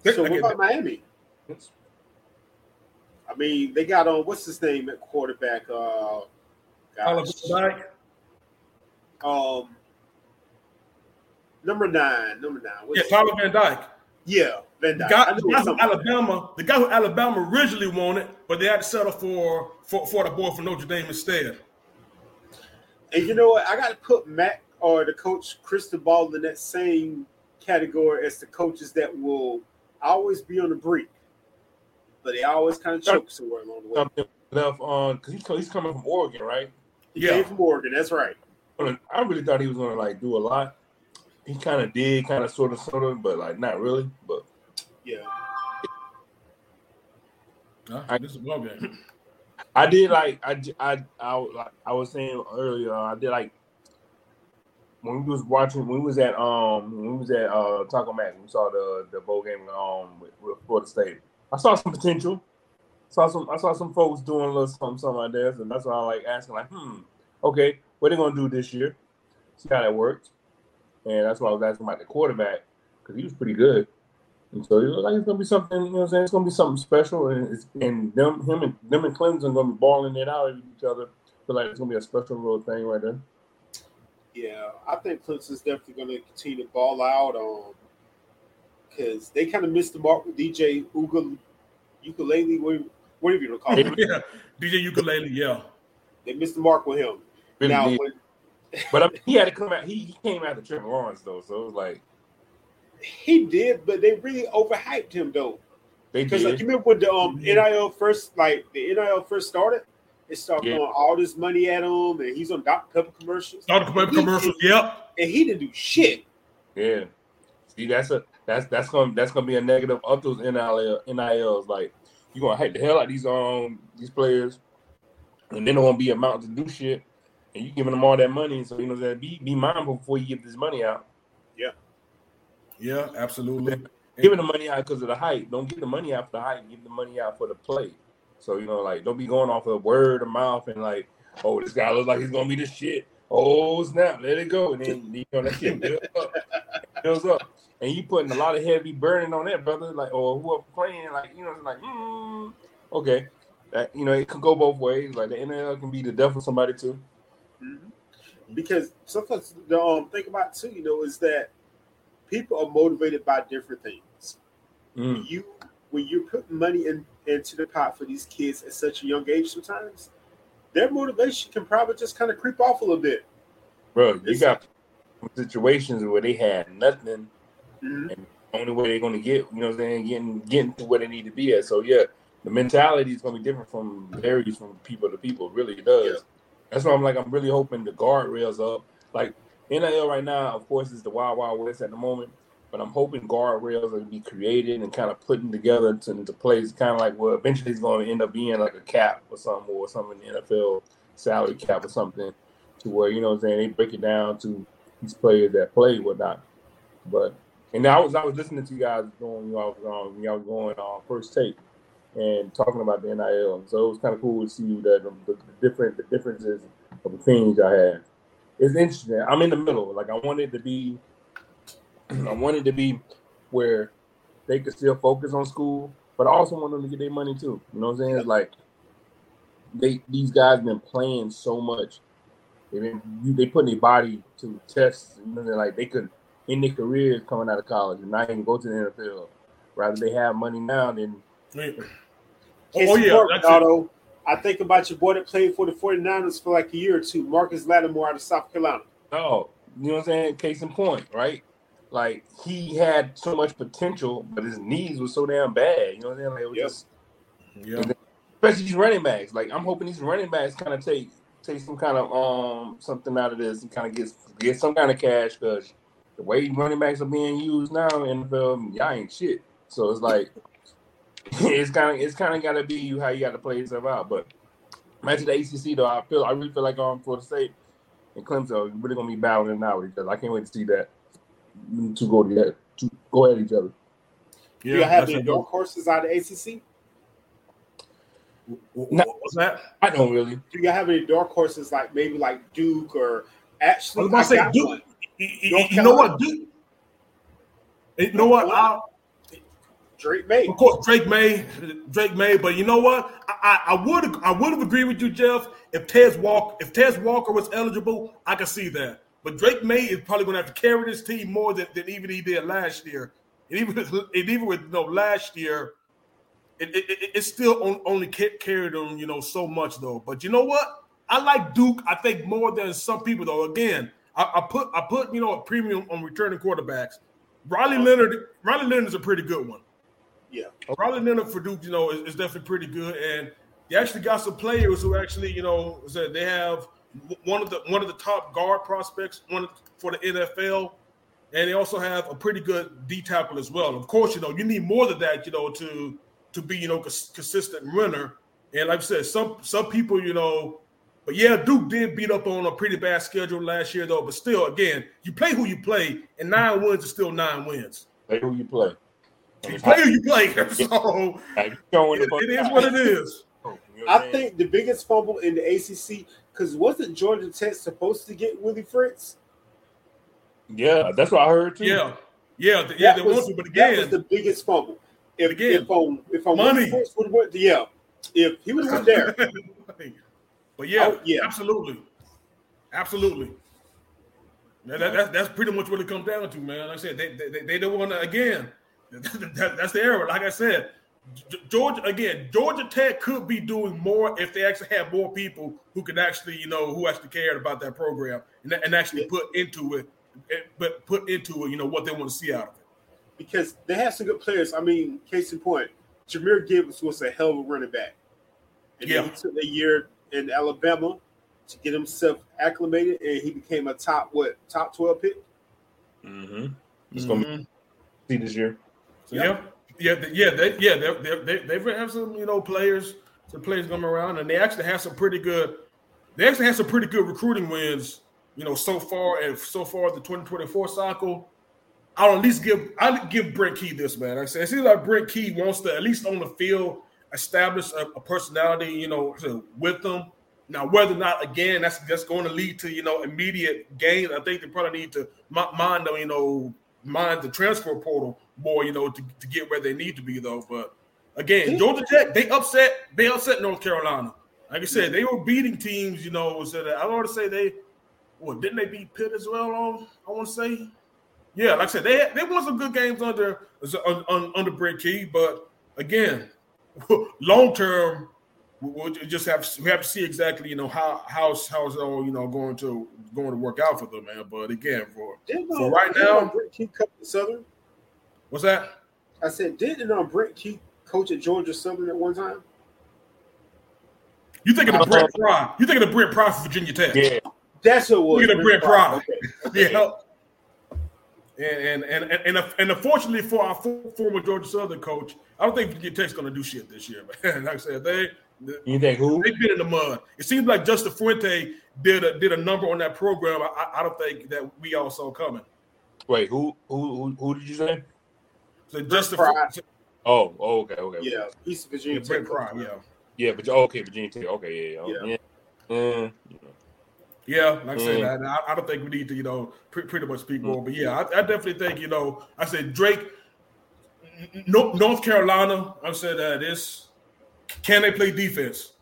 So what about Miami? I mean, they got on what's his name at quarterback? Uh. Um, number nine, number nine. What's yeah, Tyler Van Dyke. Yeah, Van Dyke. The guy, the guy who Alabama, the guy who Alabama originally wanted, but they had to settle for for, for the boy from Notre Dame instead. And you know what? I got to put Matt or the coach Cristobal in that same category as the coaches that will always be on the brink, but they always kind of choke somewhere along the way. Left on because he's, he's coming from Oregon, right? He yeah. came from Oregon. That's right. I really thought he was going to like do a lot. He kind of did, kind of, sort of, sort of, but like not really. But yeah, I, this is well game. I did like I I I, I was saying earlier. I did like when we was watching when we was at um when we was at uh Taco Mac. We saw the the bowl game um with, with Florida State. I saw some potential. Saw some I saw some folks doing a little something something like this, and that's why I like asking like, hmm, okay, what they gonna do this year? See how that works. And that's why I was asking about the quarterback because he was pretty good. And so it looked like it's gonna be something, you know what I'm saying? It's gonna be something special and it's and them him and them and Clemson gonna be balling it out of each other. feel like it's gonna be a special little thing right there. Yeah, I think Clemson's definitely gonna continue to ball out um, on because they kind of missed the mark with DJ Uga ukulele, whatever you want to call him. yeah, DJ ukulele, yeah. They missed the mark with him. Now, when, but I mean, he had to come out. He, he came out to Trevor Lawrence though, so it was like he did, but they really overhyped him though. They Because like you remember when the um, NIL first, like the NIL first started, they started yeah. throwing all this money at him, and he's on Dr Pepper commercials. Dr Pepper commercials, yep. And he didn't do shit. Yeah. See, that's a that's that's gonna that's gonna be a negative of those NIL NILs. Like you're gonna hype the hell out of these um these players, and then they won't be amount to do shit, and you giving them all that money. So you know that be be mindful before you give this money out. Yeah. Yeah, absolutely. Giving the money out because of the hype. Don't give the money out for the hype. Give the money out for the play. So you know, like, don't be going off of word of mouth and like, oh, this guy looks like he's gonna be the shit. Oh snap, let it go, and then you know that shit builds up, builds up, and you putting a lot of heavy burden on that brother, like, or whoever playing, like, you know, it's like, mm, okay, that you know, it can go both ways. Like the NL can be the death of somebody too. Mm-hmm. Because sometimes the um, think about too, you know, is that people are motivated by different things. Mm. You when you put money in, into the pot for these kids at such a young age, sometimes their motivation can probably just kind of creep off a little bit. Bro, you got situations where they had nothing, mm-hmm. and the only way they're going to get, you know, what I'm saying, getting getting to where they need to be at. So yeah, the mentality is going to be different from varies from people to people. It really does. Yeah. That's why I'm like, I'm really hoping the guardrails up. Like NIL right now, of course, is the wild wild west at the moment. But I'm hoping guardrails will be created and kind of putting together into, into place, kind of like what eventually it's going to end up being like a cap or something, or something in the NFL salary cap or something, to where you know what I'm saying they break it down to these players that play whatnot. But and I was I was listening to you guys going y'all was um, y'all going on first take and talking about the NIL, so it was kind of cool to see that the, the different the differences of the things I had it's interesting. I'm in the middle. Like I wanted to be, I wanted to be where they could still focus on school, but I also want them to get their money too. You know what I'm saying? It's like they these guys been playing so much. They been they put their body to tests. You know, like they could in their careers coming out of college and not even go to the NFL. Rather they have money now than. Oh, yeah, that's I think about your boy that played for the 49ers for like a year or two, Marcus Lattimore out of South Carolina. Oh, you know what I'm saying? Case in point, right? Like he had so much potential, but his knees were so damn bad. You know what I'm saying? Like, it was yep. just, yeah. Especially these running backs. Like I'm hoping these running backs kind of take take some kind of um something out of this and kind of get get some kind of cash because the way running backs are being used now in the NFL, y'all ain't shit. So it's like it's kind of it's kind of got to be you how you got to play yourself out. But imagine the ACC though. I feel I really feel like um Florida State and Clemson are really gonna be battling now with each other. I can't wait to see that to go together to go at each other. Yeah, Do you have any dark horses out of ACC? No. What's that? I don't really. Do you have any dark horses like maybe like Duke or I actually? was about to say Duke. You, you- you know what, Duke? You know what? I, Drake Maye. Of course, Drake Maye, Drake Maye, but you know what? I, I, I would I would have agreed with you, Jeff. If Tez Walker if Tez Walker was eligible, I could see that. But Drake Maye is probably going to have to carry this team more than, than even he did last year. And even with- and even with you know, last year, it, it, it, it still on, only carried them you know so much though. But you know what? I like Duke. I think more than some people though. Again, I, I put I put you know a premium on returning quarterbacks. Riley Leonard Riley Leonard is a pretty good one. Yeah. Riley Leonard for Duke, you know, is, is definitely pretty good, and they actually got some players who actually, you know, said they have one of the one of the top guard prospects, one for the NFL, and they also have a pretty good D tackle as well. Of course, you know, you need more than that, you know, to to be, you know, cons- consistent runner. And like I said, some some people, you know, but yeah, Duke did beat up on a pretty bad schedule last year, though. But still, again, you play who you play, and nine wins is still nine wins. Play who you play. You play who you play. So Like, you showing it, it is what it is. You know what I think the biggest fumble in the ACC because wasn't Georgia Tech supposed to get Willie Fritz? Yeah, that's what I heard too. Yeah, yeah, th- yeah. That They was, want to, but that was the biggest fumble. If Again, if um if um money. Fritz would have went, yeah, if he would have went there, but yeah, Oh, yeah. absolutely, absolutely. That, that, that's that's pretty much what it comes down to, man. Like I said, they they, they don't want to again. That, that's the error. Like I said, Georgia again. Georgia Tech could be doing more if they actually had more people who could actually, you know, who actually cared about that program and, and actually put into it, eh, but put into it, you know, what they want to see out of it. because they have some good players. I mean, case in point, Jahmyr Gibbs was a hell of a running back. And Yeah. then he took a year in Alabama to get himself acclimated, and he became a top what top twelve pick. Mm-hmm. It's gonna Mhm. be see this year. Yeah, yeah, yeah, they, yeah, they, they, they, they have some, you know, players, some players coming around, and they actually have some pretty good. They actually have some pretty good recruiting wins, you know, so far and so far the 2024 cycle. I'll at least give I'll give Brent Key this man. I said, it seems like Brent Key wants to at least on the field establish a, a personality, you know, with them. Now, whether or not again that's that's going to lead to you know immediate gain, I think they probably need to mi- mind them, you know, mind the transfer portal more, you know, to, to get where they need to be though. But again, Georgia Tech they upset they upset North Carolina. Like I said, they were beating teams, you know. So that I want to say they, well, didn't they beat Pitt as well? On I want to say, yeah, like I said, they they won some good games under un- un- under Brent Key, but again, long term, we'll just have we have to see exactly you know how how's how's it all you know going to going to work out for them, man. But again, for For um, right now- um, Brent Key coach at Southern. What's that? I said, didn't um, Brent Key coach at Georgia Southern at one time? You thinking of Brent Pry? You thinking of Brent Pry for Virginia Tech? Yeah, That's what it was. Look at the Brent Pry. Okay. Yeah. And and and and, and, and unfortunately for our for- former Georgia Southern coach, I don't think Virginia Tech's going to do shit this year, man. Like I said, they you think who? they've been in the mud. It seems like Justin Fuente did a did a number on that program. I, I- I don't think that we all saw coming. Wait, who? Who? Who, who did you say? So Justin Pry. Fu- Oh, oh okay, okay. Yeah, he's yeah, Virginia Brent Tech. Pry, coach. yeah. yeah. But oh, okay, Virginia Tech. Okay, yeah, yeah, Yeah. yeah. Mm, Yeah, like I said, Mm. I, I don't think we need to, you know, pre- pretty much speak more. But yeah, I, I definitely think, you know, I said Drake, N- N- North Carolina. I said uh, this. Can they play defense?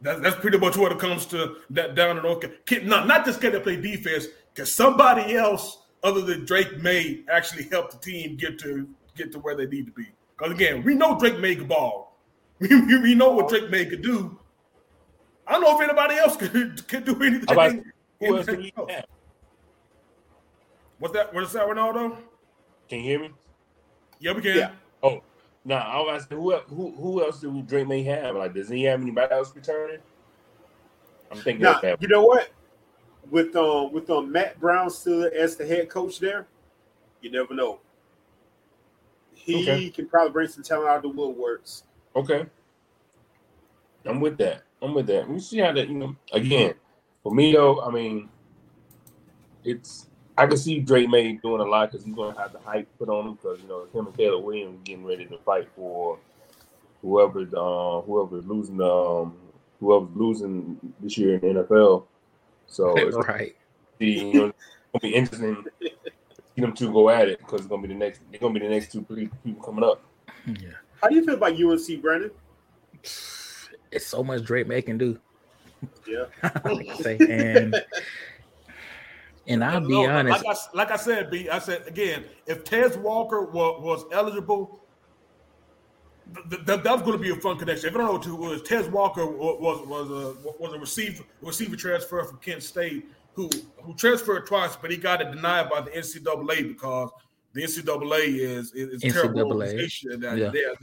That, that's pretty much what it comes to that down in North Carolina. Not not just can they play defense, because somebody else other than Drake Maye actually help the team get to get to where they need to be. Because again, we know Drake Maye can ball. We, we, we know what Drake Maye could do. I don't know if anybody else could, could do anything. About who else do we else. have? What's that? What's that, Ronaldo? Can you hear me? Yeah, we can. Yeah. Oh, nah. I was asking who who who else do we Drake may have? Like, does he have anybody else returning? I'm thinking Now, that. you know what? With um with um Mack Brown still as the head coach there, you never know. He Okay. can probably bring some talent out of the woodworks. Okay. I'm with that. I'm with that. We see how that, you know, again, for me though, I mean, it's I can see Drake Maye doing a lot because he's gonna have the hype put on him because you know him and Taylor Williams getting ready to fight for whoever uh, whoever's losing um whoever's losing this year in the NFL. So it's right. be you know, it's gonna be interesting to see them two go at it because it's gonna be the next they're gonna be the next two pe- people coming up. Yeah. How do you feel about UNC, Brandon? It's so much Drake Maye can do. Yeah. like I say, and and I'll be No, honest. Like I, like I said, B, I said again, if Tez Walker was, was eligible, th- th- that was going to be a fun connection. If I don't know who it was, Tez Walker was was a was a receiver receiver transfer from Kent State who who transferred twice, but he got it denied by the NCAA because the NCAA is is, is terrible organization that, yeah. that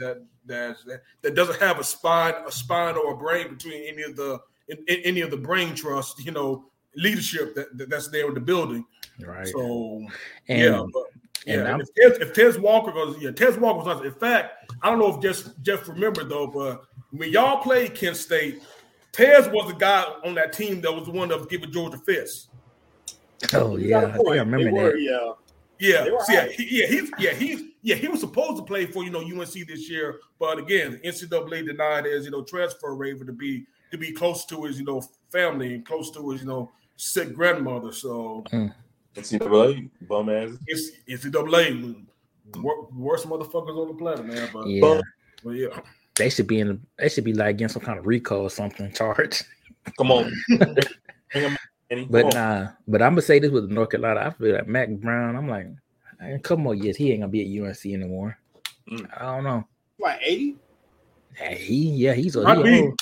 that that that doesn't have a spine a spine or a brain between any of the in, in- any of the brain trust you know leadership that, that that's there in the building. right. So and yeah, but and yeah, if if Tez Walker goes, yeah, Tez Walker was. In fact, I don't know if just Jeff remembered though, but when y'all played Kent State, Tez was the guy on that team that was the one that was giving Georgia fits. oh yeah, got a I think I remember They were, that. Yeah. Yeah, so yeah, he, yeah, he's yeah he's yeah he was supposed to play for you know UNC this year, but again, NCAA denied his you know transfer waiver to be to be close to his you know family and close to his you know sick grandmother. So mm. NCAA bum ass. it's NCAA wor- worst motherfuckers on the planet, man. But Yeah, but yeah. They should be in. They should be like getting some kind of recall or something charge. Come on, bring. Come But on. nah, but I'm gonna say this with North Carolina. I feel like Mack Brown. I'm like, in a couple more years, he ain't gonna be at UNC anymore. Mm. I don't know. What 80? Hey, he yeah, he's a Might he be. old.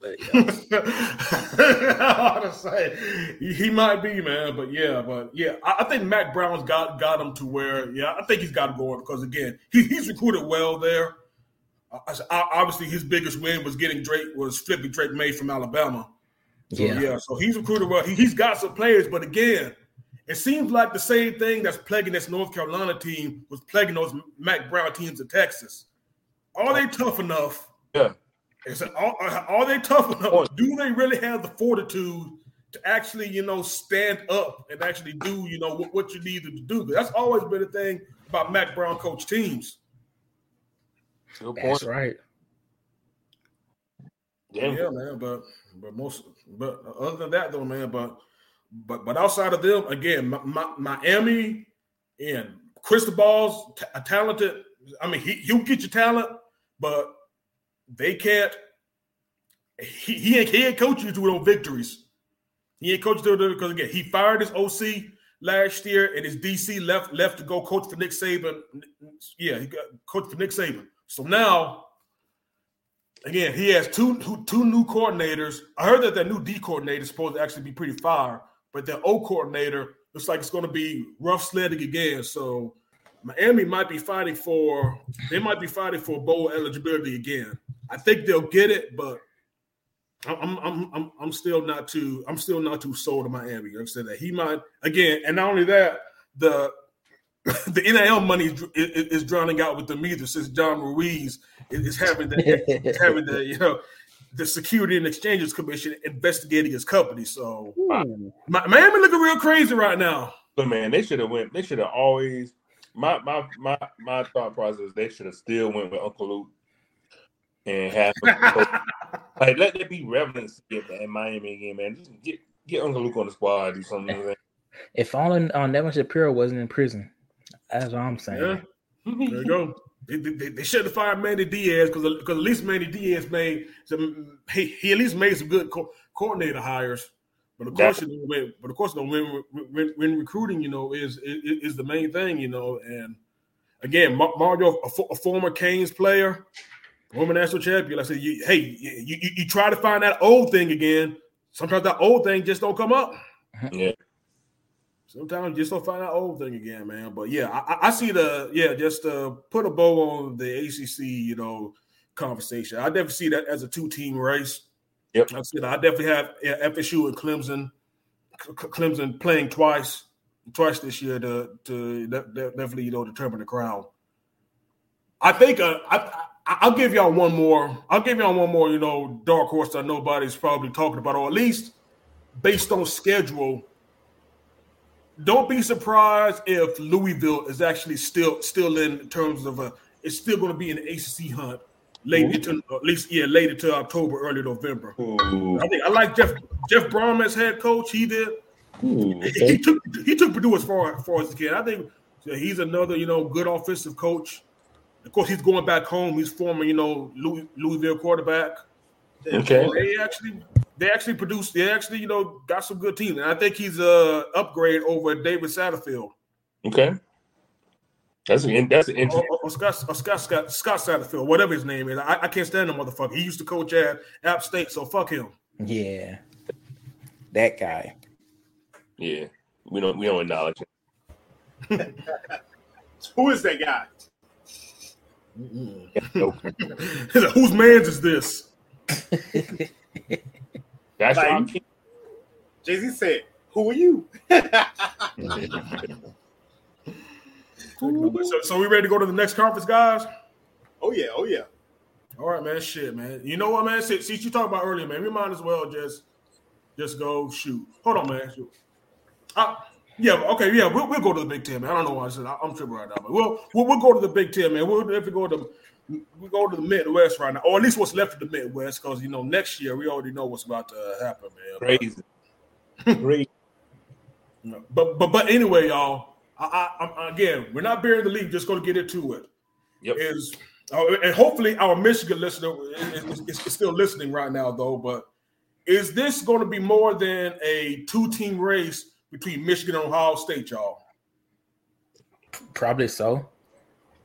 But, yeah. I ought to say he, he might be, man, but yeah, but yeah, I, I think Mack Brown's got got him to where, yeah, I think he's got to go because again, he, he's recruited well there. I- I- obviously, his biggest win was getting Drake was flipping Drake Maye from Alabama. So, Yeah. yeah, so he's recruited well. He, he's got some players, but again, it seems like the same thing that's plaguing this North Carolina team was plaguing those Mack Brown teams in Texas. Are they tough enough? Yeah. Is are, are they tough enough? Do they really have the fortitude to actually, you know, stand up and actually do, you know, what, what you need them to do? That's always been a thing about Mack Brown coach teams. Good point. That's right. Damn. Yeah, man. But but most but other than that though, man. But but but outside of them, again, Mi- Mi- Miami and Cristobal's t- a talented. I mean, he he'll get you talent, but they can't. He he ain't, he ain't coach you to no victories. He ain't coach you to because again, he fired his OC last year, and his DC left left to go coach for Nick Saban. Yeah, he got coach for Nick Saban. So now again, he has two, two new coordinators. I heard that their new D coordinator is supposed to actually be pretty fire, but the O coordinator looks like it's going to be rough sledding again. So Miami might be fighting for they might be fighting for bowl eligibility again. I think they'll get it, but I'm I'm I'm I'm still not too I'm still not too sold on Miami. I said that he might again, and not only that, the the NIL money is, is, is drowning out with them either since John Ruiz is, is having the is having the you know the Security and Exchanges Commission investigating his company. So Ooh. Mi- Miami looking real crazy right now. But man, they should have went. They should have always. My my my my thought process. They should have still went with Uncle Luke and have like let there be relevance to get in Miami again, man. Just get get Uncle Luke on the squad. Do something. man. If only uh, Nevin Shapiro wasn't in prison. That's what I'm saying. Yeah, there you go. They, they, they should have fired Manny Diaz because because at least Manny Diaz made some. He, he at least made some good co- coordinator hires. But of course, you know, when, but of course, you know, when, when, when recruiting, you know, is, is is the main thing, you know. And again, Ma- Mario, a, fo- a former Canes player, former national champion. I said, you, hey, you, you you try to find that old thing again. Sometimes that old thing just don't come up. Yeah. Sometimes you just don't find that old thing again, man. But yeah, I, I- see the yeah, just uh, put a bow on the ACC, you know, conversation. I definitely see that as a two team race. Yep. I see that. I definitely have yeah, FSU and Clemson, Clemson playing twice, twice this year to to de- de- definitely you know determine the crowd. I think uh, I, I I'll give y'all one more. I'll give y'all one more. You know, dark horse that nobody's probably talking about, or at least based on schedule don't be surprised if Louisville is actually still still in terms of a it's still going to be an ACC hunt late into uh, at least yeah, late to October, early November. Ooh, I think I like Jeff Jeff Brohm as head coach. He did. ooh, He okay. took he took Purdue as far as far as he can. I think he's another you know good offensive coach. Of course, he's going back home. He's former you know Louis, Louisville quarterback. Okay. They actually they actually produced. They actually you know got some good teams, and I think he's a upgrade over David Satterfield. Okay. That's an that's an Or, interesting. or- or Scott, or Scott, Scott, Scott Satterfield, whatever his name is. I, I can't stand the motherfucker. He used to coach at App State, so fuck him. Yeah, that guy. Yeah, we don't we don't acknowledge it. Who is that guy? Nope. Whose man's is this? That's Like- our king. Jay Z said, "Who are you?" So, so we ready to go to the next conference, guys? oh yeah, oh yeah. All right, man. Shit, man. You know what, man? Since, since you talked about earlier, man, we might as well just just go shoot. Hold on, man. Shoot. Uh, yeah, okay, yeah, we'll, we'll go to the Big Ten, man. I don't know why I said I'm tripping right now, but we'll, we'll we'll go to the Big Ten, man. We'll if we go to we go to the Midwest right now, or at least what's left of the Midwest, because you know next year we already know what's about to uh, happen, man. Crazy. Crazy. But but but anyway, y'all. I, I, I'm, again, we're not burying the lead. Just going to get into it. Yep. Is oh, and hopefully our Michigan listener is, is, is still listening right now, though. But is this going to be more than a two-team race between Michigan and Ohio State, y'all? Probably so.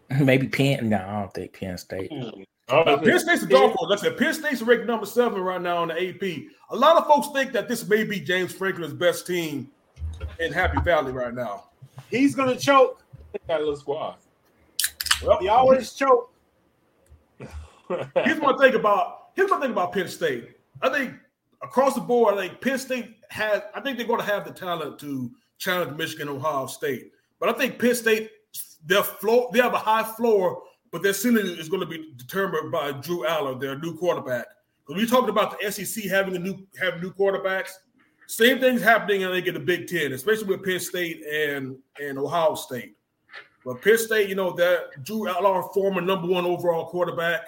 Maybe Penn. No, I don't think Penn State. Oh, Now, Penn State's a dog horse. Like I said, Penn State's ranked number seven right now on the AP. A lot of folks think that this may be James Franklin's best team in Happy Valley right now. He's gonna choke. got a little squad. Well, He always choke. here's my thing about here's my thing about Penn State. I think across the board, I think Penn State has. I think they're going to have the talent to challenge Michigan, Ohio State. But I think Penn State, their floor, they have a high floor, but their ceiling is going to be determined by Drew Allar, their new quarterback. Because we talking about the SEC having a new having new quarterbacks. Same thing's happening, I think, in the Big Ten, especially with Penn State and and Ohio State. But Penn State, you know, that Drew Allar, former number one overall quarterback.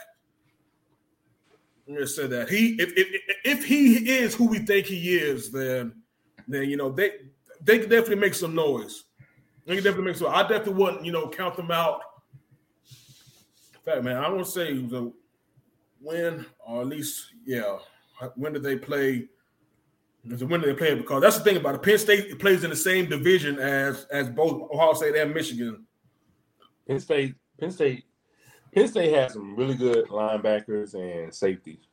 I'm gonna say that he, if, if if he is who we think he is, then then you know they they can definitely make some noise. They definitely make some. I definitely wouldn't you know count them out. In fact, man, I want to say the win or at least yeah. When did they play? When did they play? Because that's the thing about it. Penn State plays in the same division as as both Ohio State and Michigan. Penn State, Penn State, Penn State has some really good linebackers and safeties.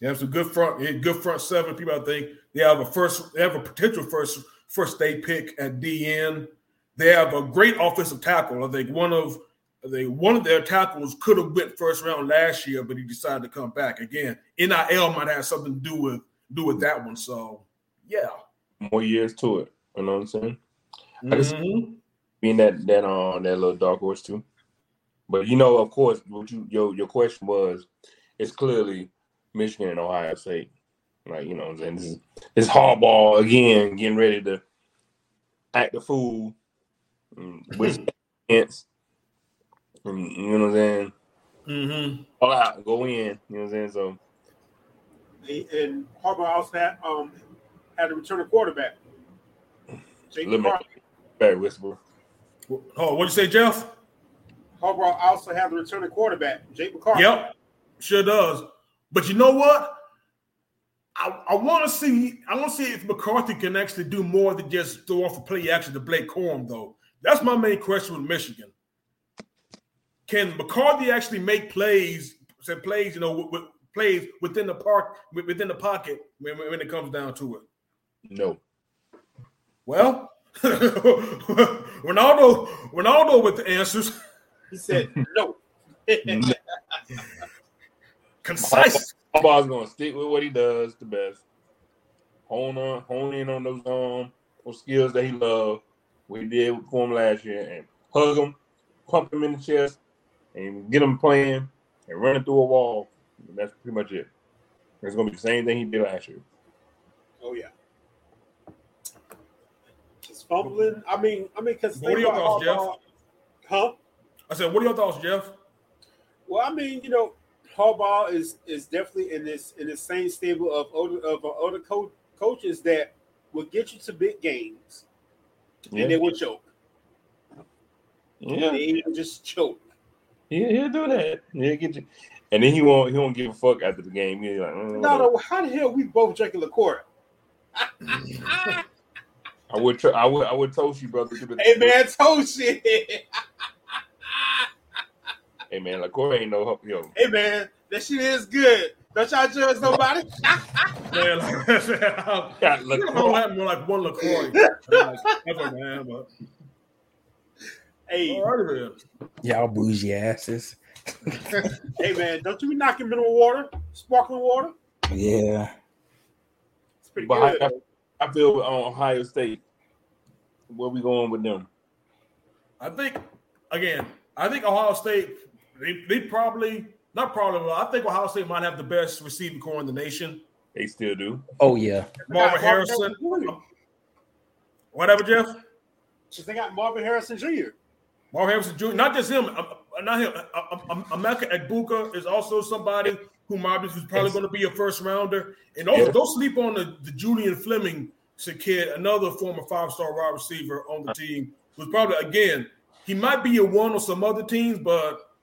They have some good front, good front seven people. I think they have a first, they have a potential first first state pick at DN. They have a great offensive tackle. I think one of I think one of their tackles could have went first round last year, but he decided to come back again. NIL might have something to do with do with that one. So yeah, More years to it. You know what I'm saying? I just- Mhm. Being that that uh that little dark horse too. But you know, of course, what you your your question was, it's clearly Michigan and Ohio State. Like you know, what I'm saying this is this hardball again, getting ready to act the fool, mm, with chance. Mm, You know what I'm saying? Mhm. All out, go in. You know what I'm saying? So He- And Harbaugh also had um had to return a quarterback. Jake Let me- McCarthy. Barry Whisperer. Oh, what'd you say, Jeff? Harbaugh also had to return a quarterback. Jake McCarthy. Yep, sure does. But you know what? I, I want to see. I want to see if McCarthy can actually do more than just throw off a play action to Blake Corum, though. That's my main question with Michigan. Can McCarthy actually make plays? Say plays, you know, with, with plays within the park, within the pocket when, when it comes down to it. No. Well, Ronaldo, Ronaldo with the answers, He said no. concise. Harbaugh's gonna stick with what he does the best. Hone on, hone in on those um those skills that he loved. What he did for him last year, and hug him, pump him in the chest, and get him playing and running through a wall. And that's pretty much it. It's gonna be the same thing he did last year. Oh yeah. Just fumbling. I mean, I mean, because What are your thoughts, Jeff? Huh? I said, what are your thoughts, Jeff? Well, I mean, you know, Harbaugh is is definitely in this in the same stable of older of older co- coaches that will get you to big games Yeah. and they will choke. Yeah, They will just choke. he, he'll do that. He'll get you. And then he won't. He won't give a fuck after the game. He's like, mm, No, no, how the hell we both drinking liqueur? I would. Tr- I would. I would toast you, brother. Hey man, told shit. Hey man, Corey ain't no help yo. hey man, that shit is good. Don't y'all judge nobody. Man, like I said, Got I look. don't have more like one LaCroix. Like, Never, man, but hey, all right. Y'all bougie asses. hey man, don't you be knocking mineral water, sparkling water? Yeah. It's pretty But good. I, I feel on Ohio State. Where we going with them? I think again, I think Ohio State they, they probably not probably but I think Ohio State might have the best receiving corps in the nation. They still do. Oh yeah. Marvin Harrison. Whatever, Jeff. Just they got Marvin Harrison Jr. Marvin Harrison Jr. Not just him. uh, uh, Not him. Uh, uh, Emeka Egbuka is also somebody who might be who's probably going to be a first rounder. And also, Yeah. don't sleep on the, the Julian Fleming kid, another former five star wide receiver on the team. Who's probably again he might be a one on some other teams, but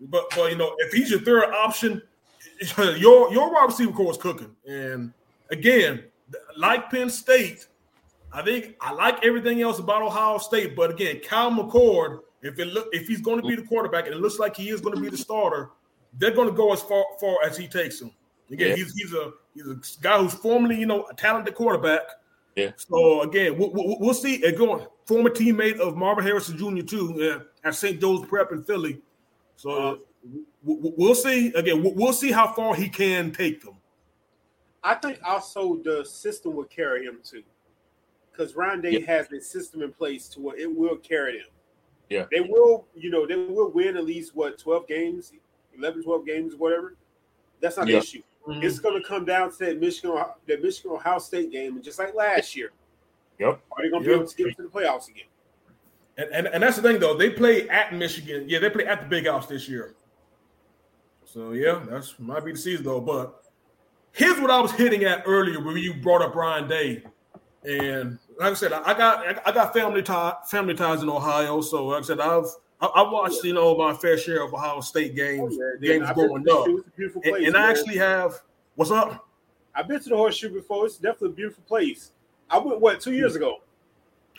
but but you know if he's your third option, your your wide receiver corps is cooking. And again, like Penn State, I think I like everything else about Ohio State, but again, Kyle McCord, if it look if he's going to be the quarterback and it looks like he is going to be the starter, they're going to go as far far as he takes them. Again, Yeah. he's he's a he's a guy who's formerly you know a talented quarterback. Yeah. So again, we'll, we'll, we'll see. And going former teammate of Marvin Harrison Jr. too uh, at St. Joe's Prep in Philly. So uh, we- we- we'll see. Again, we'll- we'll see how far he can take them. I think also the system will carry him too. Because Ryan Day Yeah. has a system in place to where it will carry them. Yeah. They will, you know, they will win at least what 12 games, 11, 12 games, whatever. That's not Yeah. the issue. It's going to come down to that Michigan, that Michigan Ohio State game, and just like last year, Yep. are they going to be able to get to the playoffs again? And, and and that's the thing though. They play at Michigan. Yeah, they play at the Big House this year. So yeah, that's might be the season though. But here's what I was hitting at earlier when you brought up Ryan Day. And like I said, I got I got family tie, family ties in Ohio. So like I said, I've I, I watched you know my fair share of Ohio State games, oh, games I've growing up, Horseshoe. It's a beautiful and, and I actually have what's up. I've been to the horseshoe before. It's definitely a beautiful place. I went what two years ago.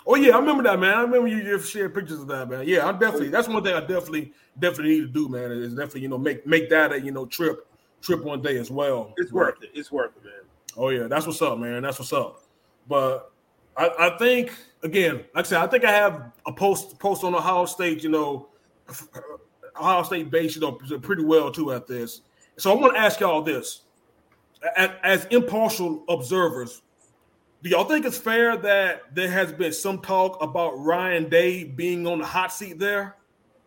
Oh yeah, I remember that, man. I remember you, you shared pictures of that, man. Yeah, I'm definitely. That's one thing I definitely definitely need to do, man. Is definitely you know make make that a you know trip trip one day as well. It's worth it. It's worth it, man. Oh yeah, that's what's up, man. That's what's up. But I, I think again, like I said, I think I have a post post on Ohio State. You know, Ohio State base, you know, pretty well too at this. So I want to ask y'all this: as, as impartial observers, do y'all think it's fair that there has been some talk about Ryan Day being on the hot seat there?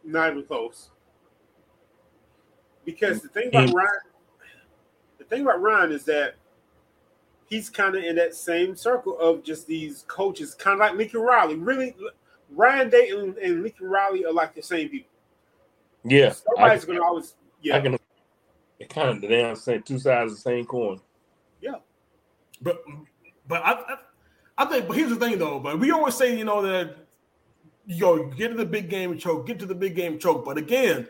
Not even close. Because the thing about Mm. Ryan, the thing about Ryan is that he's kind of in that same circle of just these coaches, kind of like Lincoln Riley. Really, Ryan Day and, and Lincoln Riley are like the same people. Yeah. I, Somebody's going to always, yeah. I can. It kind of the damn same two sides of the same coin. Yeah, but but I, I I think but here's the thing though, but we always say, you know, that yo, get to the big game choke, get to the big game choke. But again,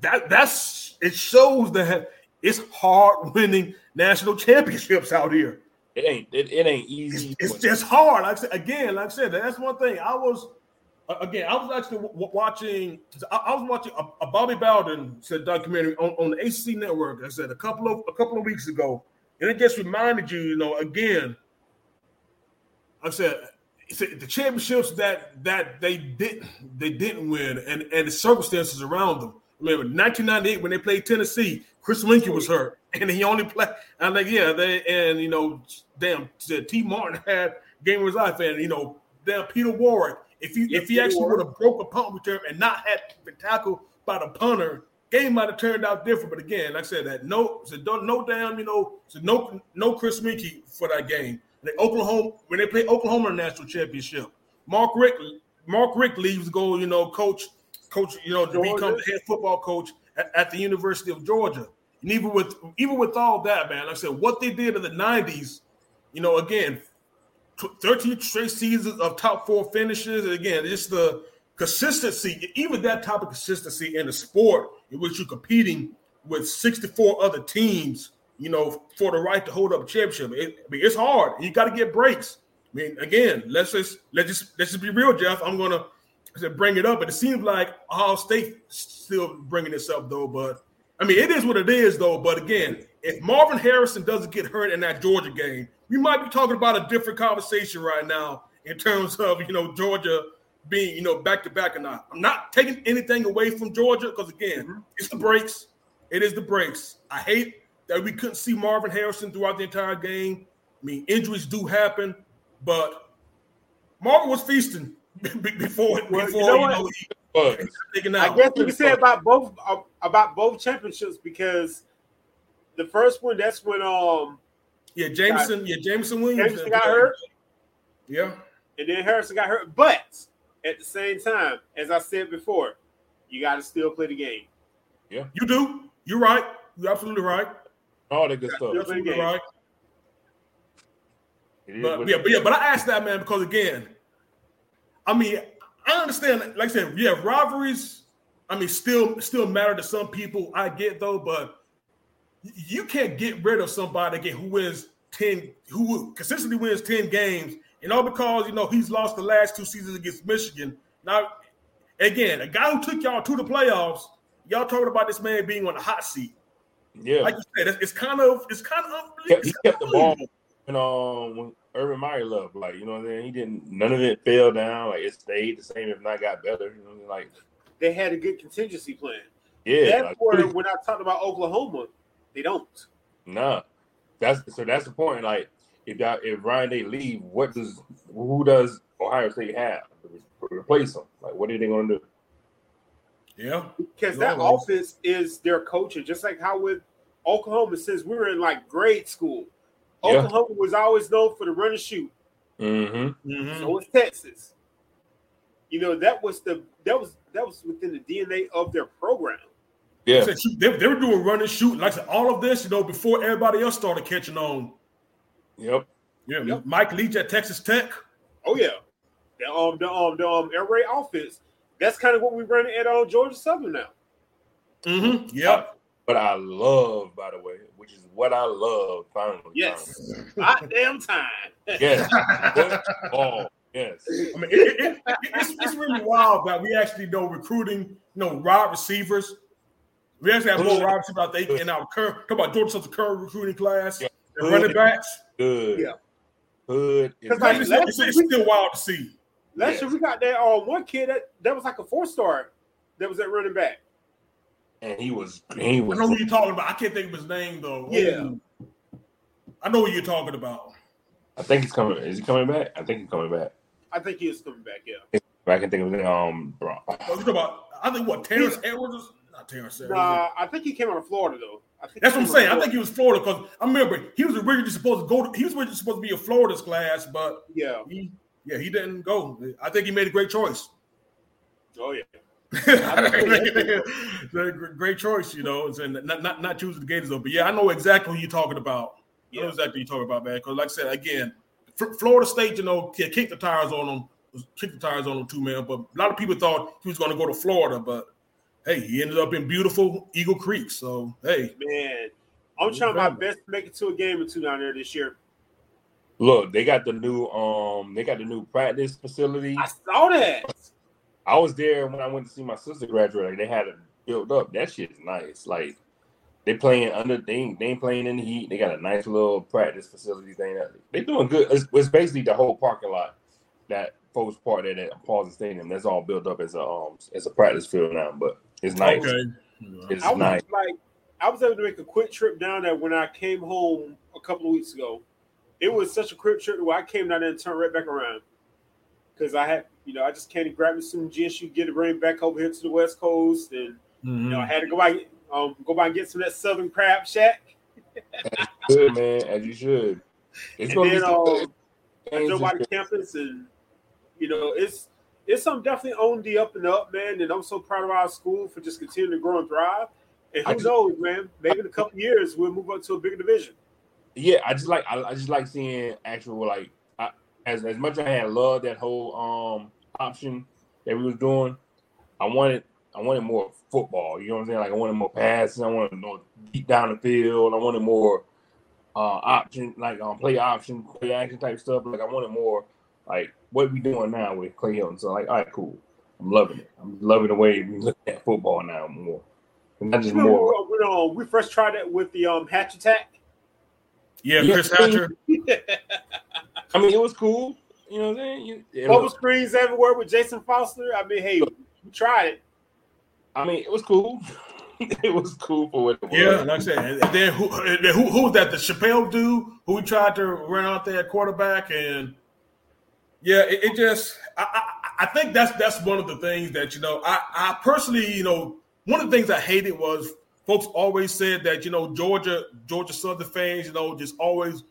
that that's it shows that it's hard winning national championships out here. It ain't. It, it ain't It's, easy. it's but- just hard. Like I said, again, like I said, that's one thing. I was uh, again, I was actually w- w- watching. I, I was watching a, a Bobby Bowden said documentary on, on the ACC network. I said a couple of a couple of weeks ago, and it just reminded you, you know, again. I said, he the championships that that they didn't they didn't win, and and the circumstances around them. Remember, 1998 when they played Tennessee, Chris Weinke was hurt, and he only played. I'm like, yeah, they and you know, damn, Tee Martin had game of his life, and you know, damn Peter Warrick. If you if he Peter actually would have broke a punt return and not had been tackled by the punter, game might have turned out different. But again, like I said, that no, said don't no damn, you know, so no no Chris Weinke for that game. And Oklahoma when they play Oklahoma in the national championship, Mark Richt Mark Richt leaves to go, you know, coach coach, you know, to Georgia. become the head football coach at, at the University of Georgia. And even with even with all that, man, like I said, what they did in the '90s, you know, again, 13 straight seasons of top four finishes. And again, it's the consistency, even that type of consistency in the sport in which you're competing with 64 other teams, you know, for the right to hold up a championship. It, I mean, it's hard. You got to get breaks. I mean, again, let's just let's just let's just be real, Jeff. I'm gonna bring it up, but it seems like Ohio State still bringing this up though. But I mean, it is what it is though. But again, if Marvin Harrison doesn't get hurt in that Georgia game, we might be talking about a different conversation right now in terms of you know Georgia being you know back to back or not. I'm not taking anything away from Georgia because again, mm-hmm. it's the breaks. It is the breaks. I hate that we couldn't see Marvin Harrison throughout the entire game. I mean, injuries do happen, but Marvin was feasting before well, before you know, you know I guess you can say about both uh, about both championships because the first one that's when um yeah Jameson got, yeah Jameson Williams Jameson got hurt yeah and then Harrison got hurt but at the same time as I said before you got to still play the game. Yeah. You do. You're right. You're absolutely right. All the good stuff. you're absolutely right. But yeah but yeah but I asked that man because again I mean, I understand. Like I said, yeah, rivalries. I mean, still still matter to some people. I get though, but you can't get rid of somebody again who wins ten, who consistently wins ten games, and all because you know he's lost the last two seasons against Michigan. Now, again, a guy who took y'all to the playoffs. Y'all talking about this man being on the hot seat. Yeah, like you said, it's, it's kind of it's kind of unbelievable. he kept the ball. You um, know, Urban Meyer love. Like, you know what I mean? He didn't none of it fell down. Like it stayed the same, if not got better. You know, like they had a good contingency plan. Yeah. That like, part when I talked about Oklahoma, they don't. Nah. That's so that's the point. Like if y'all, if Ryan Day leave, what does who does Ohio State have to replace him? Like what are they gonna do? Yeah. Because that offense is their culture, just like how with Oklahoma since we were in like grade school. Oklahoma yeah. was always known for the run and shoot. Mm-hmm. Mm-hmm. So was Texas. You know that was the that was that was within the DNA of their program. Yeah, they, they were doing run and shoot like all of this, you know, before everybody else started catching on. Yep. Yeah, yep. Mike Leach at Texas Tech. Oh yeah, the um the um the um air raid offense. That's kind of what we run at on uh, Georgia Southern now. Mm-hmm. Yep. But I love, by the way, which is what I love. Finally, yes, hot damn time. Yes, oh yes. I mean, it, it, it, it's, it's really wild that we actually know recruiting, you know, wide receivers. We actually have more wide receivers out there in our current. Talk about Georgia Southern's current recruiting class yeah. And running backs. Good. Yeah. Good. Because like, it's, it's, it's, still wild to see. Last year we got that uh, one kid that, that was like a four star that was at running back and he was he was. I know who you're talking about. I can't think of his name though. Yeah, I know what you're talking about. I think he's coming. Is he coming back? I think he's coming back. I think he is coming back. Yeah. I can think of it. Um, bro. Oh, about? I think what Terrence Edwards. Not Terrence Edwards. Nah, I think he came out of Florida though. That's what I'm saying. I think he was Florida because I remember he was originally supposed to go. To, he was originally supposed to be a Florida's class, but yeah, he yeah he didn't go. I think he made a great choice. Oh yeah. great choice, you know, and not, not not choosing the Gators though. But yeah, I know exactly who you're talking about. Yeah. I know exactly you're talking about, man. Because like I said, again, Florida State, you know, kicked the tires on them, kicked the tires on them too, man. But a lot of people thought he was going to go to Florida, but hey, he ended up in beautiful Eagle Creek. So hey, man, I'm trying my best to make it to a game or two down there this year. Look, they got the new um, they got the new practice facility. I saw that. I was there when I went to see my sister graduate. Like, they had it built up. That shit's nice. Like they playing under they ain't, they ain't playing in the heat. They got a nice little practice facility thing. They doing good. It's, it's, basically the whole parking lot that folks part at that Paulson Stadium. That's all built up as a um as a practice field now. But it's nice. Okay. It's I was nice. like I was able to make a quick trip down there when I came home a couple of weeks ago. It was such a quick trip where I came down there and turned right back around because I had you know, I just can't grab me some GSU, get it bring back over here to the West Coast, and mm-hmm. you know, I had to go by um go by and get some of that Southern Crab Shack. good man, as you should. It's and then um, I drove by the campus, and you know, it's it's something definitely on the up and up, man. And I'm so proud of our school for just continuing to grow and thrive. And who just- knows, man? Maybe in a couple years we'll move up to a bigger division. Yeah, I just like I, I just like seeing actual like I, as as much as I had loved that whole um option that we was doing. I wanted I wanted more football. You know what I'm saying? Like I wanted more passes. I wanted more deep down the field. I wanted more uh option like um play option, play action type stuff. Like I wanted more like what we doing now with Clay Helton. So like, all right, cool. I'm loving it. I'm loving the way we look at football now more. And not just Remember more. when, when, uh, we first tried it with the um, hatch attack? Yeah, Yeah. Chris Hatcher. I mean, it was cool. You know what I'm saying? You, it Bubble was- screens everywhere with Jason Foster. I mean, hey, we tried it. I mean, it was cool. it was cool for what it was. Yeah, like I said, and then who, who, who was that? The Chappelle dude who we tried to run out there at quarterback, and yeah, it, it just I, I I think that's that's one of the things that you know I I personally you know one of the things I hated was folks always said that you know Georgia Georgia Southern fans you know just always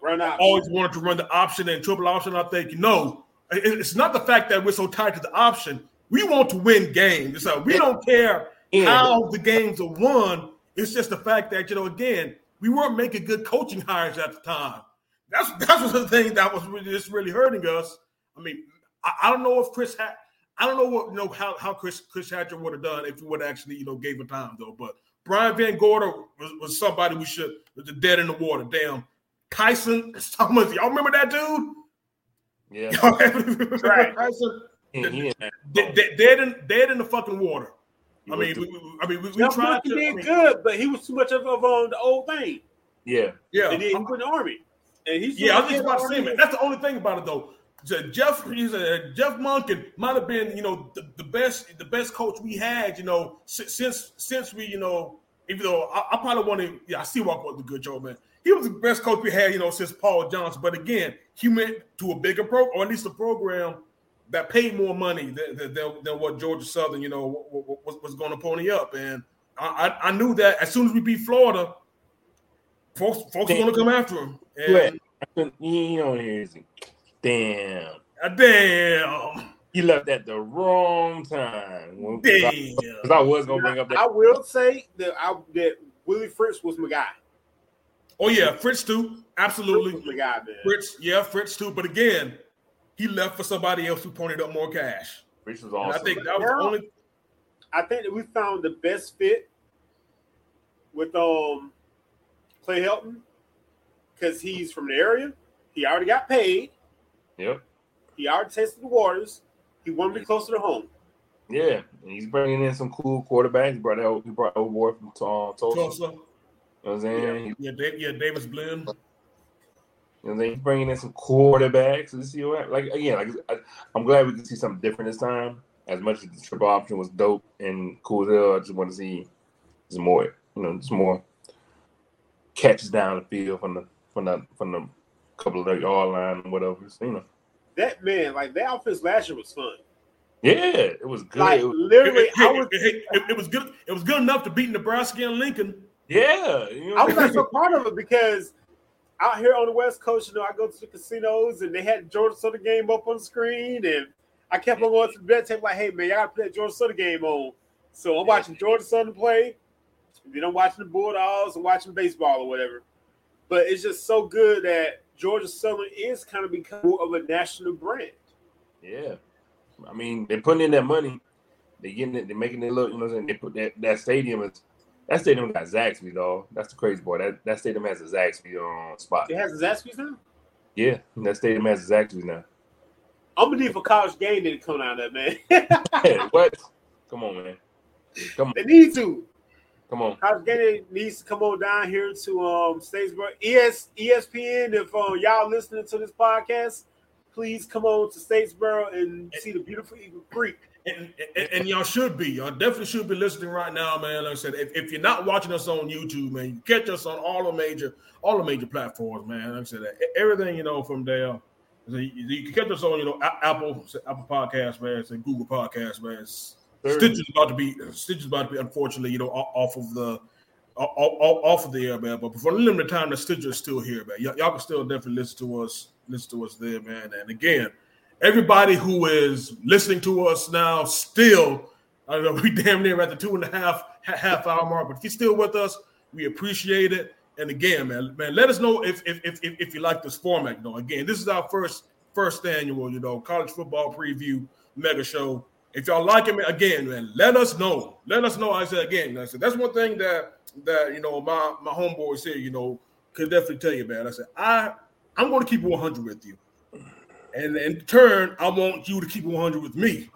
Run out. always wanted to run the option and triple option. I think no, it- it's not the fact that we're so tied to the option. We want to win games. So we don't care how the games are won. It's just the fact that you know, again, we weren't making good coaching hires at the time. That's that's one of the things that was really just really hurting us. I mean, I, I don't know if Chris had. I don't know what you know how, how Chris Chris Hatcher would have done if he would actually you know gave him time though. But Brian Van Gorder was, was somebody we should was the dead in the water. Damn, Tyson Thomas, y'all remember that dude? Yeah. Right. Tyson He- he dead, dead, dead in dead in the fucking water. he I mean, we, we- I mean, we, we tried Monkey to. I did mean, good, but he was too much of, of um, the old thing. yeah. yeah, And then he went in the army. Yeah, I was just about to say, man. That's the only thing about it, though. Jeff, he's a, Jeff Monken might have been, you know, the, the best, the best coach we had, you know, since since we, you know, even though I, I probably want to, yeah, I see Walker was a good job, man. He was the best coach we had, you know, since Paul Johnson. But again, he went to a bigger pro, or at least a program that paid more money than, than, than- what Georgia Southern, you know, wa- wa- was, was going to pony up. And I, I, I knew that as soon as we beat Florida, folks, folks were going to come after him. And, Yeah. I couldn't- He don't hear is Damn. uh, damn. He left at the wrong time. When- Damn. Because I was gonna bring up that. I will say that I that Willie Fritz was my guy. Oh yeah, Fritz too. Fritz Absolutely. was my guy, man. Fritz, yeah, Fritz too. But again, he left for somebody else who pointed up more cash. Rich was And I think that was the only I think that we found the best fit with um Clay Helton because he's from the area. He already got paid. Yep. He already tasted the waters. He wanted to be closer to home. Yeah, and he's bringing in some cool quarterbacks. He brought out, he brought old boy from uh, Tulsa. Tulsa. You know what I'm saying? He- Yeah, Dave, yeah, Davis Brin. You know what I'm saying? He's bringing in some quarterbacks. Let's see what like again. Like I, I'm glad we can see something different this time. As much as the triple option was dope and cool as hell, I just want to see some more. You know, some more catches down the field from the from the from the couple of the yard line and whatever. So, you know, That man, like that offense last year was fun. yeah, it was good. Like It was- literally, It, I was it- it- it was good. It was good enough to beat Nebraska and Lincoln. yeah, you know I what was I'm like so saying? proud of it because out here on the West Coast, you know, I go to the casinos and they had Georgia Southern game up on the screen, and I kept on going to the bet tape like, "Hey man, y'all gotta put that Georgia Southern game on." So I'm watching Georgia Southern play, and then I'm watching the Bulldogs and watching baseball or whatever. But it's just so good that Georgia Southern is kind of becoming more of a national brand. Yeah. I mean, they're putting in that money. They're getting it. They're making it look. You know, what I'm saying? they put that that stadium is that stadium got Zaxby dog. That's the crazy boy. That that stadium has a Zaxby on spot. It has Zaxby's now. Yeah, that stadium has a Zaxby now. I'm gonna need for college game to come down that man. Hey, what? Come on, man. Come on, they need to. Come on. College game day needs to come on down here to um Statesboro. ES ESPN. If uh, y'all listening to this podcast, please come on to Statesboro and see the beautiful Eagle Creek. And, and, and y'all should be. Y'all definitely should be listening right now, man. Like I said, if, if you're not watching us on YouTube, man, you catch us on all the major all the major platforms, man. Like I said, everything you know from there. You, you can catch us on, you know, Apple, Apple Podcast, man, and Google Podcast, man. Stitch is about to be Stitch is about to be, unfortunately, you know, off of the off of the air, man. But for a limited time, the Stitcher is still here, man. Y- y'all can still definitely listen to us, listen to us there, man. And again, everybody who is listening to us now, still, I don't know. We damn near at the two and a half half hour mark. But if you're still with us, we appreciate it. And again, man, man, let us know if if if, if you like this format. You know, again, this is our first first annual, you know, college football preview mega show. If y'all like it, again, man, let us know. Let us know. I said again, I said that's one thing that that you know my my homeboys here, you know, could definitely tell you, man. I said I I'm going to keep 100 with you, and in turn, I want you to keep 100 with me.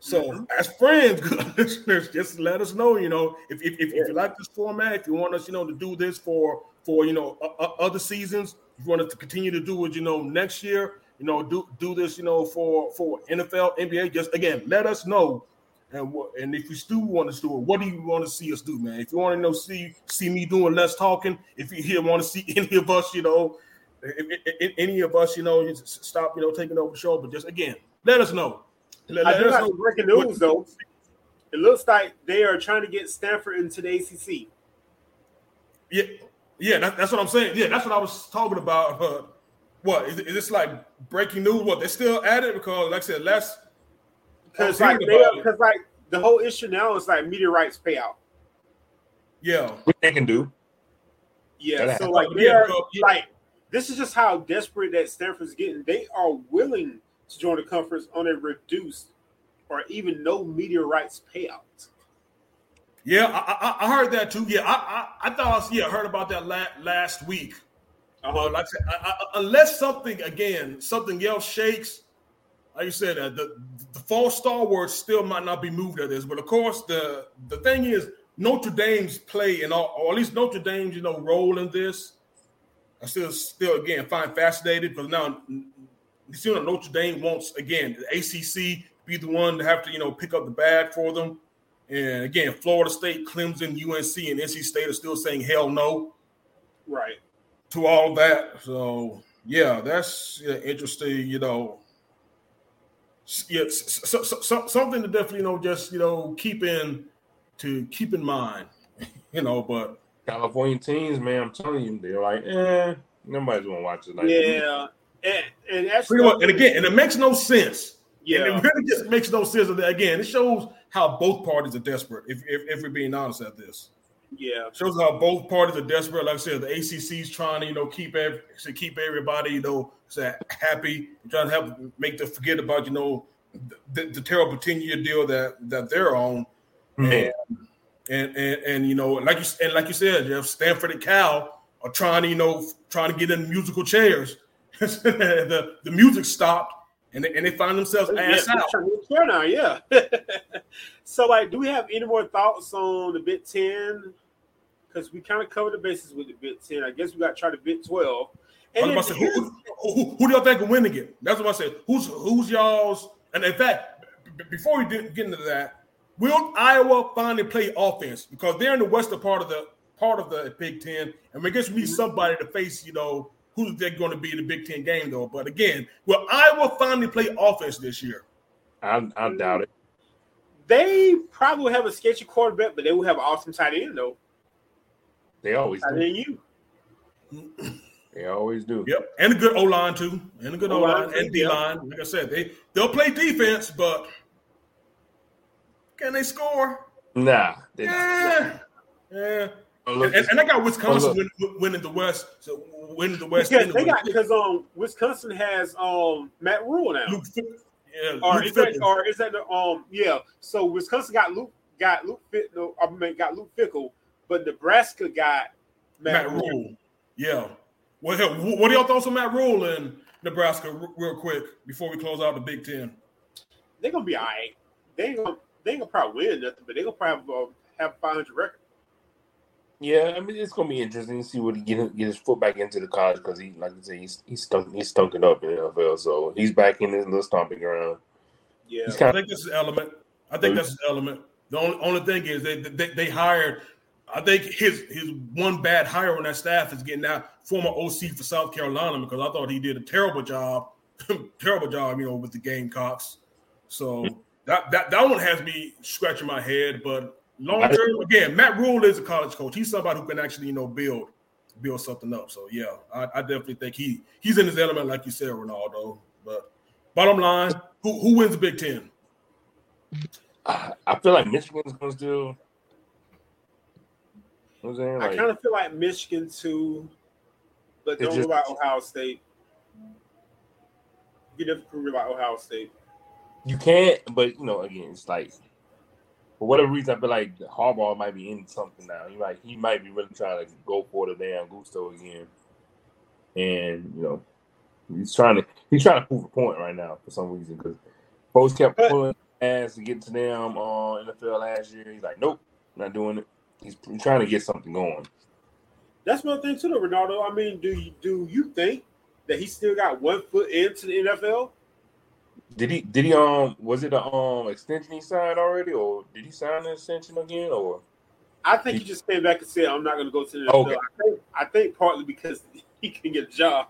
So, mm-hmm. as friends, good listeners, just let us know. You know, if, if, if, if, you like this format, if you want us, you know, to do this for for you know uh, other seasons, if you want us to continue to do it, you know, next year, you know, do do this, you know, for for NFL, NBA. Just again, let us know. And what and if you still want to do it, what do you want to see us do, man? If you want to know see see me doing less talking, if you here want to see any of us, you know, if, if, any of us, you know, stop, you know, taking over the show, but just again, let us know. Let, I do have breaking news though. It looks like they are trying to get Stanford into the ACC. Yeah, yeah, that, that's what I'm saying. Yeah, that's what I was talking about. Uh, what is, is this like breaking news? What they're still at it because, like I said, last because like because like the whole issue now is like media rights payout. Yeah, what they can do. Yeah, so like they are like this is just how desperate that Stanford's getting. They are willing to join the conference on a reduced or even no media rights payout. Yeah, I, I, I heard that too. Yeah, I, I, I thought I was, yeah heard about that la- last week. Like I said, I, unless something again, something else shakes, like you said, uh, the the fall stalwarts still might not be moved at this. But of course, the the thing is Notre Dame's play and all, or at least Notre Dame's you know role in this. I still still again find fascinated because now you see Notre Dame wants again the ACC be the one to have to you know pick up the bag for them. And again, Florida State, Clemson, UNC, and NC State are still saying hell no, right, to all that. So yeah, that's yeah, interesting. You know, yeah, so, so, so, something to definitely you know just you know keep in to keep in mind. You know, but California teams, man, I'm telling you, they're like, eh, nobody's gonna watch tonight. Yeah, and, and and again, and it makes no sense. Yeah, and it really just makes no sense. Again, it shows how both parties are desperate. If if, if we're being honest at this, yeah, shows how both parties are desperate. Like I said, the ACC's trying to you know keep every, to keep everybody you know happy, trying to help make them forget about you know the, the terrible ten year deal that that they're on, mm-hmm. and, and and and you know like you and like you said, Jeff Stanford and Cal are trying to you know trying to get in musical chairs the the music stopped and they, and they find themselves ass yeah, out. Now, yeah. so, like, do we have any more thoughts on the Big Ten? Because we kind of covered the bases with the Big Ten. I guess we got to try the Big Twelve. And then, say, who, who, who, do y'all think will win again? That's what I said. Who's who's y'all's? And in fact, b- before we did get into that, will Iowa finally play offense because they're in the western part of the part of the Big Ten, and I guess we need mm-hmm. somebody to face, you know, who they're going to be in the Big Ten game, though. But again, will Iowa finally play offense this year? I, I doubt it. They probably have a sketchy quarterback, but they will have an awesome tight end, though. They always tight do. you. They always do. Yep, and a good O line too, and a good O line and D line. Like I said, they they'll play defense, but can they score? Nah, yeah, yeah. Oh, and, and, I got Wisconsin oh, winning, winning the West. So winning the West. Because they got because um Wisconsin has um Matt Rhule now. Luke, yeah, or Luke is that or is that the um yeah? So Wisconsin got Luke got Luke Fickell. I mean got Luke Fickell, but Nebraska got Matt, Matt Rhule. Yeah. What what are y'all thoughts on Matt Rhule in Nebraska, real quick, before we close out the Big Ten? They're gonna be all right. They ain't gonna they ain't gonna probably win nothing, but they're gonna probably uh, have 500 record. Yeah, I mean it's gonna be interesting to see what he get get his foot back into the college because he, like I said, he's he's stunk he's stunking up in the NFL, so he's back in his little stomping ground. Yeah, I think this is element. I think that's his element. The only only thing is they, they they hired. I think his his one bad hire on that staff is getting that former OC for South Carolina because I thought he did a terrible job, terrible job, you know, with the Gamecocks. So mm-hmm. that that that one has me scratching my head, but long term, again, Matt Rhule is a college coach. He's somebody who can actually, you know, build build something up. So yeah, I, I definitely think he he's in his element, like you said, Ronaldo. But bottom line, who who wins the Big Ten? I, I feel like Michigan's gonna still. You know I'm saying? I kind of feel like Michigan too, but don't just- go about Ohio State. You never prove about Ohio State. you can't, but you know, again, it's like for whatever reason, I feel like Harbaugh might be in something now. He might he might be really trying to go for the damn gusto again, and you know, he's trying to he's trying to prove a point right now for some reason because folks kept pulling ass to get to them uh, on NFL last year. He's like, nope, not doing it. He's, he's trying to get something going. That's one thing too, though, Ronaldo. I mean, do you do you think that he still got one foot into the NFL? Did he? Did he? Um, was it a um extension he signed already, or did he sign an extension again, or? I think he just came back and said, "I'm not going to go to the NFL." Okay. I think I think partly because he can get a job.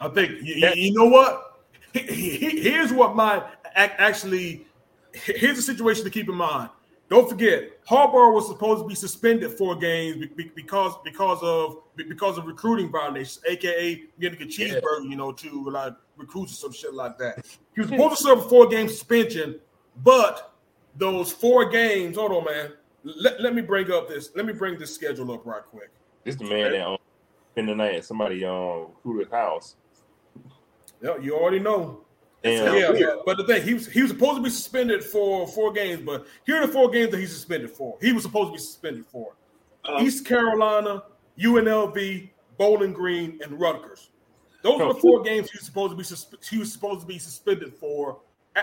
I think you, you- you know what. He- he- Here's what my ac- actually. Here's the situation to keep in mind. Don't forget, Harbaugh was supposed to be suspended four games be- be- because because of because of recruiting violations, aka getting a cheeseburger, you know, to like recruits or some shit like that. He was supposed to serve a four game suspension, but those four games. Hold on, man. Let, let me bring up this. Let me bring this schedule up right quick. This the man that um, spent the night at somebody um recruiter's house. Yeah, you already know. And yeah, weird. but, but the thing he was he was supposed to be suspended for four games, but here are the four games that he's suspended for. He was supposed to be suspended for Um, East Carolina, UNLV, Bowling Green, and Rutgers. Those are the four games he was supposed to be sus- he was supposed to be suspended for,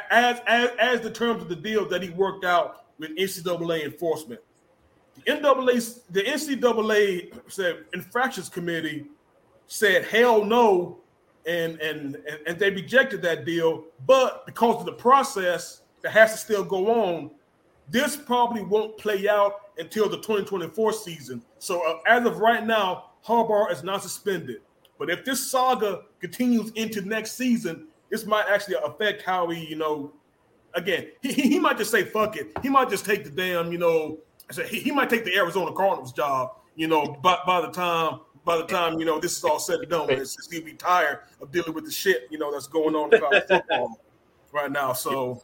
as as as the terms of the deal that he worked out with NCAA enforcement. The NCAA the NCAA said infractions committee said hell no and and and, they rejected that deal. But because of the process that has to still go on this probably won't play out until the 2024 season. So uh, as of right now Harbaugh is not suspended. But if this saga continues into next season this might actually affect how he you know again he, he might just say fuck it. He might just take the damn you know he, he might take the Arizona Cardinals job you know by, by the time by the time you know this is all said and done it's, he'll be tired of dealing with the shit you know that's going on in college football right now. So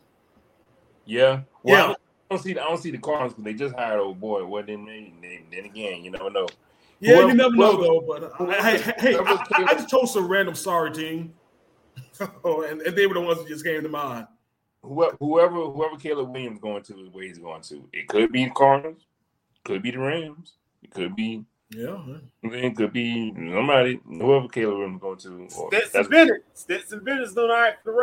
yeah, well, Yeah. I, don't, see the, I don't see the Cardinals because they just hired old boy. Well, then, then, again, you never know. yeah, Whoever- you never know whoever- though. But uh, hey, hey, hey, I, I- I just told some random sorry team, oh, and, and they were the ones that just came to mind. Whoever, whoever, whoever Caleb Williams going to is where he's going to. It could be the Cardinals, could be the Rams, it could be, Yeah, it could be somebody. Whoever Caleb Williams going to. Or Stetson that's- Bennett. Stetson Bennett's doing all right for the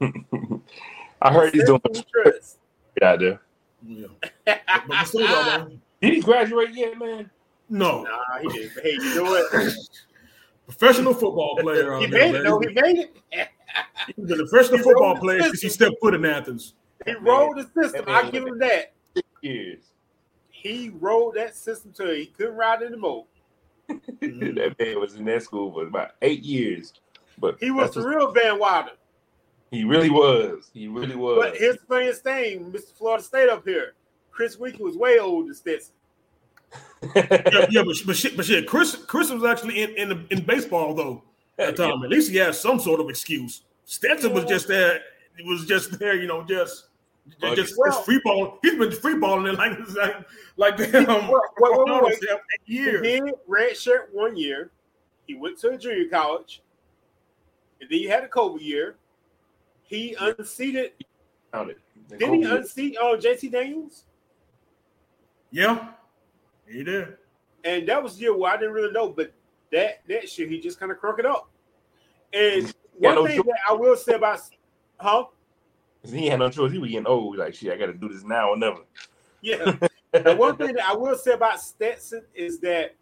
Rams. I heard he's doing Stetson Trust. out there. yeah. But, but still, though, man, Did he graduate yet, man? no Nah, he didn't. Hey, you know what? professional football player. He out there, made it man. though. He made it. He's been a professional He football player since he stepped foot in Athens. He rolled the system. Man I give him that. Years. He rode that system till he couldn't ride anymore. that man was in that school for about eight years. But He was the what- real Van Wilder. He really was. He really was. But here's the funniest thing, Mr. Florida State up here. Chris Weinke was way older than Stetson. yeah, yeah, but, but shit, but shit, Chris, Chris was actually in in, the, in baseball though at the time. At least he had some sort of excuse. Stetson was just there. He was just there, you know, just Well, just, well- just free balling. He's been free balling it like like like damn Wait, wait, wait, Ronaldo wait. said, He did red shirt one year. He went to a junior college. And then you had a COVID year. He unseated. Didn't he unseat uh, JT Daniels? Yeah, he did. And that was the year where I didn't really know, but that next year he just kind of crunk it up. And one thing that I will say about, huh? He had no choice. He was getting old. Like shit, I got to do this now or never. Yeah. and one thing that I will say about Stetson is that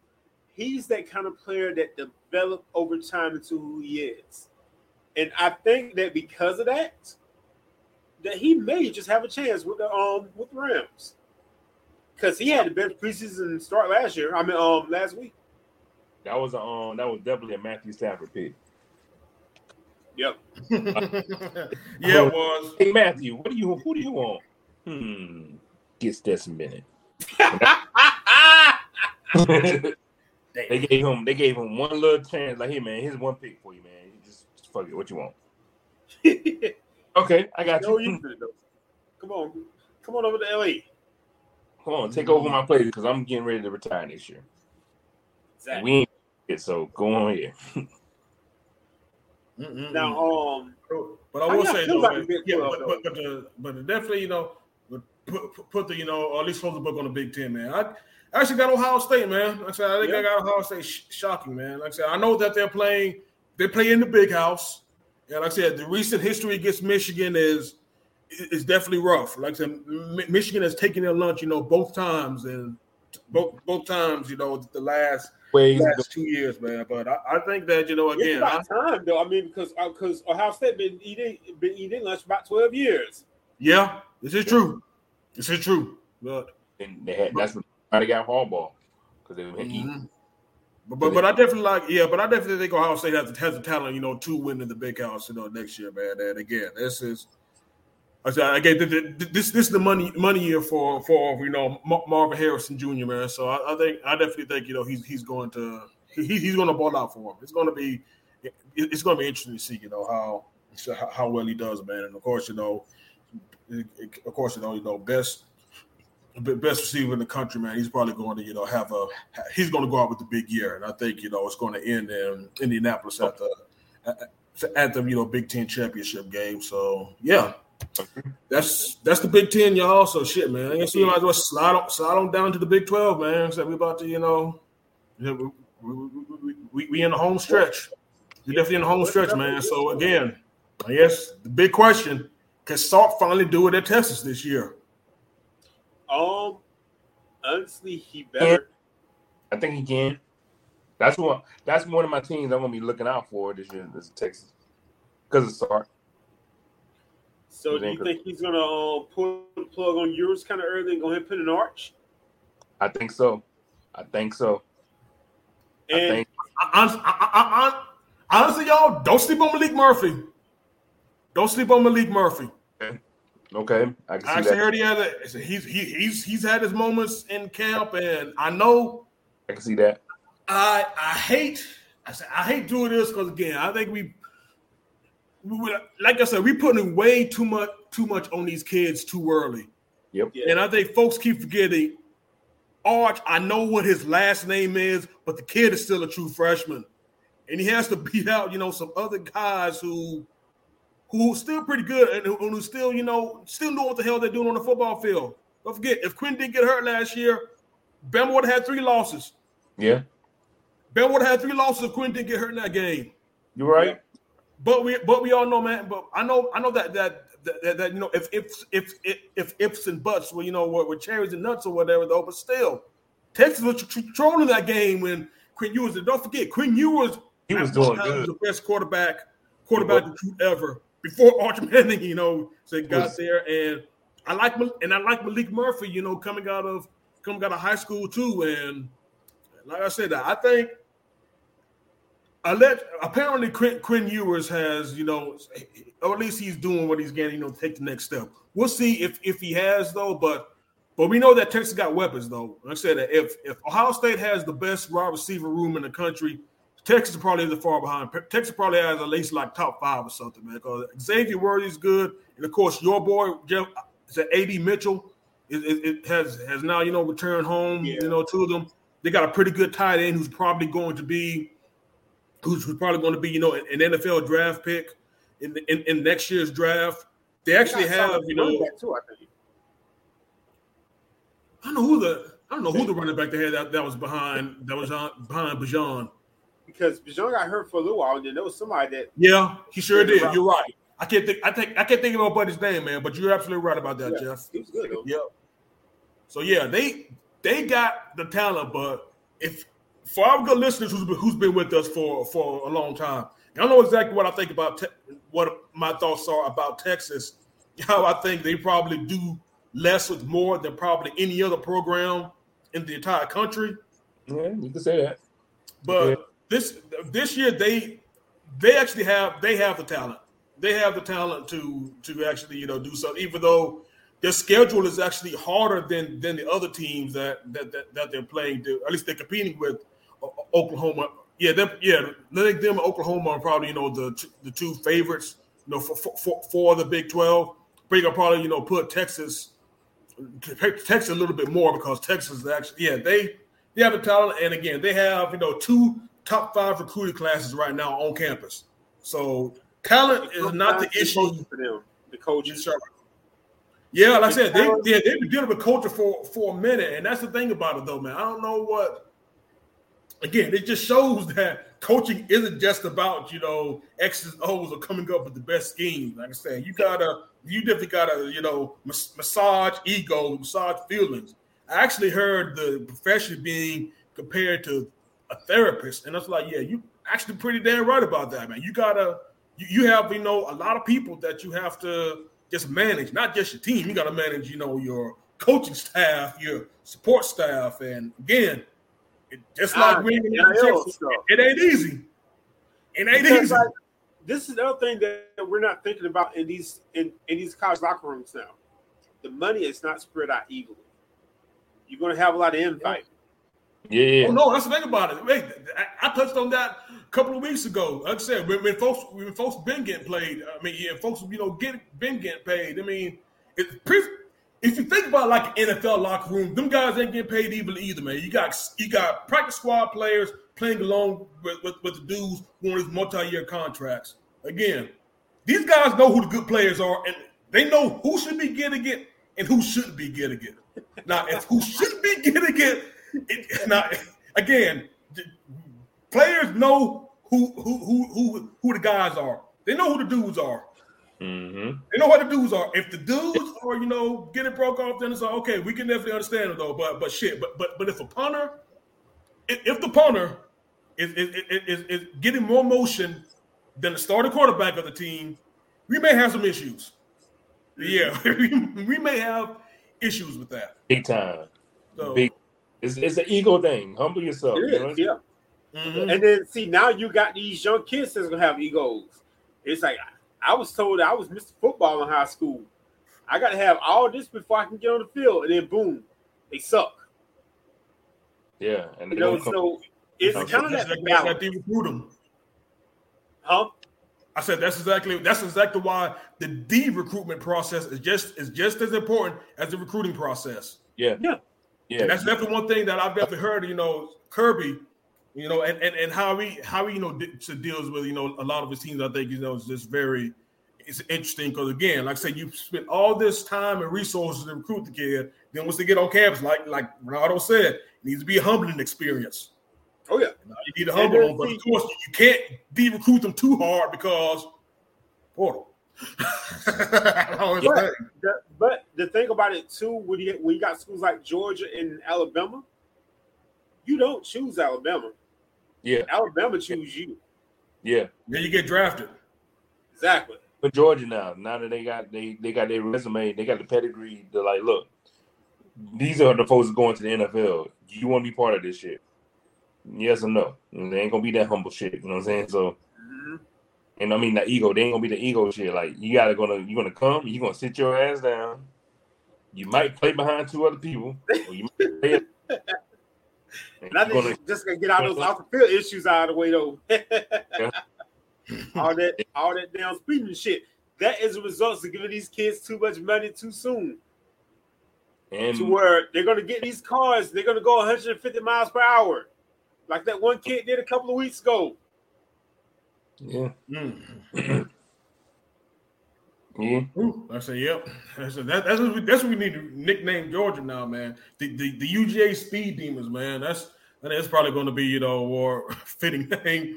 he's that kind of player that developed over time into who he is. And I think that because of that, that he may just have a chance with the um with the Rams. Because he had the best preseason start last year. I mean, um, last week. That was a um. That was definitely a Matthew Stafford pick. Yep. yeah, it was. Hey Matthew, what do you? Who do you want? Hmm. Get this minute. they gave him. They gave him one little chance. Like, hey man, here's one pick for you, man. You just, just fuck it. What you want? Okay, I got you. you. Come on. Come on over to LA. Come on, take over my place because I'm getting ready to retire next year. Exactly. We ain't it, so go on here. Mm-mm-mm. Now, um, But I will y'all say though, about man, the Big yeah, but, but, but, the, but definitely, you know, put, put, put the, you know, or at least close the book on the Big Ten, man. I actually got Ohio State, man. Like I said, I think I got Ohio State sh- shocking, man. Like I said, I know that they're playing, they play in the big house. And like I said, the recent history against Michigan is is definitely rough. Like I said, Mi- Michigan has taken their lunch, you know, both times, and both both times, you know, the last Ways last two years, man. But I, I think that you know, it's again, I, time though. I mean, because because Ohio State been eating been eating lunch about twelve years. yeah, this is true. This is true. But and they had that's why they got Harbaugh because they been eating. Mhm. But, but but I definitely like yeah, but I definitely think Ohio State has the, has the talent, you know, to win in the big house, you know, next year, man. And again, this is I said again, th- th- this this is the money money year for for you know Marvin Harrison Jr. Man. So I, I think I definitely think you know he's he's going to he, he's going to ball out for him. It's going to be it's going to be interesting to see you know how how- how well he does, man. And of course, you know, of course, you know, you know, best best receiver in the country, man. He's probably going to, you know, have a he's going to go out with the big year, and I think you know it's going to end in Indianapolis at the at the you know Big Ten championship game. So yeah, that's that's the Big Ten, y'all. So shit, man. I guess we might as well slide on slide on down to the Big Twelve, man. So we about to, you know, we, we, we, we, we in the home stretch. We're definitely in the home stretch, man. So again, I guess the big question: Can Sark finally do it at Texas this year? Um, honestly, he better. I think he can. That's one. That's one of my teams I'm gonna be looking out for this year. This is Texas because of Sark. So do you think he's gonna uh, pull the plug on Ewers kind of early and go ahead and put an arch? I think so. I think so. I And think I, I, I, I, honestly, y'all, don't sleep on Maalik Murphy. Don't sleep on Maalik Murphy. okay. I can see I actually that. heard he had a, he's he, he's he's had his moments in camp, and I know I can see that. I I hate I say I hate doing this because again I think we, we would- like I said we're putting way too much too much on these kids too early, Yep. And I think folks keep forgetting. Arch, I know what his last name is, but the kid is still a true freshman, and he has to beat out you know some other guys who who still pretty good and who, who still you know still know what the hell they're doing on the football field. Don't forget if Quinn didn't get hurt last year, Bama would have had three losses. Yeah. Ben would have had three losses if Quinn didn't get hurt in that game. You're right. But we but we all know, man. But I know I know that that that, that you know if if if if if ifs and buts were you know were, were cherries and nuts or whatever though, but still, Texas was controlling that game when Quinn Ewers. and Don't forget, Quinn Ewers He was doing good. the best quarterback quarterback recruit ever before Arch Manning. You know, said got there, and I like and I like Maalik Murphy. You know, coming out of coming out of high school too, and like I said, I think. Let apparently Quinn, Quinn Ewers has, you know, or at least he's doing what he's getting, you know, take the next step. We'll see if if he has though, but but we know that Texas got weapons though. Like I said, that if if Ohio State has the best wide receiver room in the country, Texas probably isn't far behind. Texas probably has at least like top five or something, man. Because Xavier Worthy's good, and of course your boy Jeff, is that AD Mitchell, it, it, it has has now you know returned home. Yeah. You know, two of them. They got a pretty good tight end who's probably going to be who's, who's probably going to be, you know, an, an NFL draft pick in, in in next year's draft. They actually have, you know, too, I think. I don't know who the I don't know who the running back they had that, that was behind that was on, behind Bijan. because Bijan got hurt for a little while, and then there was somebody that Yeah, he sure did. you're right. You're right. I can't think. I think I can't think of nobody's name, man. But you're absolutely right about that, yeah, Jeff. he was good though. Yep. So yeah, they they got the talent, but if for our good listeners who's been, who's been with us for for a long time, y'all know exactly what I think about te- what my thoughts are about Texas. How I think they probably do less with more than probably any other program in the entire country. Yeah, you can say that. But Yeah. this this year they they actually have they have the talent. They have the talent to to actually you know do something. Even though their schedule is actually harder than than the other teams that that that, that they're playing. To, at least they're competing with Oklahoma. Yeah, them, yeah. I think them and Oklahoma are probably you know the the two favorites. You know for for, for, the Big Twelve. But you can probably you know put Texas Texas a little bit more because Texas is actually yeah they they have the talent and again they have you know two top five recruiting classes right now on campus. So talent is not the issue for them. The coaches. Yeah, like I said, they yeah, they've been dealing with culture for for a minute, and that's the thing about it, though, man. I don't know what. Again, it just shows that coaching isn't just about you know X's and O's or coming up with the best schemes. Like I said, you gotta, you definitely gotta, you know, massage ego, massage feelings. I actually heard the profession being compared to a therapist, and I was like, yeah, you actually pretty damn right about that, man. You gotta, you, you have, you know, a lot of people that you have to just manage, not just your team. You got to manage, you know, your coaching staff, your support staff, and again, it, just like uh, winning it, it ain't easy. It ain't because easy. Like, this is the other thing that we're not thinking about in these in, in these college locker rooms now. The money is not spread out evenly. You're going to have a lot of infight. Yeah. Oh no, that's the thing about it. Wait, I, I, touched on that a couple of weeks ago. Like I said, when, when folks when folks been getting played, I mean, yeah, folks you know get been getting paid. I mean, it's pretty, if you think about like an NFL locker room, them guys ain't getting paid even either, man. You got you got practice squad players playing along with, with, with the dudes who on these multi-year contracts. Again, these guys know who the good players are, and they know who should be getting it and who shouldn't be getting it. Now, if who should be getting it it, now, again, players know who who who who who the guys are. They know who the dudes are. Mm-hmm. They know what the dudes are. If the dudes are, you know, getting broke off, then it's like, okay, we can definitely understand it though. But but shit, but but but if a punter, if, if the punter is is, is is getting more motion than the starting quarterback of the team, we may have some issues. Yeah, we may have issues with that. Big time. So, Big it's, it's an ego thing. Humble yourself. It is, you know? yeah. Mm-hmm. And then see now you got these young kids that's gonna have egos. It's like I was told I was Mr. Football in high school. I got to have all this before I can get on the field, and then boom, they suck. Yeah, and you know, so it's kind of that that they recruit them. Huh? I said that's exactly that's exactly why the D recruitment process is just is just as important as the recruiting process. Yeah, yeah. Yeah, and that's definitely one thing that I've definitely heard. You know, Kirby, you know, and and, and how he how he you know deals with you know a lot of his teams. I think you know is just very it's interesting because again, like I said, you spent all this time and resources to recruit the kid. Then once they get on campus, like like Ronaldo said, it needs to be a humbling experience. Oh yeah, you need to humble them, but of course you can't de recruit them too hard because portal. but, the, but the thing about it too, when you when you got schools like Georgia and Alabama, you don't choose Alabama. Yeah, Alabama choose you. Yeah, then you get drafted. Exactly. But Georgia now, now that they got they they got their resume, they got the pedigree. They're like, look, these are the folks going to the NFL. Do you want to be part of this shit? Yes or no? And they ain't gonna be that humble shit. You know what I'm saying? So mm-hmm. and I mean the ego, they ain't gonna be the ego shit. Like you gotta gonna you gonna come, you gonna sit your ass down. You might play behind two other people. Or you might play and I think gonna, just gonna get all those off the field issues out of the way though. all that all that damn speeding shit. That is a result of giving these kids too much money too soon. And to where they're gonna get these cars, they're gonna go 150 miles per hour. Like that one kid did a couple of weeks ago. Yeah. Mm. yeah. Ooh, I say, yep. That's that, that's what we, that's what we need to nickname Georgia now, man. The the, the UGA Speed Demons, man. That's that's probably going to be you know more fitting name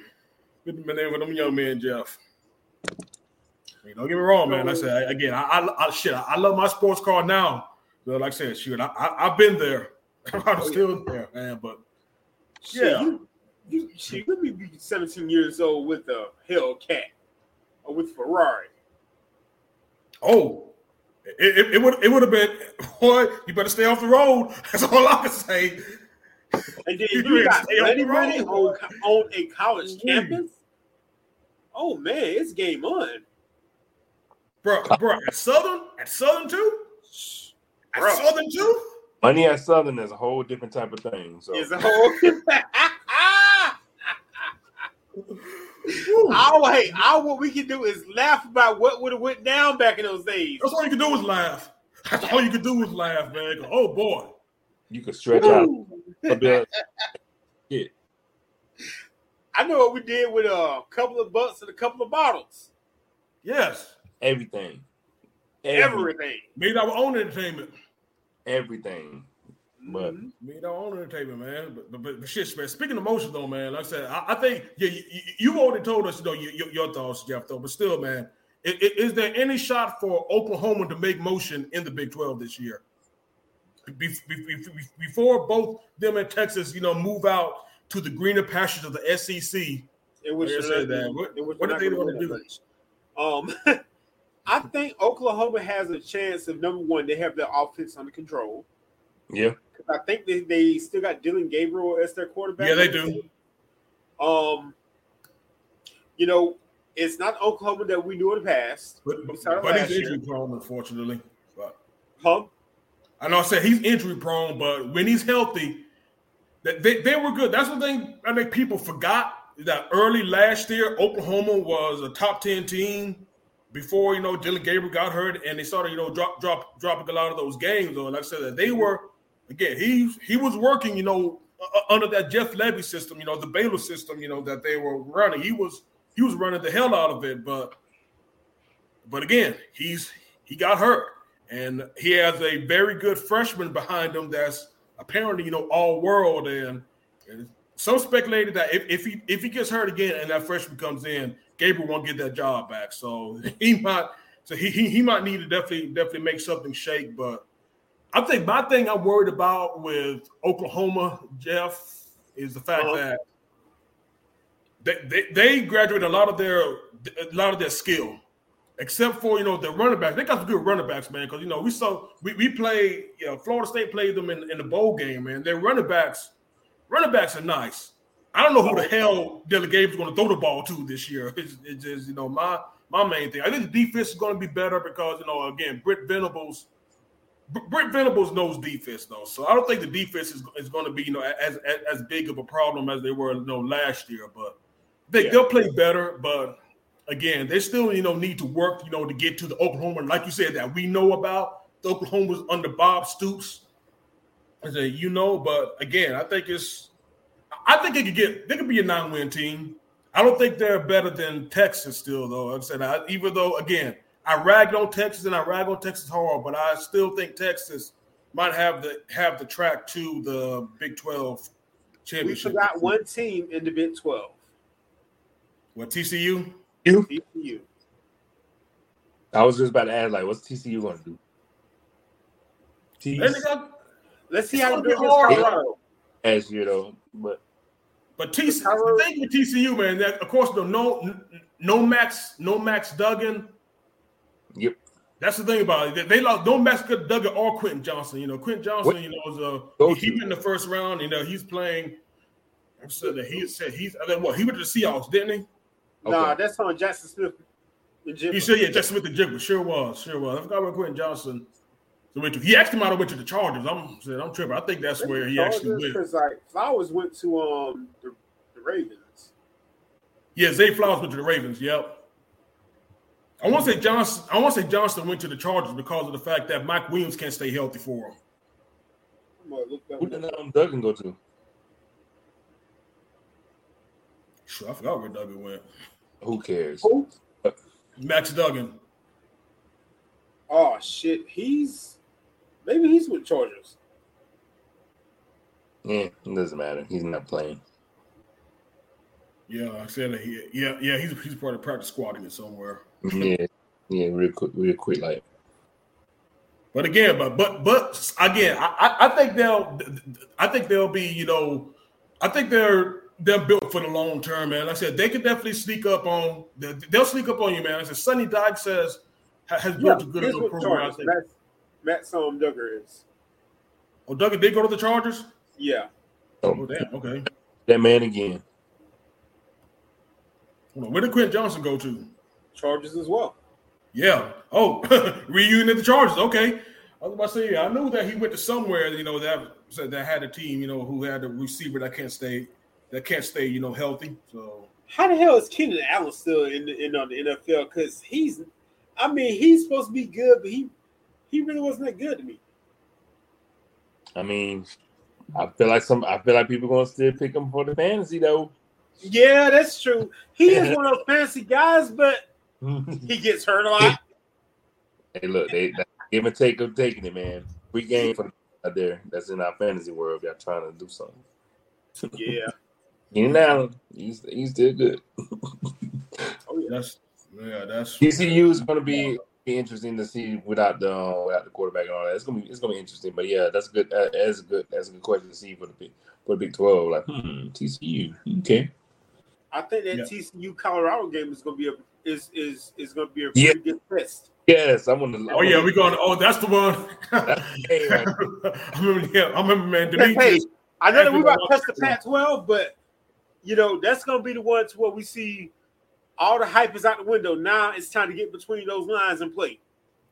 the name of them young men, Jeff. Hey, don't get me wrong, man. Like I said again, I, I, I shit, I, love my sports car now. But like I said, shoot, I, I have been there. I'm oh, still there, man. But yeah. You, you, she let me be 17 years old with a Hellcat or with Ferrari. Oh, it, it, it would it would have been, boy, you better stay off the road. That's all I can say. And then you, got money money on, on a college mm. campus. Oh man, it's game on. Bro, bro, at Southern, at Southern too? At bro. Southern too? Money at Southern is a whole different type of thing. So it's a whole All hey, all what we can do is laugh about what would have went down back in those days. That's all you can do is laugh. That's all you can do is laugh, man. Go, Oh boy. You could stretch out Ooh. a bit. Yeah. I know what we did with a couple of bucks and a couple of bottles. Yes. Everything. Every- Everything. Made our own entertainment. Everything. But Mhm. Made our own entertainment, man. But, but, but, but shit, man. Speaking of motion, though, man. Like I said, I, I think yeah, you, you, you already told us, you know, your, your, your thoughts, Jeff. Though, but still, man, i- i- is there any shot for Oklahoma to make motion in the Big Twelve this year? Be- be- be- be- Before both them and Texas, you know, move out to the greener pastures of the SEC. In which Like I they're said, that. What- in what they're they gonna wanna do? Um, I think Oklahoma has a chance of number one, they have their offense under control. Yeah. 'Cause I think they, they still got Dillon Gabriel as their quarterback. Yeah, they do. Um, you know, it's not Oklahoma that we knew in the past. But, but, but he's year. injury prone, unfortunately. But Huh? I know I said he's injury prone, but when he's healthy, that they, they were good. That's the thing I think people forgot that early last year, Oklahoma was a top 10 team before you know Dillon Gabriel got hurt and they started, you know, drop drop dropping a lot of those games. Though, like I said, that they were again, he he was working, you know, under that Jeff Lebby system, you know, the Baylor system, you know, that they were running. He was he was running the hell out of it, but but again, he's he got hurt, and he has a very good freshman behind him that's apparently you know all world, and, and some speculated that if, if he if he gets hurt again and that freshman comes in, Gabriel won't get that job back. So he might so he he, he might need to definitely definitely make something shake. But I think my thing I'm worried about with Oklahoma, Jeff, is the fact Uh-huh. that they, they they graduate a lot of their a lot of their skill except for you know the running backs. They got some good running backs, man. Because you know we saw we, we played, you know, Florida State played them in, in the bowl game, man. Their running backs, running backs are nice. I don't know who the hell Dillon Gabe's going to throw the ball to this year. It's, it's just you know my my main thing. I think the defense is going to be better because you know again Brent Venables. Br- Brent Venables knows defense though, so I don't think the defense is, is going to be you know as, as as big of a problem as they were you know last year. But they Yeah. they'll play better. But again, they still you know need to work you know to get to the Oklahoma like you said that we know about the Oklahoma's under Bob Stoops. I say you know, but again, I think it's I think it could get they could be a nine win team. I don't think they're better than Texas still though. I said I, even though again I ragged on Texas and I ragged on Texas hard, but I still think Texas might have the have the track to the Big Twelve We championship. forgot one team in the Big 12. What TCU? You? TCU. I was just about to add, like, what's TCU going to do? T- They Let's see It's how gonna they do be against hard. Colorado. last year though, but But TCU, the thing with TCU, man, that of course, no, no, no Max, no Max Duggan. Yep. That's the thing about it. They, they lost mess with Duggan or Quentin Johnson. You know, Quentin Johnson, What? you know, is a Go he, he in the first round. You know, he's playing. I said that he said he's. I think what he went to the Seahawks, didn't he? Nah, Okay. that's on Jackson Smith. the He Jimmy. said, yeah, just with the jiggle. Sure was, sure was. I forgot where Quentin Johnson. went to. He actually might have went to the Chargers. I'm said I'm tripping. I think that's where he actually went. Because like Flowers went to um the, the Ravens. Yeah, Zay Flowers went to the Ravens. Yep. I want to say Johnson. I want to say Johnston went to the Chargers because of the fact that Mike Williams can't stay healthy for him. I'm gonna look that Who did up. um, Duggan go to? Sure, I forgot where Duggan went. Who cares? Who? Max Duggan. Oh shit, he's maybe he's with Chargers. Yeah, it doesn't matter. He's not playing. Yeah, I said that. He, yeah, yeah, he's he's part of practice squatting it somewhere. Yeah, yeah, real quick, real quick, like But again, but but but again, I, I- I think they'll I think they'll be you know I think they're they're built for the long term, man. Like I said they could definitely sneak up on they'll sneak up on you, man. I said Sonny Dyke says ha- has Yeah, built a good he's little program. I think. That's Matt Som Duggar is. Oh, Duggan did go to the Chargers. Yeah. Oh oh, damn, okay. that man again. Hold on. Where did Quentin Johnson go to? Chargers as well. Yeah. Oh, reunion at the Chargers. Okay. I was about to say, I knew that he went to somewhere, you know, that said that had a team, you know, who had a receiver that can't stay, that can't stay, you know, healthy. So How the hell is Keenan Allen still in the, in on the NFL? Because he's, I mean, he's supposed to be good, but he he really wasn't that good to me. I mean, I feel like some. I feel like people gonna still pick him for the fantasy though. Yeah, that's true. He is one of those fancy guys, but he gets hurt a lot. Hey, look, they, they give and take of taking it, man. Free game for out there. That's in our fantasy world. Y'all trying to do something. Yeah. Keenan Allen, he's he's still good. Oh yeah. That's yeah, that's TCU is going to be, be interesting to see without the uh, without the quarterback and all that. It's gonna be it's gonna be interesting. But yeah, that's good. Uh, that's a good. That's a good question to see for the big for the Big Twelve. Like hmm, TCU, okay. I think that Yeah. TCU Colorado game is gonna be a is is is gonna be a Yeah. good test. Yes, I'm gonna. Oh yeah, we going. Oh, that's the one. Hey, right. I remember. Yeah, I remember, man. Hey, Demetrius. I know that we about to touch Everyone the Pac-12, but you know that's gonna be the one to where we see all the hype is out the window. Now it's time to get between those lines and play.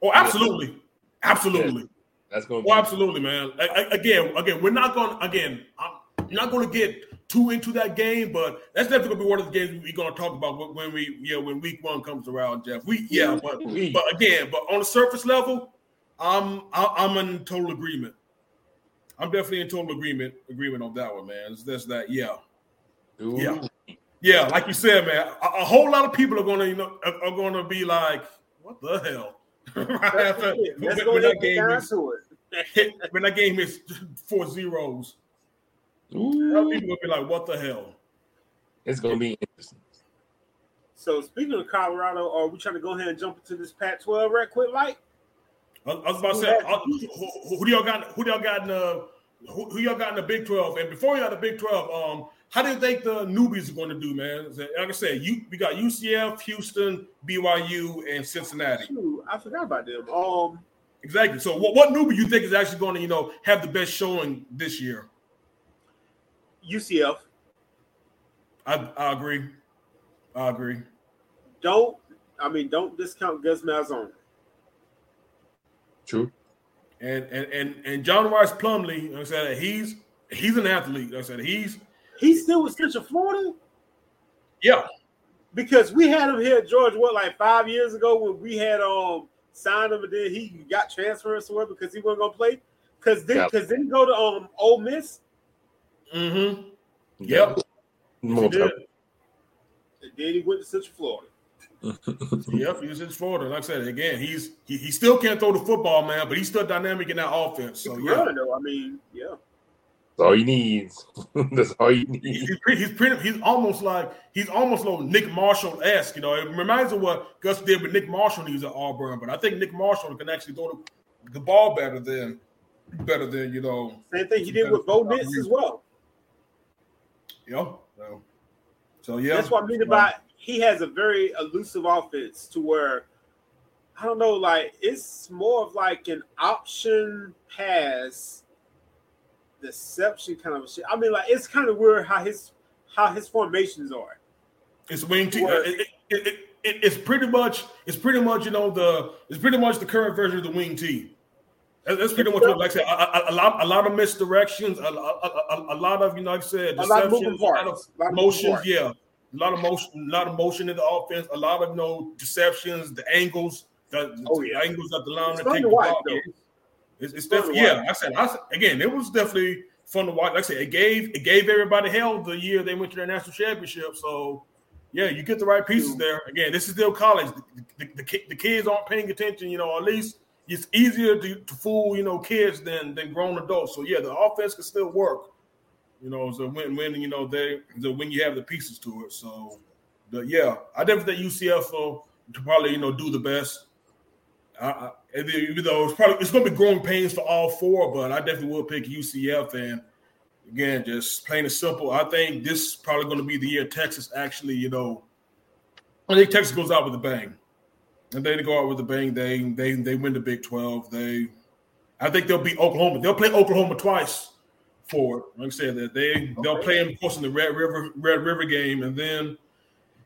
Oh, absolutely, absolutely. That's gonna oh, be. Oh, absolutely, man. A- a- Again, again, we're not going. to Again, I'm not going to get too into that game, but that's definitely going to be one of the games we're going to talk about when- when we, yeah, when week one comes around, Jeff. We, yeah, but but again, but on the surface level, I'm I- I'm in total agreement. I'm definitely in total agreement agreement on that one, man. It's just that, yeah. Dude, Yeah. Yeah, like you said, man, a, a whole lot of people are gonna, you know, are, are gonna be like, "What the hell?" right after when, when that game is to when that game is four zeros. A lot of Ooh, people gonna be like, "What the hell?" it's gonna be interesting. So speaking of Colorado, are we trying to go ahead and jump into this Pac-12 right quick, like? I, I was about to say, uh, who, who, who do y'all got? Who do y'all got in the? Who, who y'all got in the Big Twelve? And before you got the Big Twelve, um, how do you think the newbies are going to do, man? Like I said, you we got UCF, Houston, BYU, and Cincinnati. Shoot, I forgot about them. Um, Exactly. So, what what newbie you think is actually going to, you know, have the best showing this year? UCF. I, I agree. I agree. Don't I mean don't discount Gus Malzahn. True. And and and and John Rhys Plumlee, like I said, he's he's an athlete. Like I said, he's He's still with Central Florida yeah, because we had him here at Georgia what like five years ago when we had um signed him and then he got transferred somewhere because he wasn't gonna play. Cause then Yeah. cause then go to um Ole Miss mm-hmm. Yep. More He did. and then he went to Central Florida. Yep, he's in Florida. Like I said, again, he's he, he still can't throw the football, man, but he's still dynamic in that offense. So He yeah, can run, though. I mean, yeah. That's all you need. That's all you He- need. he's pretty, he's pretty, he's almost like he's almost like Nick Marshall esque. You know, it reminds me of what Gus did with Nick Marshall when he was at Auburn. But I think Nick Marshall can actually throw the, the ball better than better than you know. Same thing he did with Bo Nix as well. Know, so, so yeah, That's what I mean about he has a very elusive offense to where I don't know, like it's more of like an option pass deception kind of shit. I mean, like it's kind of weird how his how his formations are. It's wing T. It, it, it, it's pretty much it's pretty much you know the it's pretty much the current version of the wing T. That- That's pretty much what like I said. A, a, a lot a lot of misdirections, a, a, a, a lot of you know like I said A lot of moving deceptions, a lot of. Of motions. Yeah, a lot of motion, a lot of motion in the offense. A lot of you know deceptions, the angles, the, the Oh, yeah. angles that the lineman It's take the watch, ball. It's, it's definitely yeah. watch. I said, I again, it was definitely fun to watch. Like I said, it gave it gave everybody hell the year they went to their national championship. So yeah, you get the right pieces there. Again, this is still college. The, the, the, the kids aren't paying attention. You know, at least it's easier to, to fool you know kids than than grown adults. So yeah, the offense can still work. You know, so when when you know they so when you have the pieces to it. So, but yeah, I definitely think UCF will probably you know do the best. I, I, though it's probably it's going to be growing pains for all four, but I definitely will pick UCF. And again, just plain and simple, I think this is probably going to be the year Texas actually, you know, I think Texas goes out with a bang, and they go out with a bang. They they they win the Big Twelve. They, I think they'll beat Oklahoma. They'll play Oklahoma twice for it. Like I said, that they they'll play them of course in the Red River Red River game, and then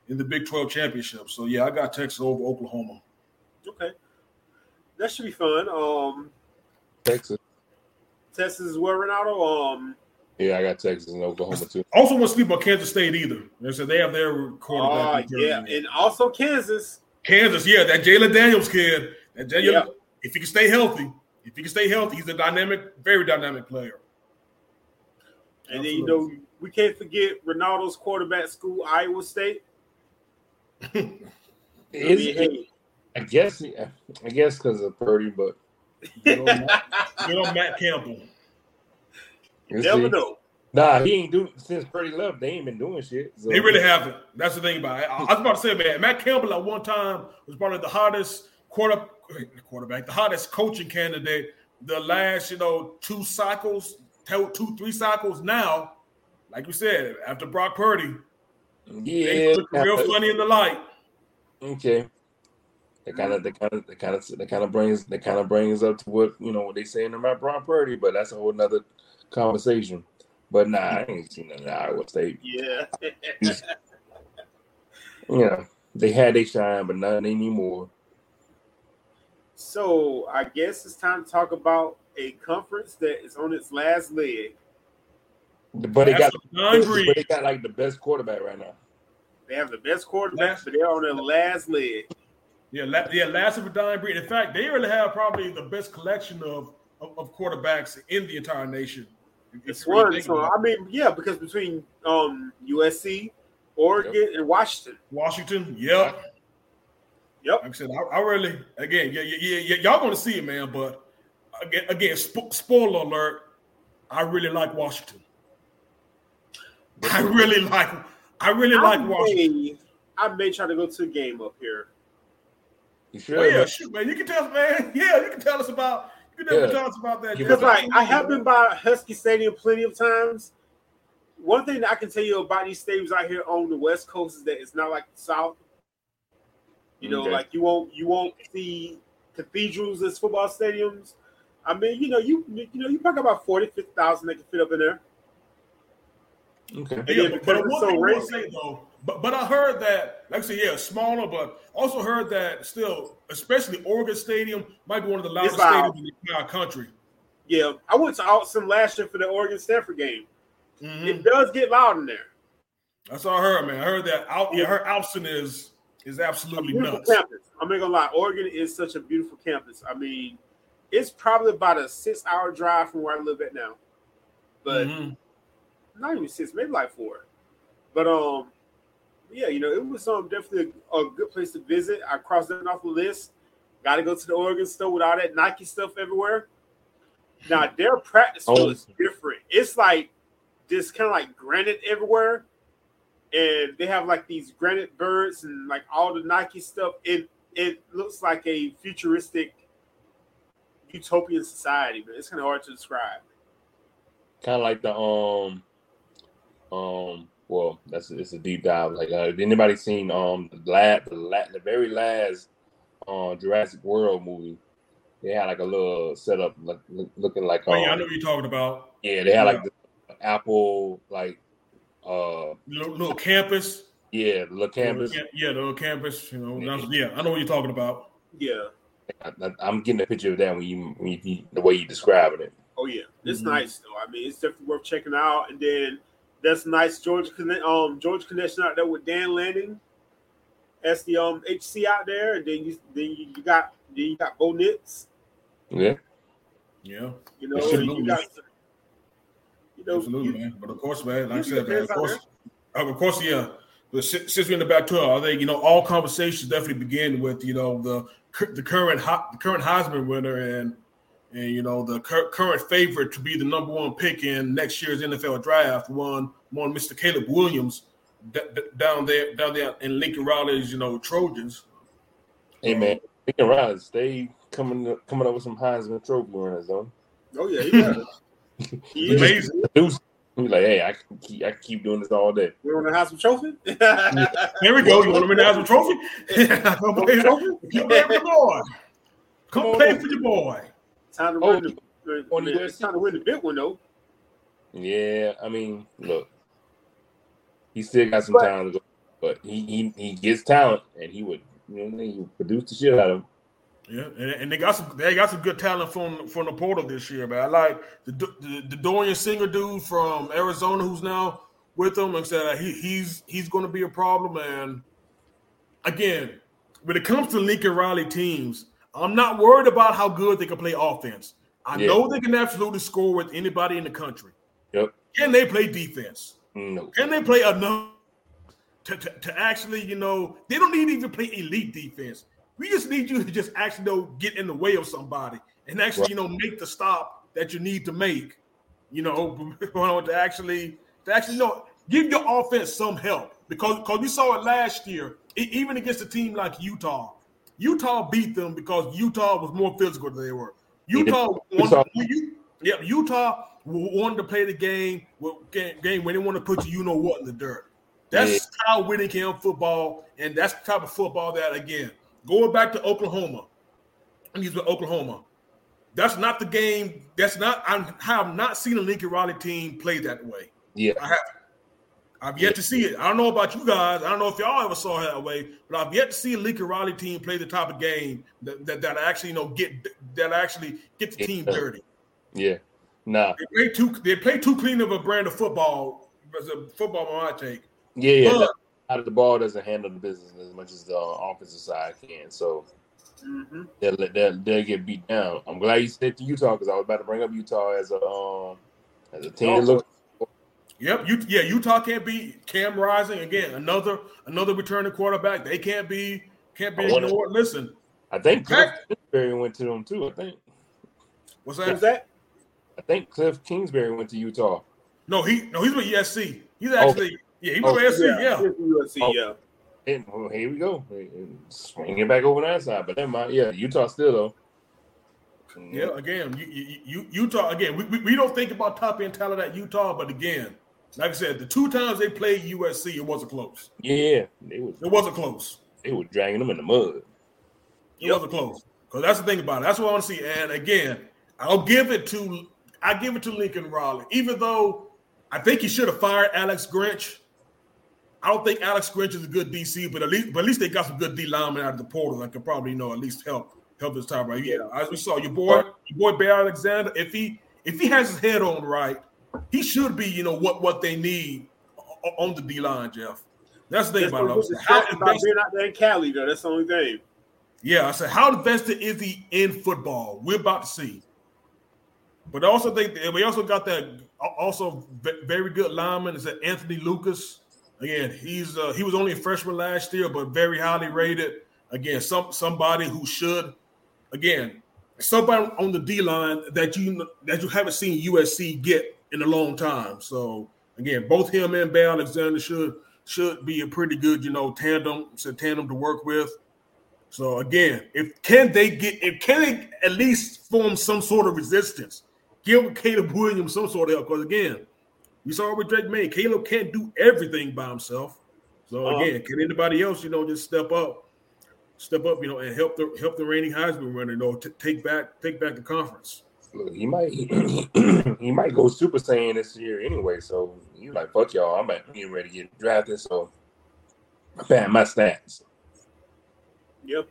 in the Big Twelve championship. So yeah, I got Texas over Oklahoma. Okay. That should be fun. Um Texas. Texas is where Ronaldo. Um Yeah, I got Texas and Oklahoma too. Also, want to sleep on Kansas State either. They said they have their uh, quarterback. yeah, and also Kansas. Kansas, yeah, that Jalon Daniels kid. That Jalon, Yeah. if he can stay healthy, if he can stay healthy, he's a dynamic, very dynamic player. And then you know we can't forget Ronaldo's quarterback school, Iowa State. Is it, I guess, I guess because of Purdy, but you know, Matt, you know Matt Campbell. You never know. Nah, he ain't doing since Purdy left. They ain't been doing shit. So. They really haven't. That's the thing about it. I, I was about to say, man, Matt Campbell at one time was probably the hottest quarter, quarterback, the hottest coaching candidate. The last, you know, two cycles, two, three cycles. Now, like you said, after Brock Purdy, yeah, they look real funny in the light. Okay. That kind of, that kind of, that kind of, that kind of brings, that kind of brings up to what you know what they saying about Brock Purdy, but that's a whole nother conversation. But nah, I ain't seen nothing at Iowa State. Yeah. yeah, they had they shine, but not anymore. So I guess it's time to talk about a conference that is on its last leg. But they got, but they got like the best quarterback right now. They have the best quarterback, last, but they're on their last leg. Yeah, la- yeah, last of a dying breed. In fact, they really have probably the best collection of, of, of quarterbacks in the entire nation. It's one. So I mean, yeah, because between um, USC, Oregon, yep. and Washington. Washington, yep. Yep. Like I said, I, I really again, yeah, yeah, yeah, yeah, y'all gonna see it, man. But again, again, spo- spoiler alert, I really like Washington. I really like, I really I like may, Washington. I may try to go to a game up here. You sure? Oh, yeah, shoot, man. You can tell us, man. Yeah, you can tell us about you never yeah. talked about that. Because like I have been by Husky Stadium plenty of times. One thing that I can tell you about these stadiums out here on the West Coast is that it's not like the South. You know, okay. like you won't you won't see cathedrals as football stadiums. I mean, you know, you you know, you probably about 40, 50,000 they can fit up in there. Okay. Yeah, but, but one so thing I say though, but but I heard that, like I said, yeah, smaller, but also heard that still, especially Oregon Stadium might be one of the loudest stadiums in the entire country. Yeah, I went to Autzen last year for the Oregon Stanford game. Mm-hmm. It does get loud in there. That's all I heard, man. I heard that out. Yeah, her Autzen is is absolutely nuts. Campus. I'm not gonna lie, Oregon is such a beautiful campus. I mean, it's probably about a six hour drive from where I live at now, but mm-hmm. not even six, maybe like four. But um, yeah, you know, it was um definitely a, a good place to visit. I crossed that off the list. Got to go to the Oregon store with all that Nike stuff everywhere. Now their practice oh. is different. It's like just kind of like granite everywhere, and they have like these granite birds and like all the Nike stuff. It it looks like a futuristic utopian society, but it's kind of hard to describe. Kind of like the um um well, that's it's a deep dive. Like, uh, anybody seen um the la- the, la- the very last uh, Jurassic World movie? They had like a little setup, like looking like. Um, oh yeah, I um, know what you're talking about. Yeah, they had yeah. like the Apple like uh little, little campus. Yeah, the little campus. Yeah, the little campus. You know, yeah. yeah, I know what you're talking about. Yeah, I, am getting a picture of that when you, when you the way you're describing it. Oh yeah, it's mm-hmm. nice though. I mean, it's definitely worth checking out. And then that's nice Georgia um Georgia connection out there with Dan Lanning. That's the um HC out there, and then you then you got then you got Bo Nix. Yeah. Yeah. You know, you got you know, Absolutely, you, man. But of course, man, like I said, man, of course, of course, yeah. But since we're in the back tour, I think you know all conversations definitely begin with you know the the current the current Heisman winner and and you know the cur- current favorite to be the number one pick in next year's NFL draft, one one Mr. Caleb Williams d- d- down there down there in Lincoln Riley's you know Trojans. Hey man, Lincoln Riley, they coming up, coming up with some Heisman Trophy winners though. Oh yeah, he got it. he amazing. He's like, hey, I can keep, I can keep doing this all day. You want to have some trophy? Here we go. You want to have some trophy? Come play, play for your boy. Come play for your boy. Time to oh, win the, on the it's time to win the big one though. Yeah, I mean, look, he still got some but, time to go, but he, he he gets talent, and he would you know he produce the shit out of him. Yeah, and, and, they got some they got some good talent from from the portal this year, man. I like the the, the Dorian Singer dude from Arizona who's now with them and said he he's he's going to be a problem. And again, when it comes to Lincoln Riley teams, I'm not worried about how good they can play offense. I Yeah. know they can absolutely score with anybody in the country. Yep. Can they play defense? No. Can they play enough to, to, to actually, you know, they don't need to even play elite defense. We just need you to just actually you know, get in the way of somebody and actually, Right. you know, make the stop that you need to make, you know, to actually to actually you know give your offense some help because because we saw it last year, even against a team like Utah. Utah beat them because Utah was more physical than they were. Utah, Utah- wanted, you, yeah, Utah wanted to play the game, game, when they want to put you, you know what, in the dirt. That's Yeah. Kyle Whittingham football, and that's the type of football that, again, going back to Oklahoma, and he's with Oklahoma. That's not the game. That's not. I have not seen a Lincoln Riley team play that way. Yeah. I have. I've yet to see it. I don't know about you guys. I don't know if y'all ever saw it that way, but I've yet to see a Lincoln Riley team play the type of game that, that, that actually you know get that actually get the team dirty. Yeah. Nah. They play too they play too clean of a brand of football. As a football on my take. Yeah, yeah. But- Out of the ball doesn't handle the business as much as the offensive side can. So Mm-hmm. they'll, they'll, they'll get beat down. I'm glad you said to Utah because I was about to bring up Utah as a um as a team. look Yep, you, yeah, Utah can't be Cam Rising again. Another another returning quarterback. They can't be can't be ignored. Listen, I think Cliff Heck. Kingsbury went to them too. I think what's Who's that? that? I think Cliff Kingsbury went to Utah. No, he no, he's with USC. He's actually yeah, he Oh, with USC. Yeah, USC, Oh. yeah. And well, here we go. Swing it back over that side. But never mind. Yeah, Utah still though. yeah. Again, you, you, you, Utah. Again, we, we, we don't think about top end talent at Utah, but again, like I said, the two times they played USC, it wasn't close. Yeah, they was It wasn't close. they were dragging them in the mud. It wasn't close. Because that's the thing about it. That's what I want to see. And again, I'll give it to I give it to Lincoln Riley, even though I think he should have fired Alex Grinch. I don't think Alex Grinch is a good DC, but at least but at least they got some good D linemen out of the portal that could probably you know at least help help this time right. Yeah, as we saw, your boy your boy Bear Alexander, if he if he has his head on right, he should be you know what what they need on the D line, Jeff. That's the thing about it. what was I said, How invested- being out there in Cali, though. That's the only thing. yeah, I said, how invested is he in football? We're about to see. But I also think we also got that also very good lineman is that Anthony Lucas. Again, he's uh, he was only a freshman last year, but very highly rated. Again, some somebody who should again somebody on the D line that you that you haven't seen USC get in a long time. So again, both him and Bear Alexander should should be a pretty good you know tandem, it's a tandem to work with. So again, if can they get if can they at least form some sort of resistance, give Caleb Williams some sort of help. Because again, we saw with Drake Maye, Caleb can't do everything by himself. So Uh-huh. again, can anybody else, you know, just step up, step up, you know, and help the help the reigning Heisman winner, you know, t- take back take back the conference. Look, he might he might go Super Saiyan this year anyway. So you like fuck y'all. I'm at- getting ready to get drafted. So I'm patting my stats. Yep.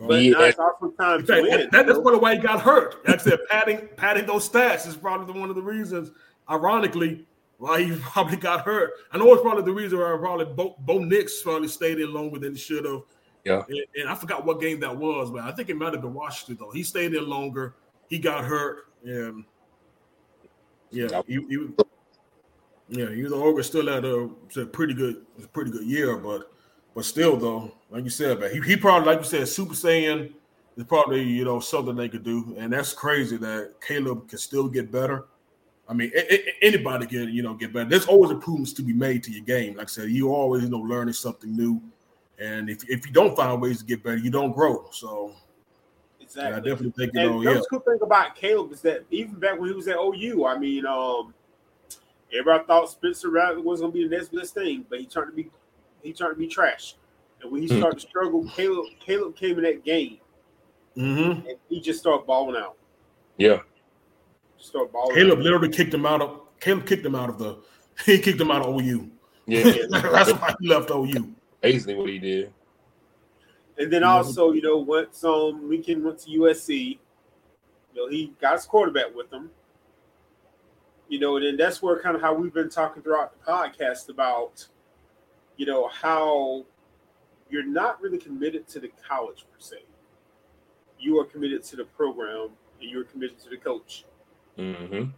But But Yeah. now it's time to fact, win. that- that- that's part of why he got hurt. Like I said, padding padding those stats is probably one of the reasons, ironically, why he probably got hurt. I know it's probably the reason why probably Bo, Bo Nix probably stayed in longer than he should have. Yeah. And, and I forgot what game that was, but I think it might have been Washington though. He stayed in longer. He got hurt, and yeah, he, he was- yeah, he was over still had a, a pretty good, a pretty good year, but but still though, like you said, man, he, he probably like you said, Super Saiyan is probably you know something they could do, and that's crazy that Caleb can still get better. I mean, a- a- anybody can you know get better. There's always improvements to be made to your game. Like I said, you always you know learning something new, and if if you don't find ways to get better, you don't grow. So yeah, I definitely think you And know, the yeah, other cool thing about Caleb is that even back when he was at OU, I mean, um, everybody thought Spencer Rattler was going to be the next best thing, but he turned to be he turned to be trash. And when he Hmm. started to struggle, Caleb Caleb came in that game mm-hmm. and he just started balling out. Yeah. Just started balling Caleb out. literally kicked him out of Caleb kicked him out of the he kicked him out of OU. Yeah. That's why he left OU. Basically what he did. And then Mhm. also, you know, once um Lincoln went to USC, you know, he got his quarterback with him. You know, and then that's where kind of how we've been talking throughout the podcast about, you know, how you're not really committed to the college per se. you are committed to the program and you're committed to the coach. Mm-hmm.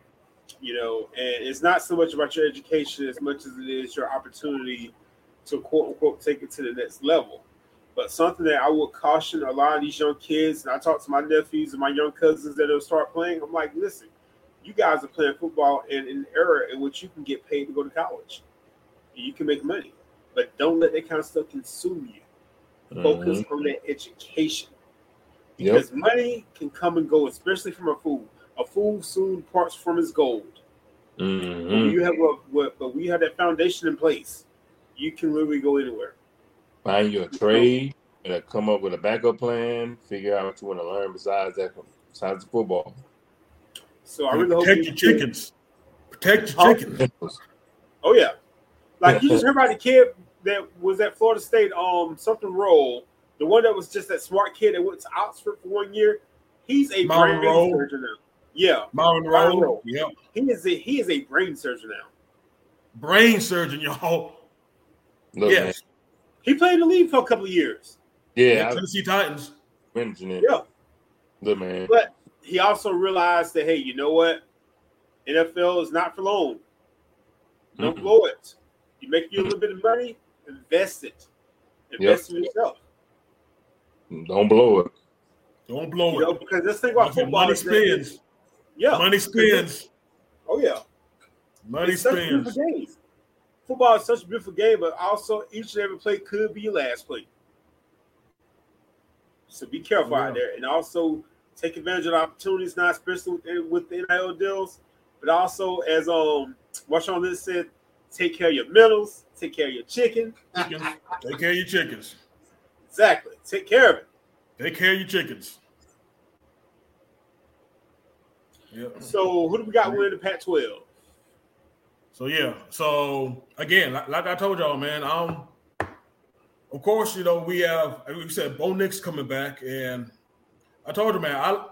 You know, and it's not so much about your education as much as it is your opportunity to quote unquote take it to the next level. But something that I would caution a lot of these young kids, and I talk to my nephews and my young cousins that will start playing. I'm like, listen, you guys are playing football in, an era in which you can get paid to go to college. You can make money, but don't let that kind of stuff consume you. Focus Mm-hmm. on that education Yep. because money can come and go, especially from a fool. A fool soon parts from his gold. Mm-hmm. you have a, what- but we have that foundation in place. You can literally go anywhere. Find you a trade and come up with a backup plan. Figure out what you want to learn besides that, besides the football. So I really hope Protect you- your chickens. Protect your Huh? chickens. Oh yeah, like you just heard about the kid that was at Florida State, um, something role. The one that was just that smart kid that went to Oxford for one year. He's a Marvin brain surgeon now. Yeah, Marvin Marvin Rowe. Rowe. He is a he is a brain surgeon now. Brain surgeon, y'all. Look, man. Yes. He played in the league for a couple of years, Yeah, I Tennessee Titans. mentioned it. Yeah. the man. but he also realized that hey, you know what? NFL is not for long. Don't Mm-mm. blow it. You make you a little bit of money, invest it. Invest in yourself. Don't blow it. Don't blow You know, it. because this thing about Okay, football money is spins. Yeah. Money spins. Oh yeah. Money it's such a beautiful spins. Football is such a beautiful game, but also each and every play could be your last play. So be careful Yeah. out there, and also take advantage of the opportunities not especially with, with the NIL deals. But also, as um, Marshawn Lynch said, take care of your mentals, take care of your chicken. Chickens. Take care of your chickens. Exactly, take care of it. Take care of your chickens. Yep. So, who do we got winning the Pac-12? So yeah. So again, like, like I told y'all, man. Um, of course, you know we have. like We said Bo Nix coming back, and I told you, man. I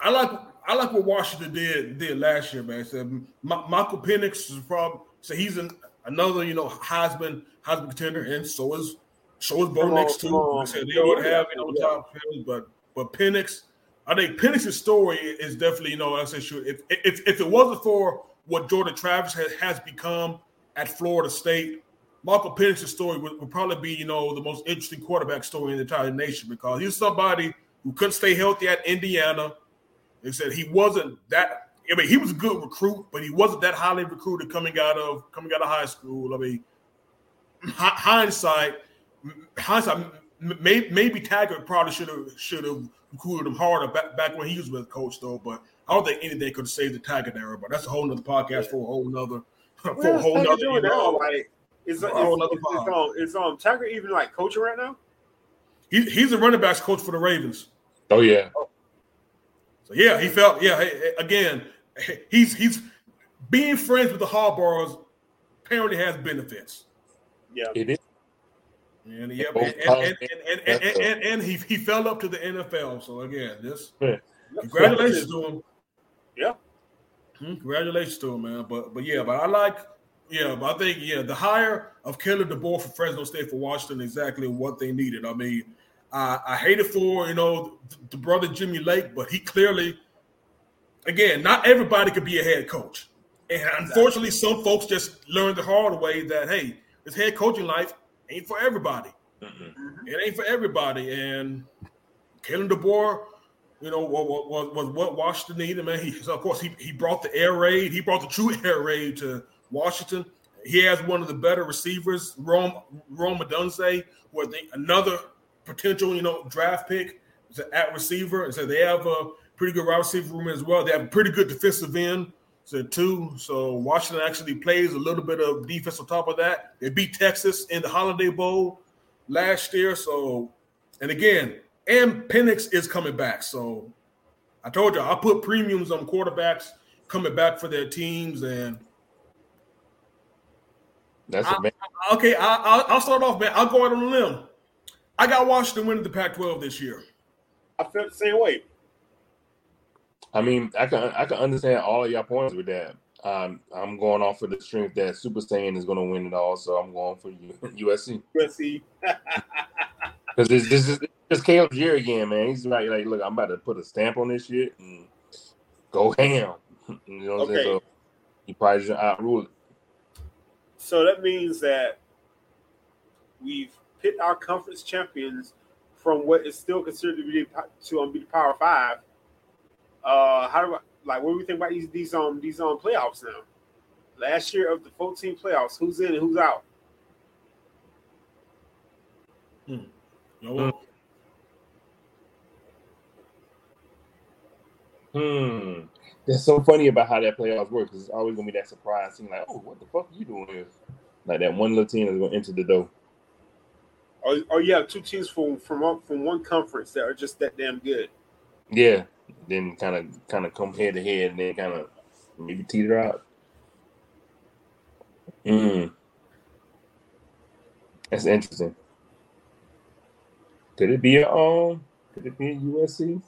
I like I like what Washington did did last year, man. Said Ma- Michael Penix is probably so he's an, another you know Heisman Heisman contender, and so is so is Bo Nix too. on. I said they would have you know top but but Penix. I think Penix's story is definitely, you know, I say sure. If if if it wasn't for what Jordan Travis has, has become at Florida State, Michael Penix's story would, would probably be, you know, the most interesting quarterback story in the entire nation because he's somebody who couldn't stay healthy at Indiana. They said he wasn't that. I mean, he was a good recruit, but he wasn't that highly recruited coming out of coming out of high school. I mean, hindsight, hindsight, maybe, maybe Taggart probably should have should have recruited him harder back, back when he was with coach though. But I don't think anything could have saved the Taggart era. But that's a whole nother podcast for a whole nother for a whole Taggart nother. You know, like, is, is, For a whole is, nother is, pod. um, is um Tiger even like coaching right now? he, he's a running backs coach for the Ravens. Oh yeah. So yeah, he felt yeah. hey, hey, Again, he's he's being friends with the Harbaughs apparently has benefits. Yeah. It is. And yep, Both and, and, college and, and, and, and, and, and he, he fell up to the NFL. So again, this Yeah. congratulations to him. Yeah. Hmm, Congratulations to him, man. But but yeah, but I like yeah, but I think yeah, the hire of Kalen DeBoer for Fresno State for Washington exactly what they needed. I mean, I, I hate it for you know the, the brother Jimmy Lake, but he clearly again, not everybody could be a head coach. And unfortunately, some folks just learned the hard way that hey, this head coaching life ain't for everybody. Mm-mm. It ain't for everybody. And Kalen DeBoer, you know, was, was, what Washington needed, man. He, so of course, he, he brought the air raid. He brought the true air raid to Washington. He has one of the better receivers, Rome Rome Odunze, who I think another potential, you know, draft pick at receiver. And so they have a pretty good wide receiver room as well. They have a pretty good defensive end. So too. So Washington actually plays a little bit of defense on top of that. They beat Texas in the Holiday Bowl last year. So, and again, and Penix is coming back. So, I told you I put premiums on quarterbacks coming back for their teams. And That's a man. okay, I, I'll, I'll start off, man. I'll go out on a limb. I got Washington winning the Pac-12 this year. I felt the same way. I mean, I can I can understand all of your points with that. Um, I'm going off of the strength that Super Saiyan is going to win it all, so I'm going for U- USC. USC. Because this, this is just Caleb's year again, man. He's like, like, look, I'm about to put a stamp on this shit and go ham. You know what I'm saying? So he probably just outrule it. So that means that we've picked our conference champions from what is still considered to be to um, be the Power Five. Uh, how do I, like what do we think about these these um these um playoffs now? Last year of the 14 playoffs, who's in and who's out? You know Hmm. That's so funny about how that playoffs work because it's always gonna be that surprise thing, like, oh, what the fuck are you doing here? Like that one little team is gonna enter the door. Or, or you have two teams from from one, from one conference that are just that damn good. Yeah. Then kind of kind of come head to head and then kind of maybe teeter out. Hmm. That's interesting. Could it be a um? Could it be a USC?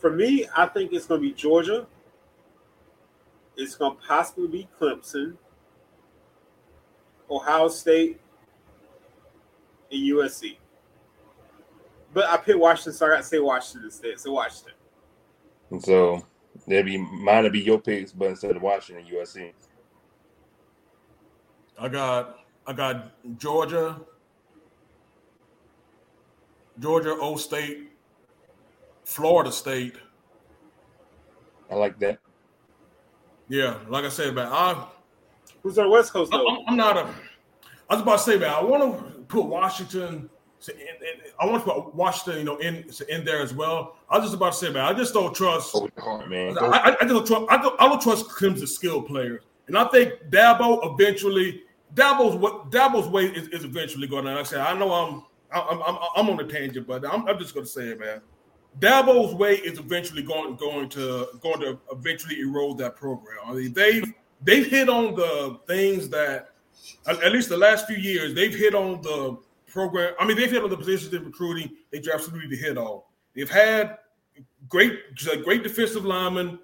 For me, I think it's going to be Georgia. It's going to possibly be Clemson, Ohio State, and USC. But I picked Washington, so I got to say Washington instead. So Washington. And so that'd be mine would be your picks, but instead of Washington, USC. I got I got Georgia, Georgia, O State, Florida State. I like that. Yeah, like I said, man, I Who's on the West Coast, though? I'm, I'm not a. I was about to say, man, I want to put Washington. to- in- in- I want to put Washington, you know, in to in there as well. I was just about to say, man, I just don't trust. Go with your heart, man. I, Go- I, I don't trust. I don't, I don't trust Clemson's skill players, and I think Dabo eventually. Dabo's what Dabo's way is, is eventually going to. Like I said, I know I'm I'm I'm, I'm on a tangent, but I'm, I'm just going to say it, man. Dabo's way is eventually going going to going to eventually erode that program. I mean, they've they've hit on the things that at, least the last few years they've hit on the program. I mean, they've hit on the positions in recruiting they absolutely hit on. They've had great great defensive linemen,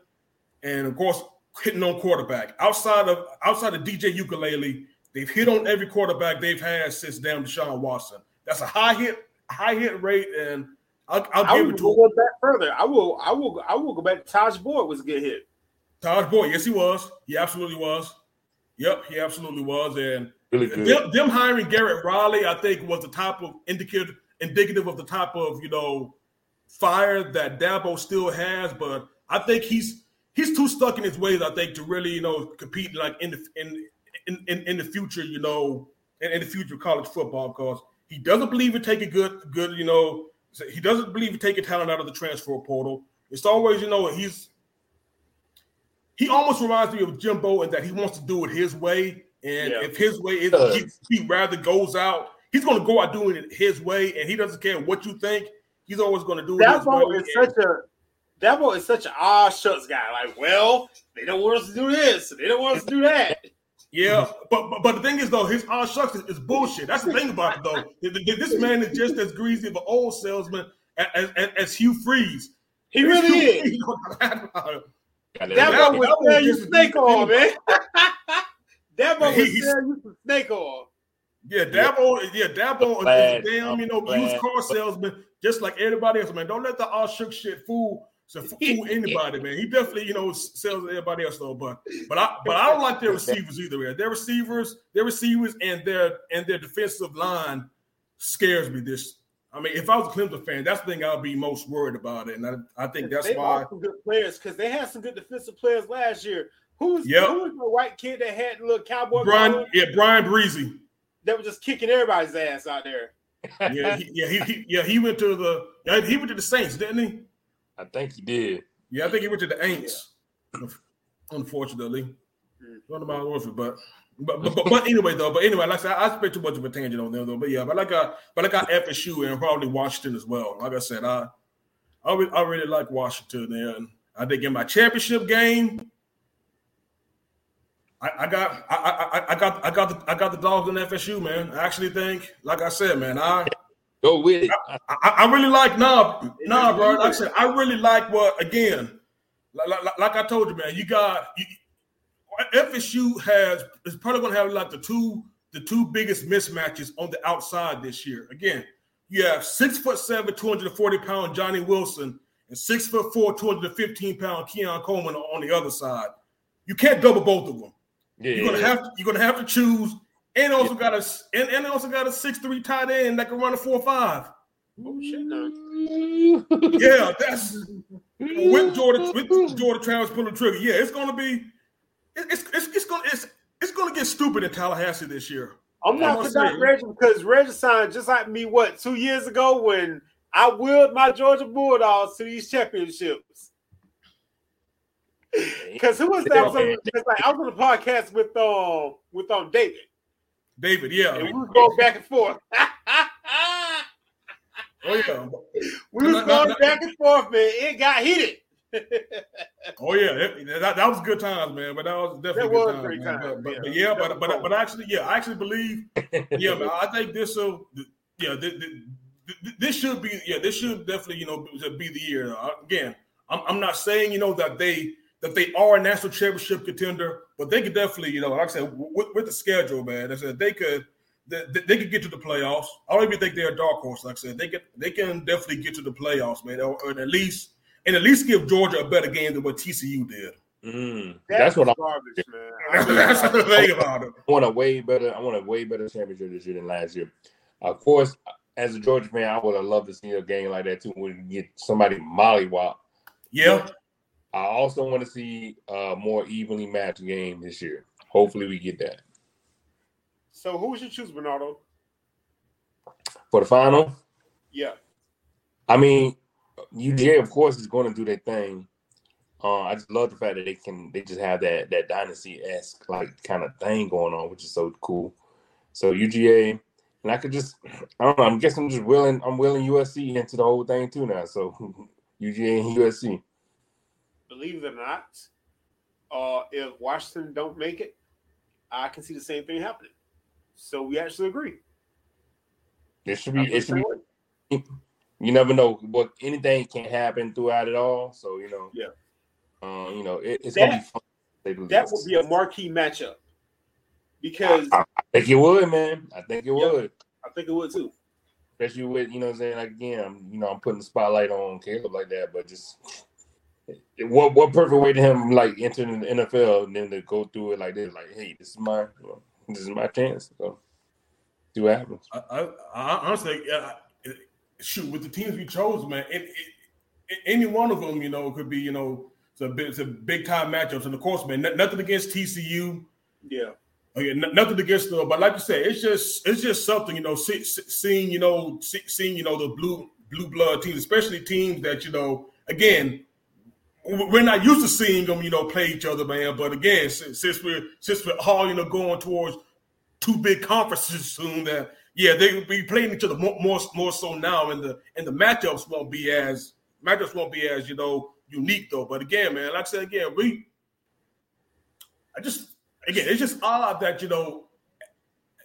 and of course hitting on quarterback. Outside of outside of DJ Uiagalelei, they've hit on every quarterback they've had since damn Deshaun Watson. That's a high hit high hit rate, and I'll, I'll I give it to go one back further. I will, I will, I will go back. Tajh Boyd was a good hit. Tajh Boyd. Yes, he was. He absolutely was. Yep, he absolutely was. And really them, them hiring Garrett Riley, I think, was the type of indicative indicative of the type of you know fire that Dabo still has. But I think he's he's too stuck in his ways. I think to really you know compete like in the in in, in, in the future. You know, in, in the future of college football because he doesn't believe in taking good good you know he doesn't believe in taking talent out of the transfer portal. It's always you know he's he almost reminds me of Jimbo in that he wants to do it his way. And Yeah. if his way is he, he rather goes out, he's going to go out doing it his way, and he doesn't care what you think. He's always going to do it his Dabo way. is such a—that Dabo is such an ah shucks guy. Like, well, they don't want us to do this, they don't want us to do that. Yeah, but, but but the thing is though, his all shucks is, is bullshit. That's the thing about it though. Th- th- This man is just as greasy of an old salesman as, as, as Hugh Freeze. He really Hugh is. Freeze- Got that Dabo Dabo- sell you snake oil, man. Dabo He- would he's- sell you snake oil. Yeah, Dabo, yeah, Dabo is a damn, you know, glad- used car salesman, just like everybody else, man. Don't let the all shook shit fool so fool anybody, man. He definitely, you know, sells everybody else though. But but I but I don't like their receivers either, man. Their receivers, their receivers and their and their defensive line scares me this. I mean, if I was a Clemson fan, that's the thing I'd be most worried about. And I, I think that's they why some good players because they had some good defensive players last year. Who's was Yep. who was the white kid that had the little cowboy Brian, collar yeah, Bryan Bresee. that was just kicking everybody's ass out there? Yeah, he, yeah, he, he, yeah, he went to the yeah, he went to the Saints, didn't he? I think he did. Yeah, I think he went to the Aints. Unfortunately, Mm. one of my worst, but but, but but anyway though. But anyway, like I said, I spent too much of a tangent on them though. But yeah, but like I but like I FSU and probably Washington as well. Like I said, I I really, I really like Washington and I think in my championship game. I, I got I, I, I got I got the I got the dogs in FSU, man. I actually think, like I said, man, I Go with it. I, I really like nah, nah, bro. Like I said, I really like what again. Like, like, like I told you, man. You got you, FSU has is probably going to have like the two the two biggest mismatches on the outside this year. Again, you have six foot seven, 240 pound Johnny Wilson, and six foot four, 215 pound Keon Coleman on the other side. You can't double both of them. Yeah, You're gonna have to, you're gonna have to choose, and also got a and, and also got a six three tight end that can run a four five. Oh shit, no. Yeah, that's with Jordan with Jordan Travis pulling the trigger. Yeah, it's gonna be it- it's it's, it's gonna it's it's gonna get stupid in Tallahassee this year. I'm not gonna forgot Reggie because Reggie signed just like me. What two years ago when I willed my Georgia Bulldogs to these championships. Because who was that? I was, on, 'cause, like, I was on the podcast with um with um David, David, yeah. and we was going back and forth. Oh yeah. we was going back and forth, man. It got heated. Oh yeah, It- that, that was good times, man. But that was definitely That good was times, great times, But, but, yeah. but yeah, but but but actually, yeah, I actually believe, yeah, man. I think this will, yeah, th- th- th- this should be, yeah, this should definitely, you know, be the year. Again, I'm, I'm not saying, you know, that they that they are a national championship contender, but they could definitely, you know, like I said, with, with the schedule, man, I said they could. They, they could get to the playoffs. I don't even think they're a dark horse. Like I said, they can they can definitely get to the playoffs, man, or, or at least and at least give Georgia a better game than what TCU did. Mm, that's what I garbage, man. That's the thing about it. want a way better. I want a way better championship this year than last year. Of course, as a Georgia fan, I would have loved to see a game like that too, when you get somebody mollywop. Yeah, I also want to see a more evenly matched game this year. Hopefully, we get that So who would you choose, Bernardo? for the final. Yeah. I mean, UGA of course is going to do their thing. Uh, I just love the fact that they can they just have that that dynasty esque like kind of thing going on, which is so cool. So UGA, and I could just I don't know. I'm guessing I'm just willing I'm willing USC into the whole thing too now. So UGA and USC. Believe it or not, uh, if Washington don't make it, I can see the same thing happening. So we actually agree. It should be it should be you never know what anything can happen throughout it all. So you know, Yeah. uh, you know, it, it's gonna be That- fun. to say the That would be a marquee matchup because I, I think it would, man. I think it Yeah. would. I think it would too. especially with you know what I'm saying like again I'm, you know I'm putting the spotlight on Caleb like that but just what what perfect way to him like entering the NFL and then to go through it like this like hey this is my you know, this is my chance so see what happens I, I, I honestly, yeah, it- shoot, with the teams we chose, man, it, it, it- any one of them, you know, could be, you know, it's a big, it's a big time matchups. And of course, man, n- nothing against TCU. Yeah. Oh, okay, n- nothing against the, but like you said, it's just it's just something you know, see, see- seeing you know, see, seeing you know the blue blue blood teams, especially teams that you know, again, w- we're not used to seeing them, you know, play each other, man. But again, since, since we're since we're all you know going towards two big conferences soon, that yeah, they will be playing each other more, more more so now, and the and the matchups won't be as matchups won't be as you know unique though. But again, man, like I said again, we I just again, it's just odd that you know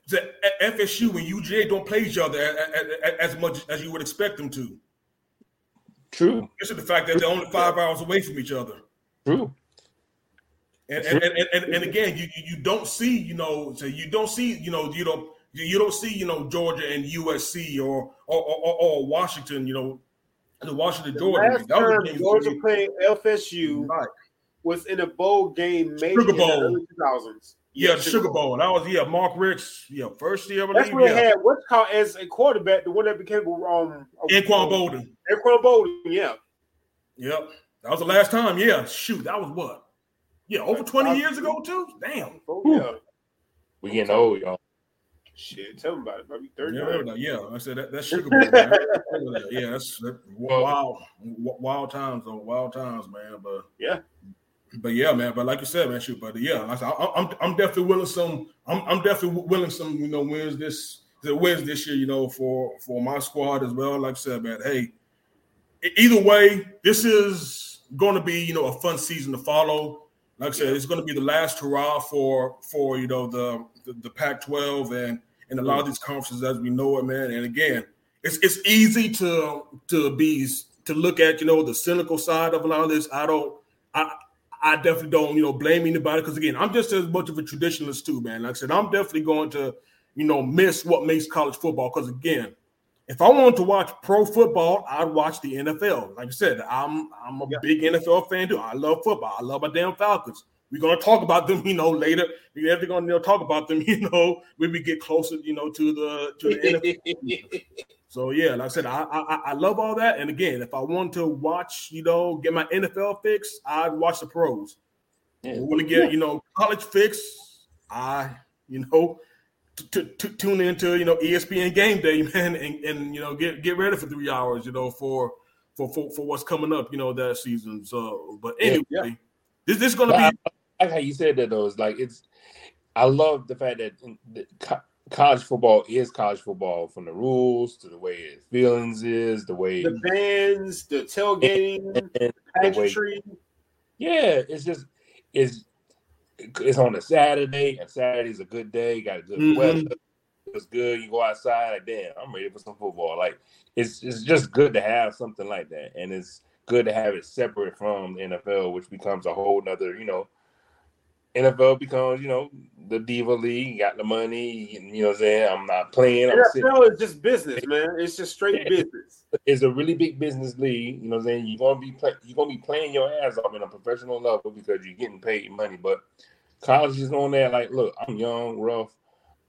the FSU and UGA don't play each other a- a- a- as much as you would expect them to. True Just the fact that they're only five hours away from each other. true And and, and, and, and again, you you you don't see, you know, so you don't see, you know, you don't you don't see, you know, Georgia and USC or or, or, or Washington, you know, the Washington The Georgia. last That was time Georgia we- played FSU Right. was in a bowl game, maybe Sugar in the Bowl. early 2000s. Yeah, the Sugar Bowl. That was yeah, Mark Richt, yeah, first year, I That's believe. when they Yeah, had what's called as a quarterback, the one that became um Anquan Boldin. Anquan Boldin, yeah. Yep, that was the last time. Yeah, shoot, that was what? Yeah, over twenty years ago too. Damn. Oh, yeah. we getting old y'all Shit, tell them about it. Probably 30 Yeah, years. yeah, yeah. I said that, that's Sugar Bowl. Man. yeah, that's that, wild, wild times though. Wild times, man. But Yeah. But yeah, man. But like you said, man, shoot. But yeah, I, I, I'm I'm definitely willing some. I'm I'm definitely willing some. You know, wins this the wins this year. You know, for for my squad as well. Like I said, man. Hey, either way, this is going to be you know a fun season to follow. Like I said, it's going to be the last hurrah for for you know the the, the Pac-12 and and a lot of these conferences as we know it, man. And again, it's it's easy to to be to look at you know the cynical side of a lot of this. I don't. I I definitely don't you know blame anybody because again, I'm just as much of a traditionalist too, man. Like I said, I'm definitely going to you know, miss what makes college football. Because again, if I wanted to watch pro football, I'd watch the NFL. Like I said, I'm I'm a Yeah. big NFL fan too. I love football. I love my damn Falcons. We're gonna talk about them, you know, later. We're never gonna you know, talk about them, you know, when we get closer, you know, to the to the NFL. So yeah, like I said, I, I I love all that. And again, if I want to watch, you know, get my NFL fix, I'd watch the pros. Yeah. Want to get you know college fix? I you know t- t- t- tune into you know ESPN Game Day, man, and, and you know get get ready for three hours, you know, for for for, for what's coming up, you know, that season. So, but anyway, Yeah. this this is gonna But be I like how you said that though. It's like it's. I love the fact that, that co- college football is college football, from the rules to the way its feelings is, the way the bands, the tailgating, and the pageantry. Yeah, it's just it's it's on a Saturday, and Saturday's a good day. You Got a good Mhm. weather. It's good. You go outside, like damn, I'm ready for some football. Like it's it's just good to have something like that, and it's good to have it separate from the NFL, which becomes a whole nother, you know. NFL becomes, you know, the diva league. You Got the money, you know what I'm saying. I'm not playing. I'm sitting NFL is just business, man. It's just straight Yeah. business. it's a really big business league. You know what I'm saying? You're gonna be play, you're gonna be playing your ass off in a professional level because you're getting paid money. But college is on there like, look, I'm young, rough,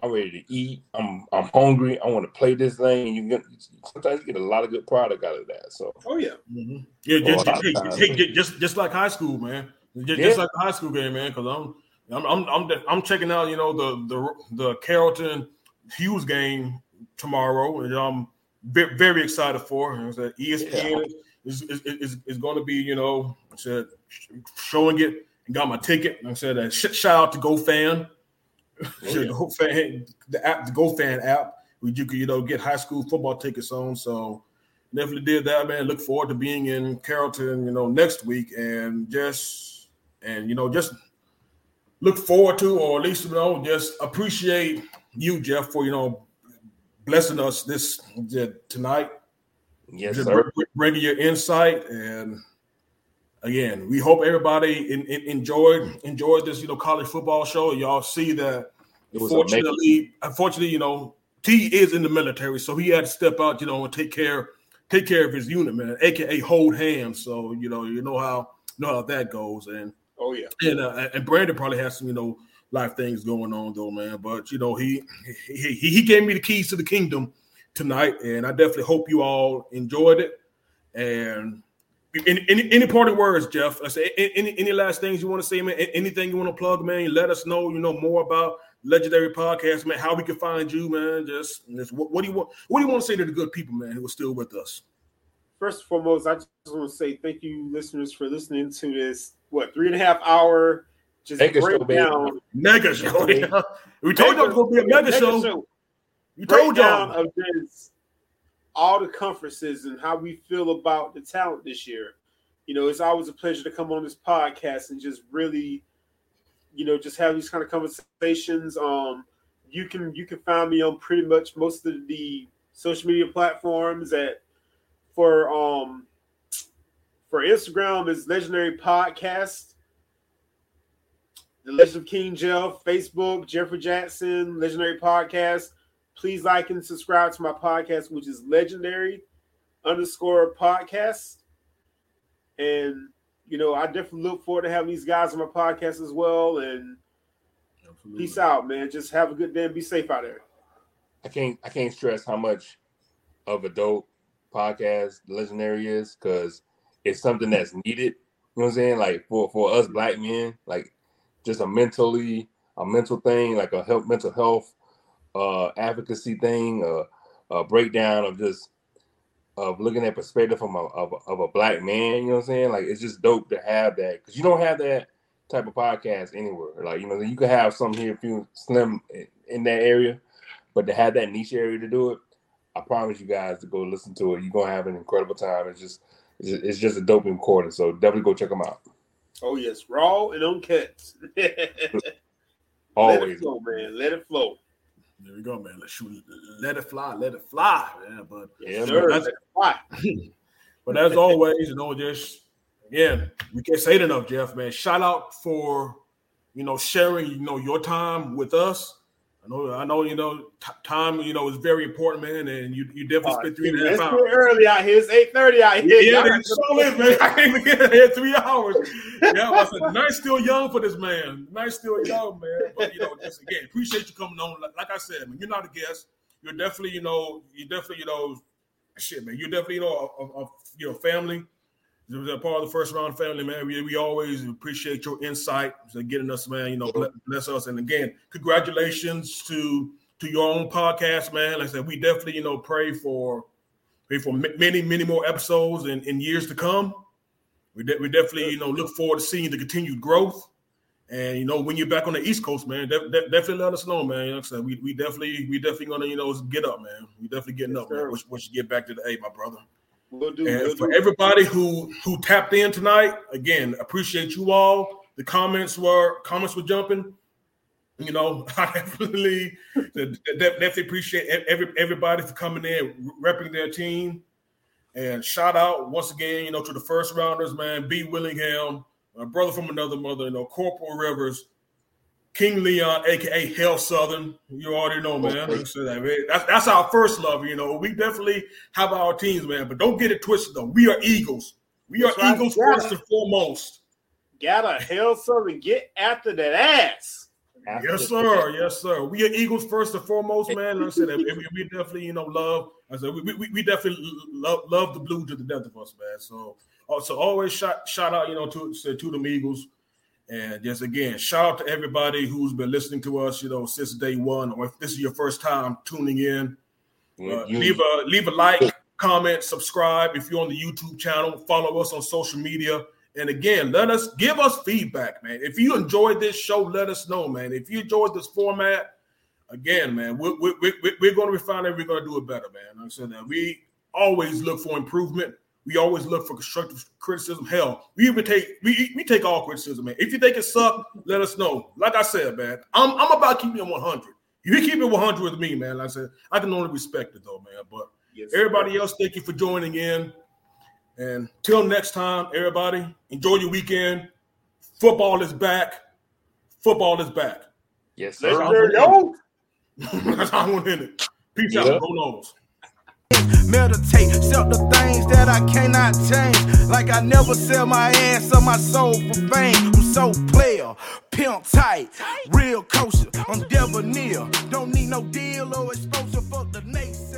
I'm ready to eat, I'm I'm hungry, I want to play this thing. And you get sometimes you get a lot of good product out of that. So Oh yeah. Mhm. Yeah, just, a lot of just, times. just, just, just like high school, man. Just, Yeah. just like the high school game, man. Because I'm, I'm, I'm, I'm, I'm checking out, you know, the the the Carrollton Hughes game tomorrow, and I'm very, very excited for. And that ESPN is, is, is, is going to be, you know, I said showing it and got my ticket. And I said, uh, shout out to GoFan, yeah. Go Fan, the app, the GoFan app, where you can, you know, get high school football tickets on. So definitely did that, man. Look forward to being in Carrollton, you know, next week, and just and you know, just look forward to, or at least you know, just appreciate you, Jeff, for you know, blessing us this tonight. yes, Just sir. bringing your insight and again, we hope everybody in, in- enjoyed enjoyed this, you know, college football show. Y'all see that It was amazing. Unfortunately, unfortunately, you know, T is in the military, so he had to step out, you know, and take care take care of his unit, man, aka hold hands. So you know, you know how know how that goes, and Oh yeah. and uh, and Brandon probably has some, you know, life things going on though, man. But you know, he he he, gave me the keys to the kingdom tonight, and I definitely hope you all enjoyed it. And any any, any parting words, Jeff? I say any any last things you want to say, man? Anything you want to plug, man? Let us know, you know, more about Legendary Podcast, man. How we can find you, man? Just, just what, what do you want? What do you want to say to the good people, man, who are still with us? First and foremost, I just want to say thank you, listeners, for listening to this what three and a half hour just Mega show, baby. Mega show. we told you it was going to be a mega, show. We told breakdown y'all. of this all the conferences and how we feel about the talent this year. You know, it's always a pleasure to come on this podcast and just really, you know, just have these kind of conversations. Um, you can you can find me on pretty much most of the social media platforms at for um for Instagram is legendary podcast. The Legend of King Jeff, Facebook, Jeffrey Jackson, Legendary Podcast please like and subscribe to my podcast, which is legendary underscore podcast. And you know, I definitely look forward to having these guys on my podcast as well. And peace out, man. Just have a good day and be safe out there. I can't I can't stress how much of a dope podcast Legendary is because it's something that's needed. You know what I'm saying? Like for for us black men, like just a mentally a mental thing, like a help mental health uh advocacy thing, uh, a breakdown of just of looking at perspective from a of, a- of a black man. You know what I'm saying? Like it's just dope to have that because you don't have that type of podcast anywhere. Like you know, you could have some here, few slim in, in that area, but to have that niche area to do it, I promise you guys to go listen to it. You're gonna have an incredible time. It's just it's just, a dope recording. So definitely go check them out. Oh yes, raw and uncut. Let it Always. flow, man. Let it flow. There we go, man. Let's shoot. Let it fly. Let it fly, man. But Yeah, Sir, that's- let it fly. But as always, you know, just again, we can't say it enough, Jeff, man. Shout out for you know sharing, you know, your time with us. I know, I know, you know, t- time, you know, is very important, man, and you, you definitely Oh, spent three and a half it's hours. too early out here. It's eight thirty out here. Yeah, Y'all so is, man. I can't even get here three hours. Yeah, I said, night's still young for this man. Night's still young, man. But you know, just again, appreciate you coming on. Like, like I said, man, you're not a guest. You're definitely, you know, you definitely, you know, shit, man. You're definitely, you know, a, a, a you know, family. A part of the first round family, man. We, we always appreciate your insight, so getting us, man. You know, bless, bless us. And again, congratulations to to your own podcast, man. Like I said, we definitely, you know, pray for pray for many, many more episodes in, in years to come. We, de- we definitely, you know, look forward to seeing the continued growth. And you know, when you're back on the East Coast, man, de- de- definitely let us know, man. Like I said, we, we definitely we definitely gonna, you know, get up, man. We definitely getting Yes, up, man. Once, once you get back to the A, my brother. We'll do. And We'll for do. everybody who who tapped in tonight, again, appreciate you all. The comments were comments were jumping. You know, I definitely de- de- definitely appreciate every everybody for coming in, repping their team. And shout out once again, you know, to the first rounders, man. B. Willingham, my brother from another mother, you know, Corporal Rivers, King Leon, aka Hail Southern. You already know, man. So that- man, That's that's our first love. You know, we definitely have our teams, man. But don't get it twisted though. We are Eagles. We are That's right. Eagles Yeah. first and foremost. Gotta hail Southern get after that ass. Yes, sir. Yes, sir. We are Eagles first and foremost, man. Like I said, we, we definitely, you know, love. I said we, we, we definitely love, love the blue to the death of us, man. So, uh, so always shout shout out, you know, to to, to them Eagles, and just again, shout out to everybody who's been listening to us, you know, since day one, or if this is your first time tuning in. Uh, leave a leave a like, comment, subscribe if you're on the YouTube channel. Follow us on social media, and again, let us give us feedback, man. If you enjoyed this show, let us know, man. If you enjoyed this format, again, man, we're, we're, we're, we're going to refine it. We're going to do it better, man. Like I said that we always look for improvement. We always look for constructive criticism. Hell, we even take we we take all criticism, man. If you think it suck, let us know. Like I said, man, I'm I'm about keeping it 100. If you keep it 100 with me, man, like I said, I can only respect it though, man. But Yes, sir. Everybody else, thank you for joining in. And till next time, everybody, enjoy your weekend. Football is back. Football is back. yes, sir. Legendary yo. That's how I want to end it. Peace Yeah. out. Go meditate, accept the things that I cannot change. Like I never sell my ass or my soul for fame. I'm so player, pimp tight, real kosher. I'm devil near, don't need no deal or exposure. Fuck the name.